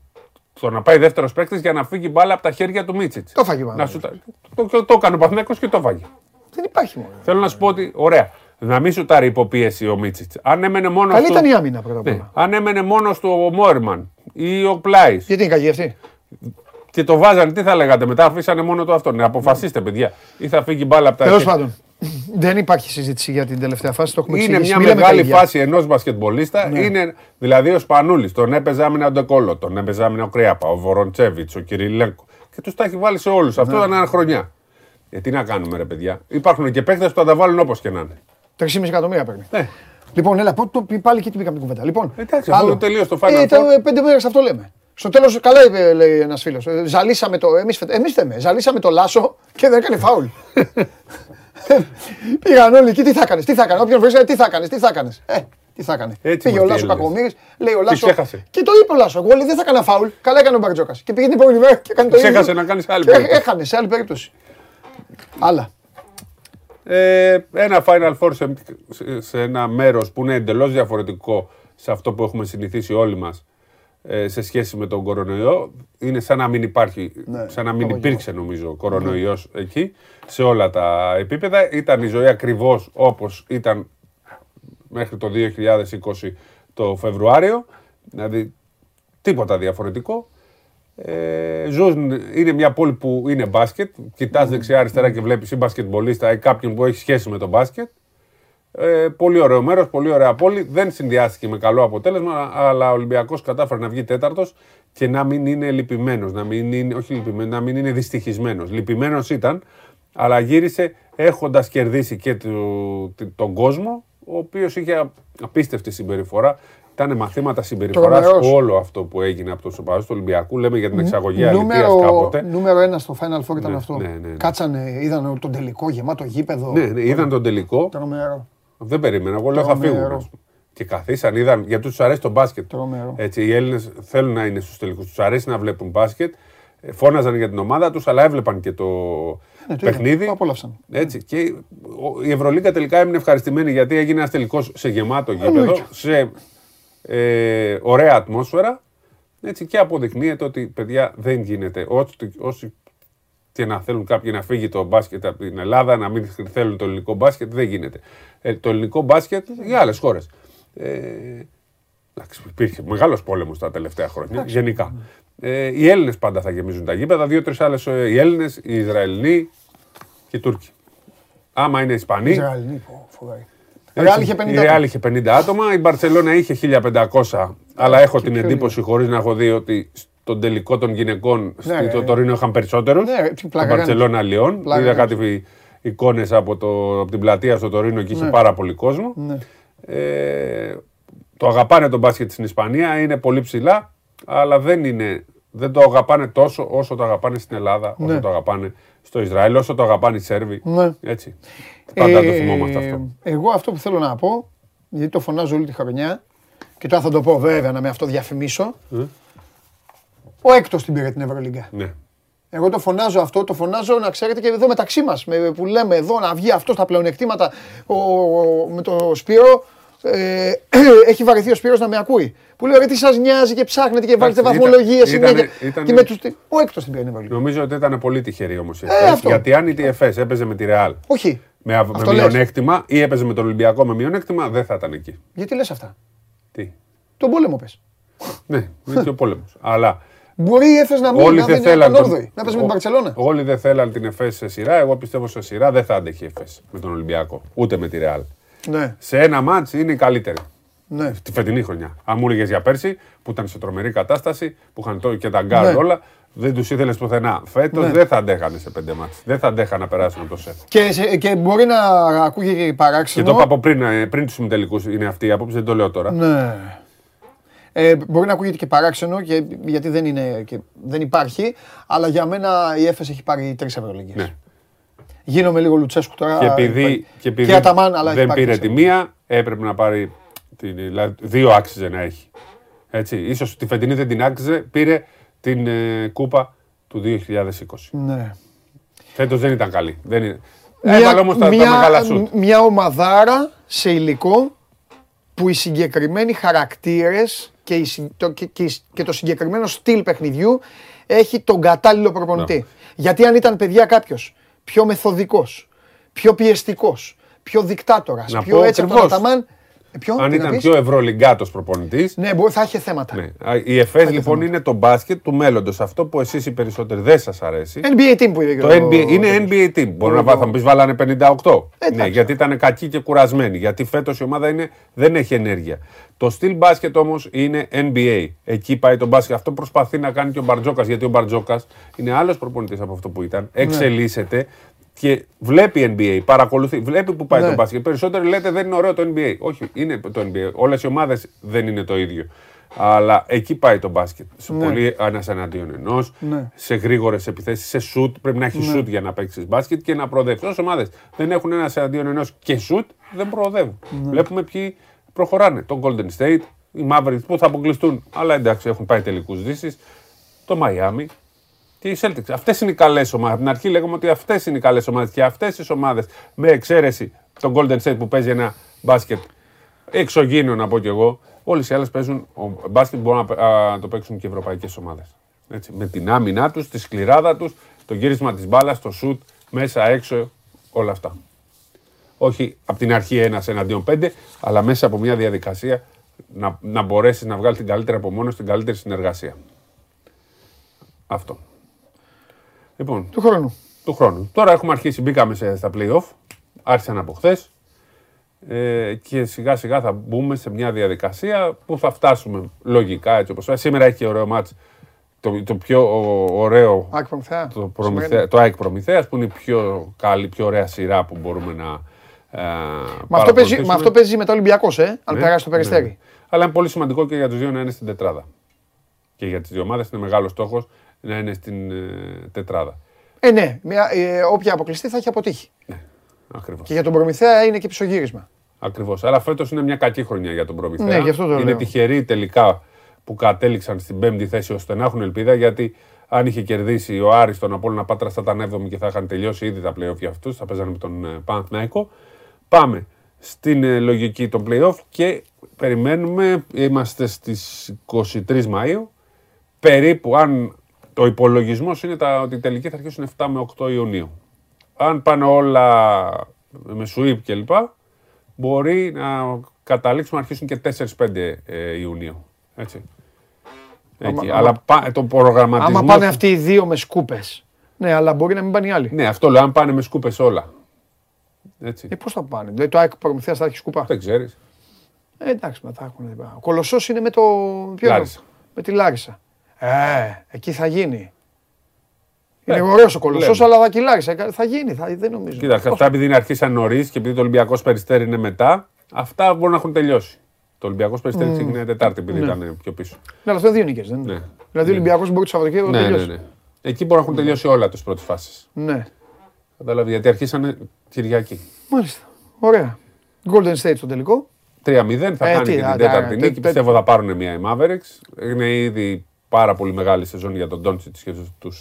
το να πάει δεύτερος παίκτης για να φύγει η μπάλα από τα χέρια του Μίτσιτς. Το φάγε ο να Παναθηναϊκός. σου, τα- το, το, το έκανε ο Παναθηναϊκός και το φάγε. Δεν υπάρχει μόνο. Θέλω να σου πω ότι, ωραία, να μην σου τάρει υποπίεση ο Μίτσιτς. Αν έμενε μόνος Καλή του, ήταν η άμυνα πρώτα απ' ναι, όλα. αν έμενε μόνος του ο Μόρμαν ή ο Πλάις Γιατί είναι κακή αυτή; και το βάζανε, τι θα λέγατε μετά, αφήσανε μόνο το αυτό. Ναι, αποφασίστε, παιδιά. Ή θα φύγει η μπάλα από τα Τέλος χέρια. πάντων. Δεν υπάρχει συζήτηση για την τελευταία φάση. Το έχουμε Είναι εξηγήσει. μια Μη λέμε τα μεγάλη ίδια. φάση ενός μπασκετμπολίστα. Είναι δηλαδή ο Σπανούλης. Τον έπαιζε άμυνα ο Ντεκόλο, τον έπαιζε άμυνα ο Κρέαπα, ο Βοροντσέβιτς, ο Κυριλέγκο. Και τους τα έχει βάλει σε όλους. Αυτό ήταν ένα χρονιά. Ε, τι να κάνουμε, ρε παιδιά. Υπάρχουν και παίκτες που θα τα βάλουν όπως και να είναι. 3,5 εκατομμύρια παίρνει. Ε, Λοιπόν, έλα, πό- το- πάλι εκεί την πήγαμε την κουβέντα. Λοιπόν, Εντάξει, αφού τελείωσε το Final Ε, Four. τα- πέντε μέρες αυτό λέμε. Στο τέλος, καλά είπε, λέει ένας φίλος. Ζαλίσαμε το. Εμείς εμείς θέμε. Ζαλίσαμε το Λάσο και δεν έκανε φάουλ. Πήγαν όλοι εκεί, τι θα έκανε, τι θα έκανε. Όποιον βρίσκεται, τι θα έκανε, τι θα έκανε. Ε, τι θα έκανε. Έτσι Πήγε ο μας Λάσο έλεγες. Κακομοίρης, λέει ο Λάσο. ξέχασε; Και το είπε ο Λάσο. Εγώ λέει, δεν θα έκανα φάουλ. Καλά έκανε ο Μπαρτζόκας. Και πήγε την επόμενη μέρα και έκανε το ίδιο. Ξέχασε να κάνει άλλη Και περίπτωση. Έχανε σε άλλη περίπτωση. Άλλα. Ε, ένα Final Four σε, σε- σε ένα μέρος που είναι εντελώς διαφορετικό σε αυτό που έχουμε συνηθίσει όλοι μας ε, σε σχέση με τον κορονοϊό. Είναι σαν να μην υπάρχει, σαν να μην υπήρξε νομίζω κορονοϊός εκεί σε όλα τα επίπεδα. Ήταν η ζωή ακριβώς όπως ήταν μέχρι το 2020 το Φεβρουάριο. Δηλαδή τίποτα διαφορετικό. Ε, ζουν, είναι μια πόλη που είναι μπάσκετ. Κοιτάς δεξιά-αριστερά και βλέπεις ή μπασκετμπολίστα ή κάποιον που έχει σχέση με το μπάσκετ. Ε, πολύ ωραίο μέρος, πολύ ωραία πόλη. Δεν συνδυάστηκε με καλό αποτέλεσμα, αλλά ο Ολυμπιακός κατάφερε να βγει τέταρτος και να μην είναι λυπημένος. Να μην είναι, όχι λυπημένος, να μην είναι δυστυχισμένος. Λυπημένος ήταν, αλλά γύρισε έχοντας κερδίσει και του- τη- τον κόσμο, ο οποίος είχε απίστευτη συμπεριφορά. Ήταν μαθήματα συμπεριφοράς Τρομερός. όλο αυτό που έγινε από το σοπαδό του Ολυμπιακού. Λέμε για την εξαγωγή αλήθεια Νούμερο, κάποτε. νούμερο ένα στο Final Four ήταν Ναι, αυτό. ναι, ναι, ναι. Κάτσανε, είδαν τον τελικό γεμάτο γήπεδο. Ναι, ναι, είδαν τον τελικό. Τρομερό. Δεν περίμενα. Εγώ λέω θα Τρομερό. φύγουν. ας πούμε. και καθίσαν, είδαν, γιατί τους αρέσει το μπάσκετ. Τρομερό. Έτσι, οι Έλληνες θέλουν να είναι στους τελικούς. Τους αρέσει να βλέπουν μπάσκετ. ε, Φώναζαν για την ομάδα τους, αλλά έβλεπαν και το Ναι, το είδα, παιχνίδι. το απόλαυσαν. Έτσι. Και ο- η Ευρωλίγκα τελικά έμεινε ευχαριστημένη γιατί έγινε ένας τελικός σε γεμάτο γήπεδο, Εννοείται. σε ε, ωραία ατμόσφαιρα. Έτσι, και αποδεικνύεται ότι παιδιά δεν γίνεται. Όσοι, όσοι και να θέλουν κάποιοι να φύγει το μπάσκετ από την Ελλάδα, να μην θέλουν το ελληνικό μπάσκετ, δεν γίνεται. Ε, το ελληνικό μπάσκετ για άλλες χώρες. Ε, εντάξει, υπήρχε μεγάλος πόλεμος τα τελευταία χρόνια, γενικά. Ε, οι Έλληνες πάντα θα γεμίζουν τα γήπεδα, δύο-τρει άλλες. Οι Έλληνες, οι Ισραηλοί και οι Τούρκοι. Άμα είναι Ισπανοί. Ισραηλινή, πω, φοβερή. έτσι, Ρεάλ είχε 50 Η Ρεάλ είχε 50 άτομα, η Μπαρσελόνα είχε 1500. Αλλά έχω την πιο εντύπωση, χωρίς να έχω δει, ότι στον τελικό των γυναικών Ναι, στο ρε. Τωρίνο είχαν περισσότερους. Ναι, ρε, τι Το πλάκα κάνεις. Μπαρσελόνα Λιόν. Πλάκα Είδα κάνεις. κάτι εικόνες από, το, από την πλατεία στο Τωρίνο και είχε πάρα πολύ κόσμο. Ναι. Ε, το αγαπάνε το μπάσκετ στην Ισπανία, είναι πολύ ψηλά, αλλά δεν, είναι, δεν το αγαπάνε τόσο όσο το αγαπάνε στην Ελλάδα, όσο Ναι. το αγαπάνε στο Ισραήλ, όσο το αγαπάνε οι Σέρβοι. Ναι. Έτσι. Πάντα το Ε, θυμόμαστε αυτό. Εγώ αυτό που θέλω να πω, γιατί το φωνάζω όλη τη χρονιά, και τώρα θα το πω βέβαια να με αυτό διαφημίσω. Ο έκτος την πήρε την Ευρωλίγκα. Ναι. Εγώ το φωνάζω αυτό, το φωνάζω να ξέρετε και εδώ μεταξύ μας, με, που λέμε εδώ να βγει αυτός στα πλεονεκτήματα ο, ο- με το Σπύρο. Ε, έχει βαρεθεί ο Σπύρος να με ακούει. Που λέω ρε τι σας νοιάζει και ψάχνετε και βάλετε ήταν- βαθμολογίες ήτανε- συνέχεια. ήτανε- Και με τους, ο έκτος την πήρε την Ευρωλίγκα. Νομίζω ότι ήταν πολύ τυχερή όμως η Ε, ΕΦΕΣ. αυτό. γιατί αν η ΕΦΕΣ έπαιζε με τη Ρεάλ Όχι. με, α- Αυτό με λες. μειονέκτημα ή έπαιζε με τον Ολυμπιακό με μειονέκτημα, δεν θα ήταν εκεί. Γιατί λες αυτά; Τι; Τον πόλεμο πες. Ναι, είναι και ο πόλεμος. Αλλά Μπορεί η Έφες να μην όλοι να δεν δεν θέλαν. τον τον- Όρδοη, να παίζει με ο- την Παρσελώνα. Όλοι δεν θέλαν την ΕΦΕΣ σε σειρά. Εγώ πιστεύω σε σειρά δεν θα άντεχε η ΕΦΕΣ με τον Ολυμπιακό. Ούτε με τη Ρεάλ. Ναι, Σε ένα μάτς είναι η καλύτερη. ναι. Τη φετινή χρονιά. Αν μου έλεγες για πέρσι, που ήταν σε τρομερή κατάσταση, που είχαν το, και τα γκάρ Ναι. όλα, δεν τους ήθελες πουθενά. Φέτος Ναι. δεν θα αντέχανε σε πέντε μάτς. Δεν θα αντέχανε να περάσουν το σεφ. Και, σε- και μπορεί να ακούγεται Και παράξενο. το είπα από πριν, ε, πριν τους συμμετελικού είναι αυτή η άποψη, δεν το λέω τώρα. Ναι. Ε, μπορεί να ακούγεται και παράξενο και, γιατί δεν, είναι, και δεν υπάρχει, αλλά για μένα η Έφες έχει πάρει τρεις Ευρωλίγκες. Ναι. Γίνομαι λίγο Λουτσέσκου τώρα. Και έχει επειδή, πάρει. και επειδή Αταμάν, αλλά έχει δεν πάρει πήρε τρεις τη μία, έπρεπε να πάρει. Την, δηλαδή, δύο άξιζε να έχει. Έτσι, ίσως τη φετινή δεν την άξιζε, πήρε την ε, κούπα του 2020. Ναι. Φέτος δεν ήταν καλή. Δεν είναι. Έβαλε όμως τα, τα μεγάλα σουτ. μια ομαδάρα σε υλικό που οι συγκεκριμένοι χαρακτήρες και, οι συ- το, και, και οι- και το συγκεκριμένο στυλ παιχνιδιού έχει τον κατάλληλο προπονητή. Ναι. Γιατί αν ήταν παιδιά κάποιος πιο μεθοδικός, πιο πιεστικός, πιο δικτάτορας, Να πιο πω έτσι από τον ακριβώς. Αταμάν, ε, ποιο, Αν τι να ήταν πεις; πιο ευρωλυγκάτος προπονητής, Ναι, μπορεί, θα είχε θέματα. ναι. Α, Η ΕΦΕΣ λοιπόν είναι το μπάσκετ του μέλλοντος. Αυτό που εσείς οι περισσότεροι δεν σας αρέσει. NBA team που είπε και Το ο- NBA, είναι NBA team. Μπορεί να βά- θα μου πει βάλανε 58. Ε, Εντάξει. ναι, γιατί ήταν κακοί και κουρασμένοι. Γιατί φέτος η ομάδα είναι, δεν έχει ενέργεια. Το στυλ μπάσκετ όμως είναι NBA. Εκεί πάει το μπάσκετ. Αυτό προσπαθεί να κάνει και ο Μπαρτζόκας. Γιατί ο Μπαρτζόκας είναι άλλος προπονητής από αυτό που Ναι. ήταν. Εξελίσσεται και βλέπει NBA. Παρακολουθεί. Βλέπει που πάει Ναι. το μπάσκετ. Περισσότεροι λέτε δεν είναι ωραίο το NBA. Όχι, είναι το NBA. Όλες οι ομάδες δεν είναι το ίδιο. Αλλά εκεί πάει το μπάσκετ. Σε πολύ ένας εναντίον ενός, Ναι. σε γρήγορες επιθέσεις, σε σουτ. Πρέπει να έχει σουτ για να παίξεις μπάσκετ και να προοδεύεις. Όσες ομάδες δεν έχουν ένας εναντίον ενός και σουτ, δεν προοδεύουν. Βλέπουμε ποιοι προχωράνε. Το Golden State, οι Mavericks που θα αποκλειστούν. Αλλά εντάξει, έχουν πάει τελικούς δύσεις. Το Miami και οι Celtics. Αυτές είναι οι καλές ομάδες. Από την αρχή λέγαμε ότι αυτές είναι οι καλές ομάδες. Και αυτές τις ομάδες, με εξαίρεση τον Golden State που παίζει ένα μπάσκετ εξωγήινο, να πω κι εγώ, όλες οι άλλες παίζουν. Ο μπάσκετ μπορούν να α, το παίξουν και οι ευρωπαϊκές ομάδες. Με την άμυνά τους, τη σκληράδα τους, το γύρισμα της μπάλας, το σουτ, μέσα, έξω, όλα αυτά. Όχι από την αρχή ένας εναντίον πέντε, αλλά μέσα από μια διαδικασία να, να μπορέσεις να βγάλεις την καλύτερη απομόνωση, την καλύτερη συνεργασία. Αυτό. Λοιπόν, Του χρόνου. του χρόνου. Τώρα έχουμε αρχίσει, μπήκαμε σε, στα play-off, άρχισαν από χθες. Ε, και σιγά σιγά θα μπούμε σε μια διαδικασία που θα φτάσουμε λογικά έτσι όπως Σήμερα έχει και ωραίο μάτς, το, το πιο ο- ωραίο, Άκη Προμηθέα. το, Προμηθέα, το ΑΕΚ Προμηθέας που είναι η πιο καλή, πιο ωραία σειρά που μπορούμε να ε, Με αυτό, παίζει, παρακολουθήσουμε. με αυτό παίζει μετά Ολυμπιακός, ε, αν Ναι, περάσει το περιστέρι. ναι. Αλλά είναι πολύ σημαντικό και για τους δύο να είναι στην τετράδα. Και για τις δύο ομάδες είναι μεγάλος στόχος να είναι στην ε, τετράδα. Ε, ναι, μια, ε, όποια αποκλειστεί θα έχει αποτύχει. Ακριβώς. Και για τον Προμηθέα είναι και πισωγύρισμα. Ακριβώς. Αλλά φέτος είναι μια κακή χρονιά για τον Προμηθέα. Ναι, γι' αυτό το είναι λέω. τυχεροί τελικά που κατέληξαν στην πέμπτη θέση ώστε να έχουν ελπίδα γιατί αν είχε κερδίσει ο Άρης τον Απόλλωνα Πάτρα θα ήταν 7η και θα είχαν τελειώσει ήδη τα playoff για αυτούς. Θα παίζανε με τον ε, Παναθηναϊκό. Πάμε στην ε, λογική των playoff και περιμένουμε. Είμαστε στις 23 Μαΐου. Περίπου, αν το υπολογισμός είναι τα, ότι οι τελικοί θα αρχίσουν 7 με 8 Ιουνίου. Αν πάνε όλα με sweep κλπ. Μπορεί να καταλήξουμε να αρχίσουν και 4-5 ε, Ιουνίου. Έτσι. Εκεί. Άμα- Αλλά πα- το προγραμματισμό. Άμα πάνε αυτοί οι δύο με σκούπες. Ναι, αλλά μπορεί να μην πάνε οι άλλοι. Ναι, αυτό λέω. Αν πάνε με σκούπες όλα. Έτσι. Ε, πώς θα πάνε. Δηλαδή το ΑΕΚ Προμηθέα θα έχει σκούπα; Δεν ξέρεις. Ε, εντάξει, μετά έχουν. Ο Κολοσσός είναι με το. ποιο είναι; Λάρισα. Με τη Λάρισα. Ε, εκεί θα γίνει. Είναι Ε, ωραίο ο Κολοσσός, λέμε. αλλά θα τη Λάρισα. Ε, Θα γίνει, θα, δεν νομίζω. Κοίταξε, αυτά επειδή είναι αρχίσαν νωρίς και επειδή το Ολυμπιακός Περιστέρι είναι μετά, αυτά μπορούν να έχουν τελειώσει. Το Ολυμπιακός Περιστέρι ξεκινάει Τετάρτη επειδή ήταν πιο πίσω. Ναι, αλλά αυτό είναι δύο νίκες, δεν είναι. Ναι. Δηλαδή ο Ολυμπιακός μπορεί το Σαββατοκύριακο να Ναι, ναι, τελειώσει. ναι. Εκεί μπορεί να έχουν τελειώσει όλα τις πρώτες φάσεις. Ναι. Κατάλαβε γιατί αρχίσανε Κυριακή. Μάλιστα. Ωραία. Golden State στο τελικό. 3-0 θα Ε, κάνει τι, και α, την τέταρτη τε- νίκη. τε- Πιστεύω θα πάρουν μια οι Mavericks. Είναι ήδη πάρα πολύ μεγάλη σεζόν για τον Ντόντσιτ και του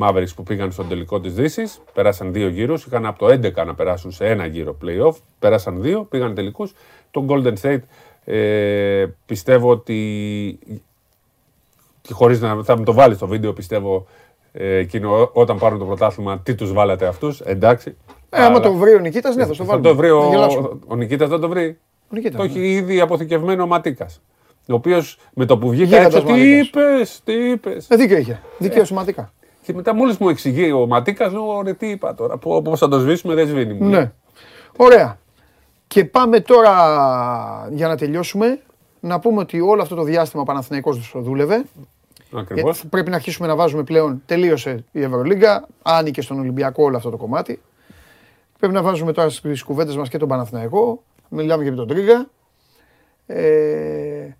Mavericks που πήγαν στον τελικό της Δύσης. Πέρασαν δύο γύρους. Είχαν από το 11 να περάσουν σε ένα γύρο playoff. Πέρασαν δύο, πήγαν τελικούς. Το Golden State ε, πιστεύω ότι. Και χωρίς να θα μου το βάλεις στο βίντεο, πιστεύω ε, εκείνο όταν πάρουν το πρωτάθλημα, τι τους βάλατε αυτούς. Εντάξει. Ε, άμα Αλλά- το βρει ο Νικήτας, ναι, θα στο θα βάλουμε. το βρει Να γελάσουμε. ο, ο Νικήτας δεν το βρει. Ο Νικήτας, το ναι. έχει ήδη αποθηκευμένο ο Ματίκας. Ο οποίος με το που βγήκε Γίγαντας έτσι, τι Ματίκας. είπες, τι είπες. Ε, δίκιο είχε. Δίκαιο σημαντικά. Και μετά μόλις μου εξηγεί ο Ματίκας, λέω ρε τι είπα τώρα. Πώ θα το σβήσουμε, δεν σβήνει. μου. Ναι. Ωραία. Και πάμε τώρα για να τελειώσουμε. Να πούμε ότι όλο αυτό το διάστημα ο Παναθηναϊκός δούλευε. Ακριβώς. Ε, πρέπει να αρχίσουμε να βάζουμε πλέον. Τελείωσε η Ευρωλίγκα. Άνοιγε στον Ολυμπιακό όλο αυτό το κομμάτι. Πρέπει να βάζουμε τώρα στις κουβέντες μας και τον Παναθηναϊκό. Μιλάμε και με τον Τρίγκα. Ε,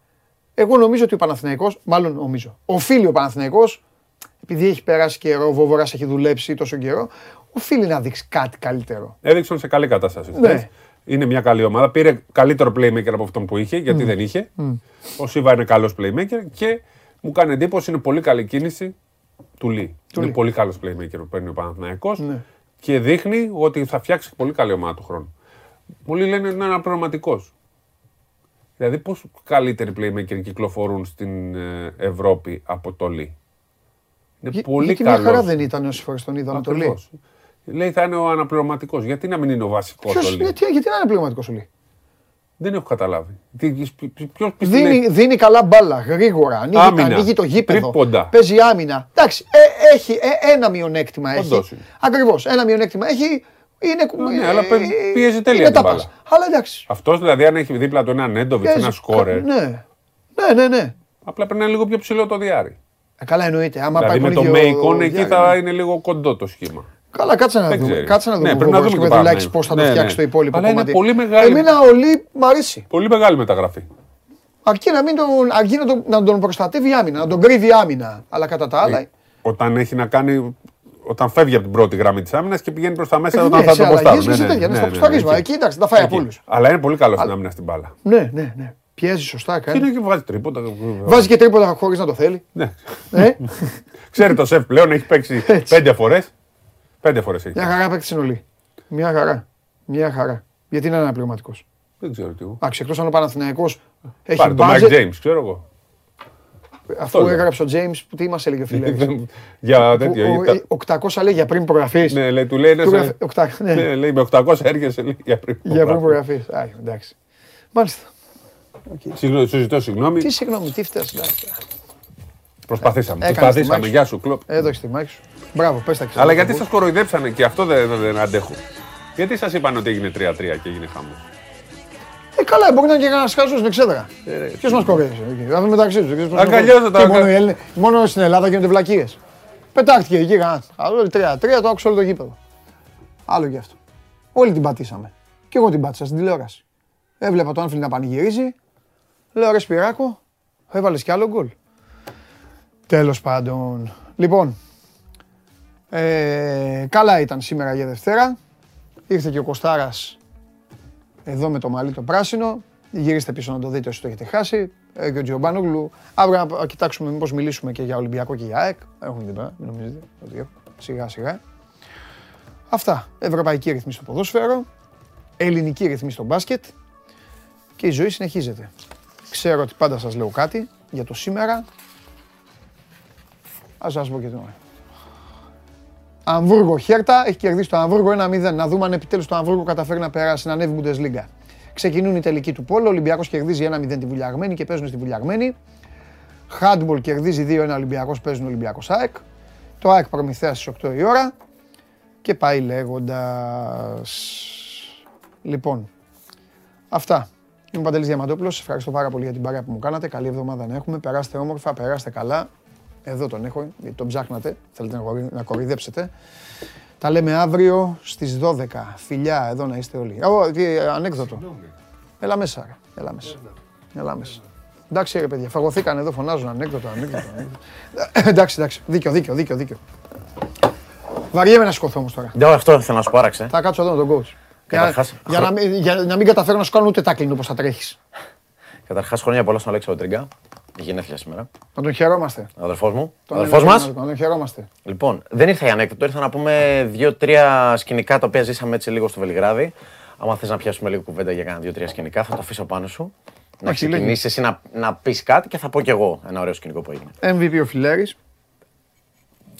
εγώ νομίζω ότι ο Παναθηναϊκός, μάλλον νομίζω, οφείλει ο Παναθηναϊκός, επειδή έχει περάσει καιρό, ο Βόβορας έχει δουλέψει τόσο καιρό, οφείλει να δείξει κάτι καλύτερο. Έδειξαν σε καλή κατάσταση. Ναι. χθες. Είναι μια καλή ομάδα. Πήρε καλύτερο playmaker από αυτόν που είχε, γιατί δεν είχε. Ο Σίβα είναι καλός playmaker και μου κάνει εντύπωση είναι πολύ καλή κίνηση του Λί. είναι Λι. πολύ καλός playmaker που παίρνει ο Παναθηναϊκός Ναι. και δείχνει ότι θα φτιάξει πολύ καλή ομάδα του χρόνου. Πολλοί λένε είναι αναπληρωματικό. Δηλαδή, πώς καλύτεροι playmaker κυκλοφορούν στην ε, Ευρώπη από το Λί. Είναι Γι- πολύ γιατί καλός. μια χαρά δεν ήταν όσες φορές τον είδαμε το λέει. Λέει θα είναι ο αναπληρωματικός. Γιατί να μην είναι ο βασικός Ποιος, το Λί. γιατί, γιατί να είναι πληρωματικό σου λέει. Δεν έχω καταλάβει. Ποιο Δίνει, δίνει καλά μπάλα, γρήγορα, ανοίγει, Άμυνα, ανοίγει το γήπεδο. τρίποντα. Παίζει άμυνα. Εντάξει, ε, έχει ε, ένα μειονέκτημα. Έχει. Όντως είναι. Ακριβώς, ένα μειονέκτημα έχει. Είναι, Ναι, αλλά παι- πιέζει τέλεια είναι την τάπας. μπάλα. Αλλά εντάξει. Αυτός δηλαδή, αν έχει δίπλα του ένα Νέντοβιτς, Παίζει- ένα σκόρερ, Ναι, ναι, ναι. ναι. απλά πρέπει να είναι λίγο πιο ψηλό το διάρρη. Ε, καλά εννοείται. Άμα Δηλαδή πάει με το ίδιο Μέικον εκεί διάρκεια, θα ναι. είναι λίγο κοντό το σχήμα. Καλά, κάτσε να Δεν δούμε. ξέρεις. Κάτσε να δούμε. Ναι, ο πρέπει να Βόβορας δούμε και και ο Παιδουλάκης Παναθηναϊκό. πώς θα το Ναι, φτιάξει ναι. το υπόλοιπο Αλλά είναι κομμάτι. πολύ μεγάλη- Εμένα ο Λί μ' αρέσει. Πολύ μεγάλη μεταγραφή. Αρκεί να, μην τον, αρκεί να, τον, να τον προστατεύει η άμυνα, να τον κρύβει η άμυνα. Αλλά κατά τα άλλα. Όταν έχει να κάνει. Όταν φεύγει από την πρώτη γραμμή της άμυνας και πηγαίνει προς τα μέσα Ε, όταν ναι, θα σε το αλλαγές ποστάρουν. και σε τέτοια, ναι, στα ναι, ποσταρίσματα. Εκεί, εντάξει, τα φάει από Εκεί. όλους. Αλλά είναι πολύ καλό στην άμυνα στην μπάλα. Ναι, ναι, ναι. Πιέζει σωστά, Και κάνει. είναι και βάζει τρίποτα. Βάζει και τρίποτα χωρίς να το θέλει. Ναι. Ε, Ξέρει το σεφ πλέον, έχει παίξει Έτσι. πέντε φορές. Πέντε φορές έχει. μια χαρά παίκτη συνολή. Μια χαρά. Μια χαρά. Γιατί είναι αναπληρωματικός. Δεν ξέρω τι. εγώ. Εντάξει, εκτός αν ο Παναθηναϊκός έχει Πάρε τον Mike μπάτζετ, James, ξέρω εγώ. Αφού λέω. έγραψε ο James, που τι μας έλεγε ο φίλε. Για τέτοιο. ήταν- 800 λέει για πριν προγραφή. Ναι, λέει, του λέει. Του ένας, γράφει 800, ναι. Ναι, λέει με 800 έρχεσαι λέει, για πριν. Για πριν προγραφή. Εντάξει. Μάλιστα. Συγγνώμη, σου ζητώ συγγνώμη. Τι συγγνώμη, τι φταίει. Προσπαθήσαμε. Έκανες τη Προσπαθήσαμε. μάχη Γεια σου, κλοπ. Εδώ έχει τη μάχη σου. Μπράβο, πες τα και Αλλά γιατί σας κοροϊδέψανε και αυτό δεν, δεν αντέχω. Γιατί σας είπαν ότι έγινε 3-3 και έγινε χαμός; Ε, καλά, μπορεί να είναι και κανένας χάσος στην εξέδρα. Ποιος μας κορέδεσε εκεί. Δηλαδή μεταξύ τους. Αγκαλιάζονται τα- μόνο, οι Έλληνες- μόνο στην Ελλάδα γίνονται βλακίες. Πετάχτηκε εκεί κανένας. Άλλο τρία, τρία το άκουσε όλο το γήπεδο. Άλλο και αυτό. Όλοι την πατήσαμε. Και εγώ την πάτησα στην τηλεόραση. Έβλεπα το Άνφιλ να πανηγυρίζει. Λέω ρε Σπυράκο, έβαλες κι άλλο γκολ. Τέλος πάντων. Λοιπόν, ε, καλά ήταν σήμερα για Δευτέρα. Ήρθε και ο Κωστάρας εδώ με το μαλλί το πράσινο. Γυρίστε πίσω να το δείτε όσοι το έχετε χάσει. Ε, και ο Τζιομπάνογλου. Αύριο να κοιτάξουμε μήπως μιλήσουμε και για Ολυμπιακό και για ΑΕΚ. Έχουν την πέρα, μην νομίζετε. ότι έχω. Σιγά σιγά. Αυτά. Ευρωπαϊκή ρυθμή στο ποδόσφαιρο. Ελληνική ρυθμή στο μπάσκετ. Και η ζωή συνεχίζεται. Ξέρω ότι πάντα σας λέω κάτι για το σήμερα. Ας σας πω και τώρα. Αμβούργο Χέρτα, έχει κερδίσει το Αμβούργο 1-0. Να δούμε αν επιτέλους το Αμβούργο καταφέρει να περάσει, να ανέβει Bundesliga. Ξεκινούν οι τελικοί του Πόλο. Ο Ολυμπιακός κερδίζει 1-0 τη Βουλιαγμένη και παίζουν στη Βουλιαγμένη. Χάντμπολ κερδίζει 2-1 Ολυμπιακός, παίζουν Ολυμπιακός ΑΕΚ. Το ΑΕΚ προμηθέας στις 8 η ώρα. Και πάει λέγοντας. Λοιπόν, αυτά. Είμαι ο Παντελής Διαμαντόπουλος. Σας ευχαριστώ πάρα πολύ για την παρέα που μου κάνατε. Καλή εβδομάδα να έχουμε. Περάστε όμορφα, περάστε καλά. Εδώ τον έχω, γιατί τον ψάχνατε. Θέλετε να κορυ- να κοροϊδέψετε. Τα λέμε αύριο στις 12. Φιλιά, εδώ να είστε όλοι. Ω, τι, ανέκδοτο. Έλα μέσα, ρε. Έλα μέσα. Έλα μέσα. Εντάξει ρε παιδιά, φαγωθήκαν εδώ, φωνάζουν ανέκδοτο, ανέκδοτο. ανέκδοτο. εντάξει, εντάξει, δίκιο, δίκιο, δίκιο, δίκιο. Βαριέμαι να σηκωθώ όμως τώρα. Ναι, αυτό θέλω να σου πω, άραξε. Θα κάτσω εδώ με τον coach. Για, Καταρχάς, για, να, μην- για να μην καταφέρω να σου κάνω ούτε τάκλινγκ όπως θα τρέχεις. Καταρχάς, χρόνια πολλά στον Αλέξο Τρίγκα. Γενέθλια σήμερα. Να τον χαιρόμαστε. Ο αδερφός μου. Τον Ο αδερφός μας. Να τον χαιρόμαστε. Λοιπόν, δεν ήρθα για ανέκδοτο. Ήρθα να πούμε δύο-τρία σκηνικά τα οποία ζήσαμε έτσι λίγο στο Βελιγράδι. Άμα θες να πιάσουμε λίγο κουβέντα για κάνα δύο-τρία σκηνικά, θα το αφήσω πάνω σου. Να Όχι, λέγε. ξεκινήσεις εσύ να, να πεις κάτι και θα πω κι εγώ ένα ωραίο σκηνικό που έγινε. MVP ο Φιλέρης.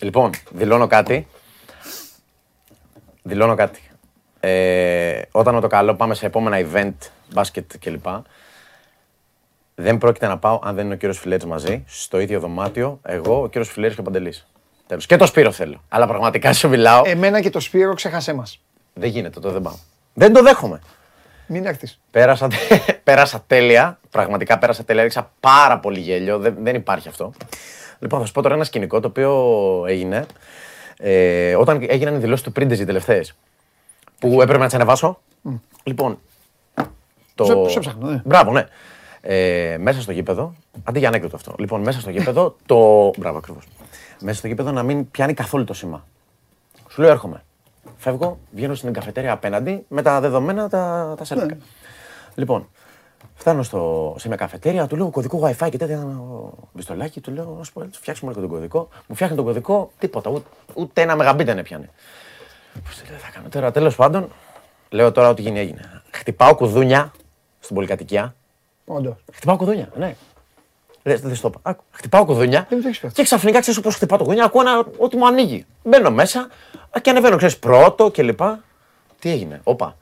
Λοιπόν, δηλώνω κάτι. Δηλώνω κάτι. Ε, όταν με το καλό πάμε σε επόμενα event, μπάσκετ κλπ. Δεν πρόκειται να πάω αν δεν είναι ο κύριος Φιλέτης μαζί, στο ίδιο δωμάτιο, εγώ, ο κύριος Φιλέρης και ο Παντελής. Τέλος. Και το Σπύρο θέλω. Αλλά πραγματικά σου μιλάω. Εμένα και το Σπύρο ξέχασέ μας. Δεν γίνεται, το δεν πάω. Δεν το δέχομαι. Μην έρθεις. Πέρασα, πέρασα τέλεια. Πραγματικά πέρασα τέλεια. Έριξα πάρα πολύ γέλιο. Δεν, δεν υπάρχει αυτό. Λοιπόν, θα σου πω τώρα ένα σκηνικό το οποίο έγινε ε, όταν έγιναν οι δηλώσεις του Πρίντεζ οι τελευταίες. Που έπρεπε να τις ανεβάσω. Λοιπόν. Το... Σε- σε ψάχνω, ναι. Μπράβο, ναι. Ε, μέσα στο γήπεδο. Αντί για ανέκδοτο αυτό. Λοιπόν, μέσα στο γήπεδο το. Μπράβο, ακριβώς. Μέσα στο γήπεδο να μην πιάνει καθόλου το σήμα. Σου λέω έρχομαι. Φεύγω, βγαίνω στην καφετέρια απέναντι με τα δεδομένα τα, τα σέλφικα. Λοιπόν, φτάνω στο, σε μια καφετέρια, του λέω κωδικό WiFi και τέτοια. ο Μπιστολάκι, του λέω, να σου πω, να φτιάξουμε λίγο τον κωδικό. Μου φτιάχνει τον κωδικό, τίποτα, ούτε, ούτε ένα μεγαμπίτ δεν έπιανε. Πώς τι λέω, θα κάνω τώρα, τέλος πάντων, λέω τώρα ό,τι γίνει έγινε. Χτυπάω κουδούνια στην πολυκατοικία. Όντως. Χτυπάω κουδούνια, ναι. Δεν δεν στο είπα. Άκου, Χτυπάω κουδούνια Δεν το έχεις πει αυτό. και ξαφνικά ξέρεις πώ χτυπάω το κουδούνια. Ακούω ένα, ότι μου ανοίγει. Μπαίνω μέσα α, και ανεβαίνω, ξέρεις, πρώτο κλπ. Τι έγινε, όπα.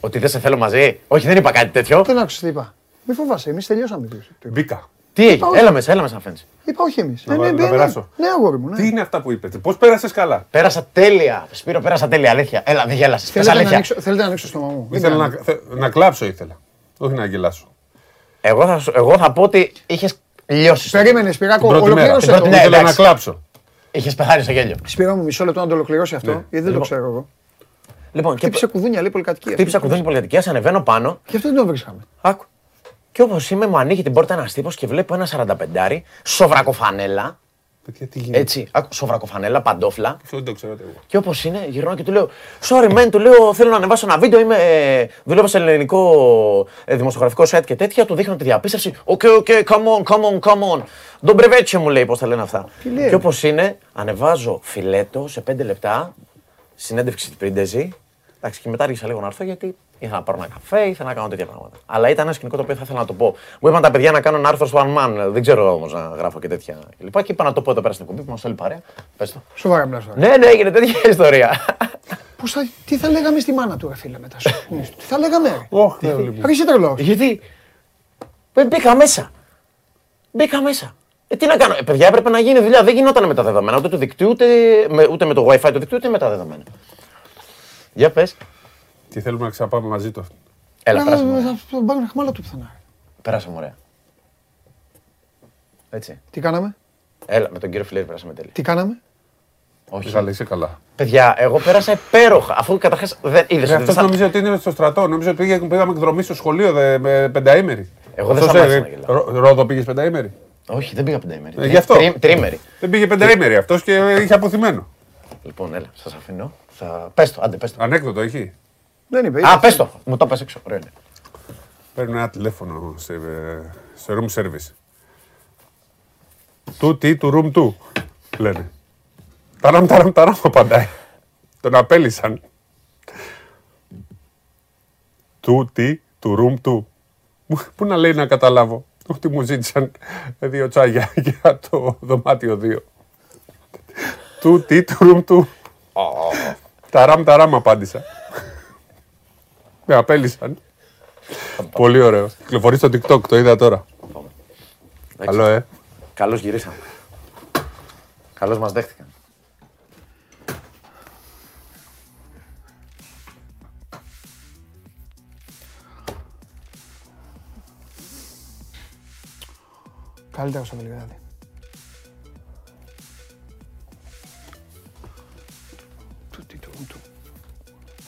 Ότι δεν σε θέλω μαζί; Όχι, δεν είπα κάτι τέτοιο. Δεν άκουσες τι είπα. Μη φοβάσαι, εμείς τελειώσαμε. το είπα. Μπήκα. Τι έγινε, έλα μέσα, έλα μέσα να φαίνεσαι. Είπα όχι εμείς. Να Ε, βα- ναι, να ναι, περάσω. Ναι, αγόρι μου. ναι. Τι είναι αυτά που είπατε, πώς πέρασες καλά; Πέρασα τέλεια. Σπύρο, πέρασα τέλεια. Αλήθεια. Έλα, δεν γέλασες. Πες Θέλετε να, αλήθεια. ανοίξω, θέλετε να ανοίξω το στόμα μου. Δεν Ήθελα κάνω. να, θε- να κλάψω ήθελα. Όχι να γελάσω. Εγώ θα, σου- εγώ θα πω ότι είχες λιώσεις. Περίμενες, Σπυράκο, Την πρώτη μέρα. ολοκλήρωσε Την το. πρώτη- Ναι, Ήθελα να εντάξει. κλάψω. Είχες πεθάνει στο γέλιο. Σπυρά μου, μισό λεπτό να το ολοκληρώσει αυτό, γιατί δεν το Λοιπόν. ξέρω εγώ. Λοιπόν, και Χτύπησε κουδούνια, λέει πολυκατοικία. χτύπησα κουδούνι πολυκατοικία, ανεβαίνω πάνω. Γι' αυτό δεν το βρίσκαμε. Άκου. Και όπως είμαι, μου ανοίγει την πόρτα ένας τύπος και βλέπω ένα 45 σοβρακοφανέλα. Παιδιά, τι γίνεται; Έτσι, άκου, σοβρακοφανέλα, παντόφλα. Αυτό δεν το ξέρω εγώ. Και όπως είναι, γυρνάω και του λέω: Sorry, man, του λέω: Θέλω να ανεβάσω ένα βίντεο. Είμαι, ε, δουλεύω σε ελληνικό ε, δημοσιογραφικό site και τέτοια. Του δείχνω τη διαπίστευση. OK, OK, come on, come on, come on. Τον μπρεβέτσιο μου λέει πώς τα λένε αυτά. λέει; Και όπως είναι, ανεβάζω φιλέτο σε 5 λεπτά. Συνέντευξη τη Πρίντεζη. Εντάξει, και μετά άρχισα λίγο να έρθω γιατί ήθελα να πάρω ένα καφέ, ήθελα να κάνω τέτοια πράγματα. Αλλά ήταν ένα σκηνικό το οποίο θα ήθελα να το πω. Μου είπαν τα παιδιά να κάνω ένα άρθρο στο One Man. Δεν ξέρω όμως να γράφω και τέτοια κλπ. Και είπα να το πω εδώ πέρα στην εκπομπή που μας όλη παρέα. Πες το. Σοβαρά μιλάς τώρα. Ναι, ναι, έγινε τέτοια ιστορία. Πώς θα, τι θα λέγαμε στη μάνα του, ρε φίλε, μετά σου. τι θα λέγαμε, ρε. Όχι, Θεόλη μου. Ρε, είσαι τρελός. Γιατί; Ε, Μπήκα μέσα. Μπήκα μέσα. Ε, τι να κάνω; Ε, παιδιά, έπρεπε να γίνει δουλειά. Δεν γινόταν με τα δεδομένα ούτε του δικτύου, ούτε με, ούτε με το WiFi του δικτύου, ούτε με τα δεδομένα. Για πες. Τι θέλουμε να ξαναπάμε μαζί του. Έλα, Θα- περάσαμε. ωραία. Θα θα τον πάρουν χμάλα του πουθενά. Περάσαμε ωραία. Έτσι. Τι κάναμε, Έλα, με τον κύριο Φιλέρη περάσαμε τέλεια. τι κάναμε; Όχι. Καλά, είσαι καλά. Παιδιά, εγώ πέρασα υπέροχα. Αφού καταρχάς δεν είδες. Αυτό νομίζω ότι είναι στο στρατό. Νομίζω ότι πήγε- πήγαμε εκδρομή στο σχολείο δε- με πενταήμερη. Εγώ δεν Αυτός, σταμάτησα ε, να γελάω. Ρω- Ρόδο πήγες πενταήμερη; Όχι, δεν πήγα πενταήμερη. Ε, γι' αυτό. Τρι- Τρίμερη. Δεν πήγε πενταήμερη αυτός και είχε αποθυμένο. Λοιπόν, έλα, σας αφήνω. Θα... Πες το, άντε, πες το. Ανέκδοτο έχει. Δεν είπε. Α, είπε. πες το. Μου το πες έξω. Ωραία είναι. Παίρνουν ένα τηλέφωνο σε, ε, σε room service. Του τι, του room του, λένε. Ταραμ, ταραμ, ταραμ, απαντάει. Τον απέλησαν. Του τι, του room του. Μου- Πού να λέει να καταλάβω. Ότι μου ζήτησαν δύο τσάγια για το δωμάτιο 2. Του τι, του room του. Ταραμ, ταραμ, απάντησα. Με απέλησαν. Πολύ ωραίο. Κυκλοφορεί στο TikTok, το είδα τώρα. Καλό, ε. Καλώς γυρίσαμε. Καλώς μας δέχτηκαν. Καλύτερο στο Βελιγράδι. Του, τι, του, του.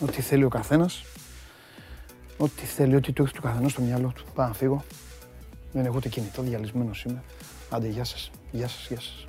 Ό,τι θέλει ο καθένας. Ό,τι θέλει, ό,τι του έχεις του καθενός στο μυαλό του. Πάω να φύγω. Δεν έχω ούτε κινητό, διαλυσμένος είμαι. Άντε, γεια σας. Γεια σας, γεια σας.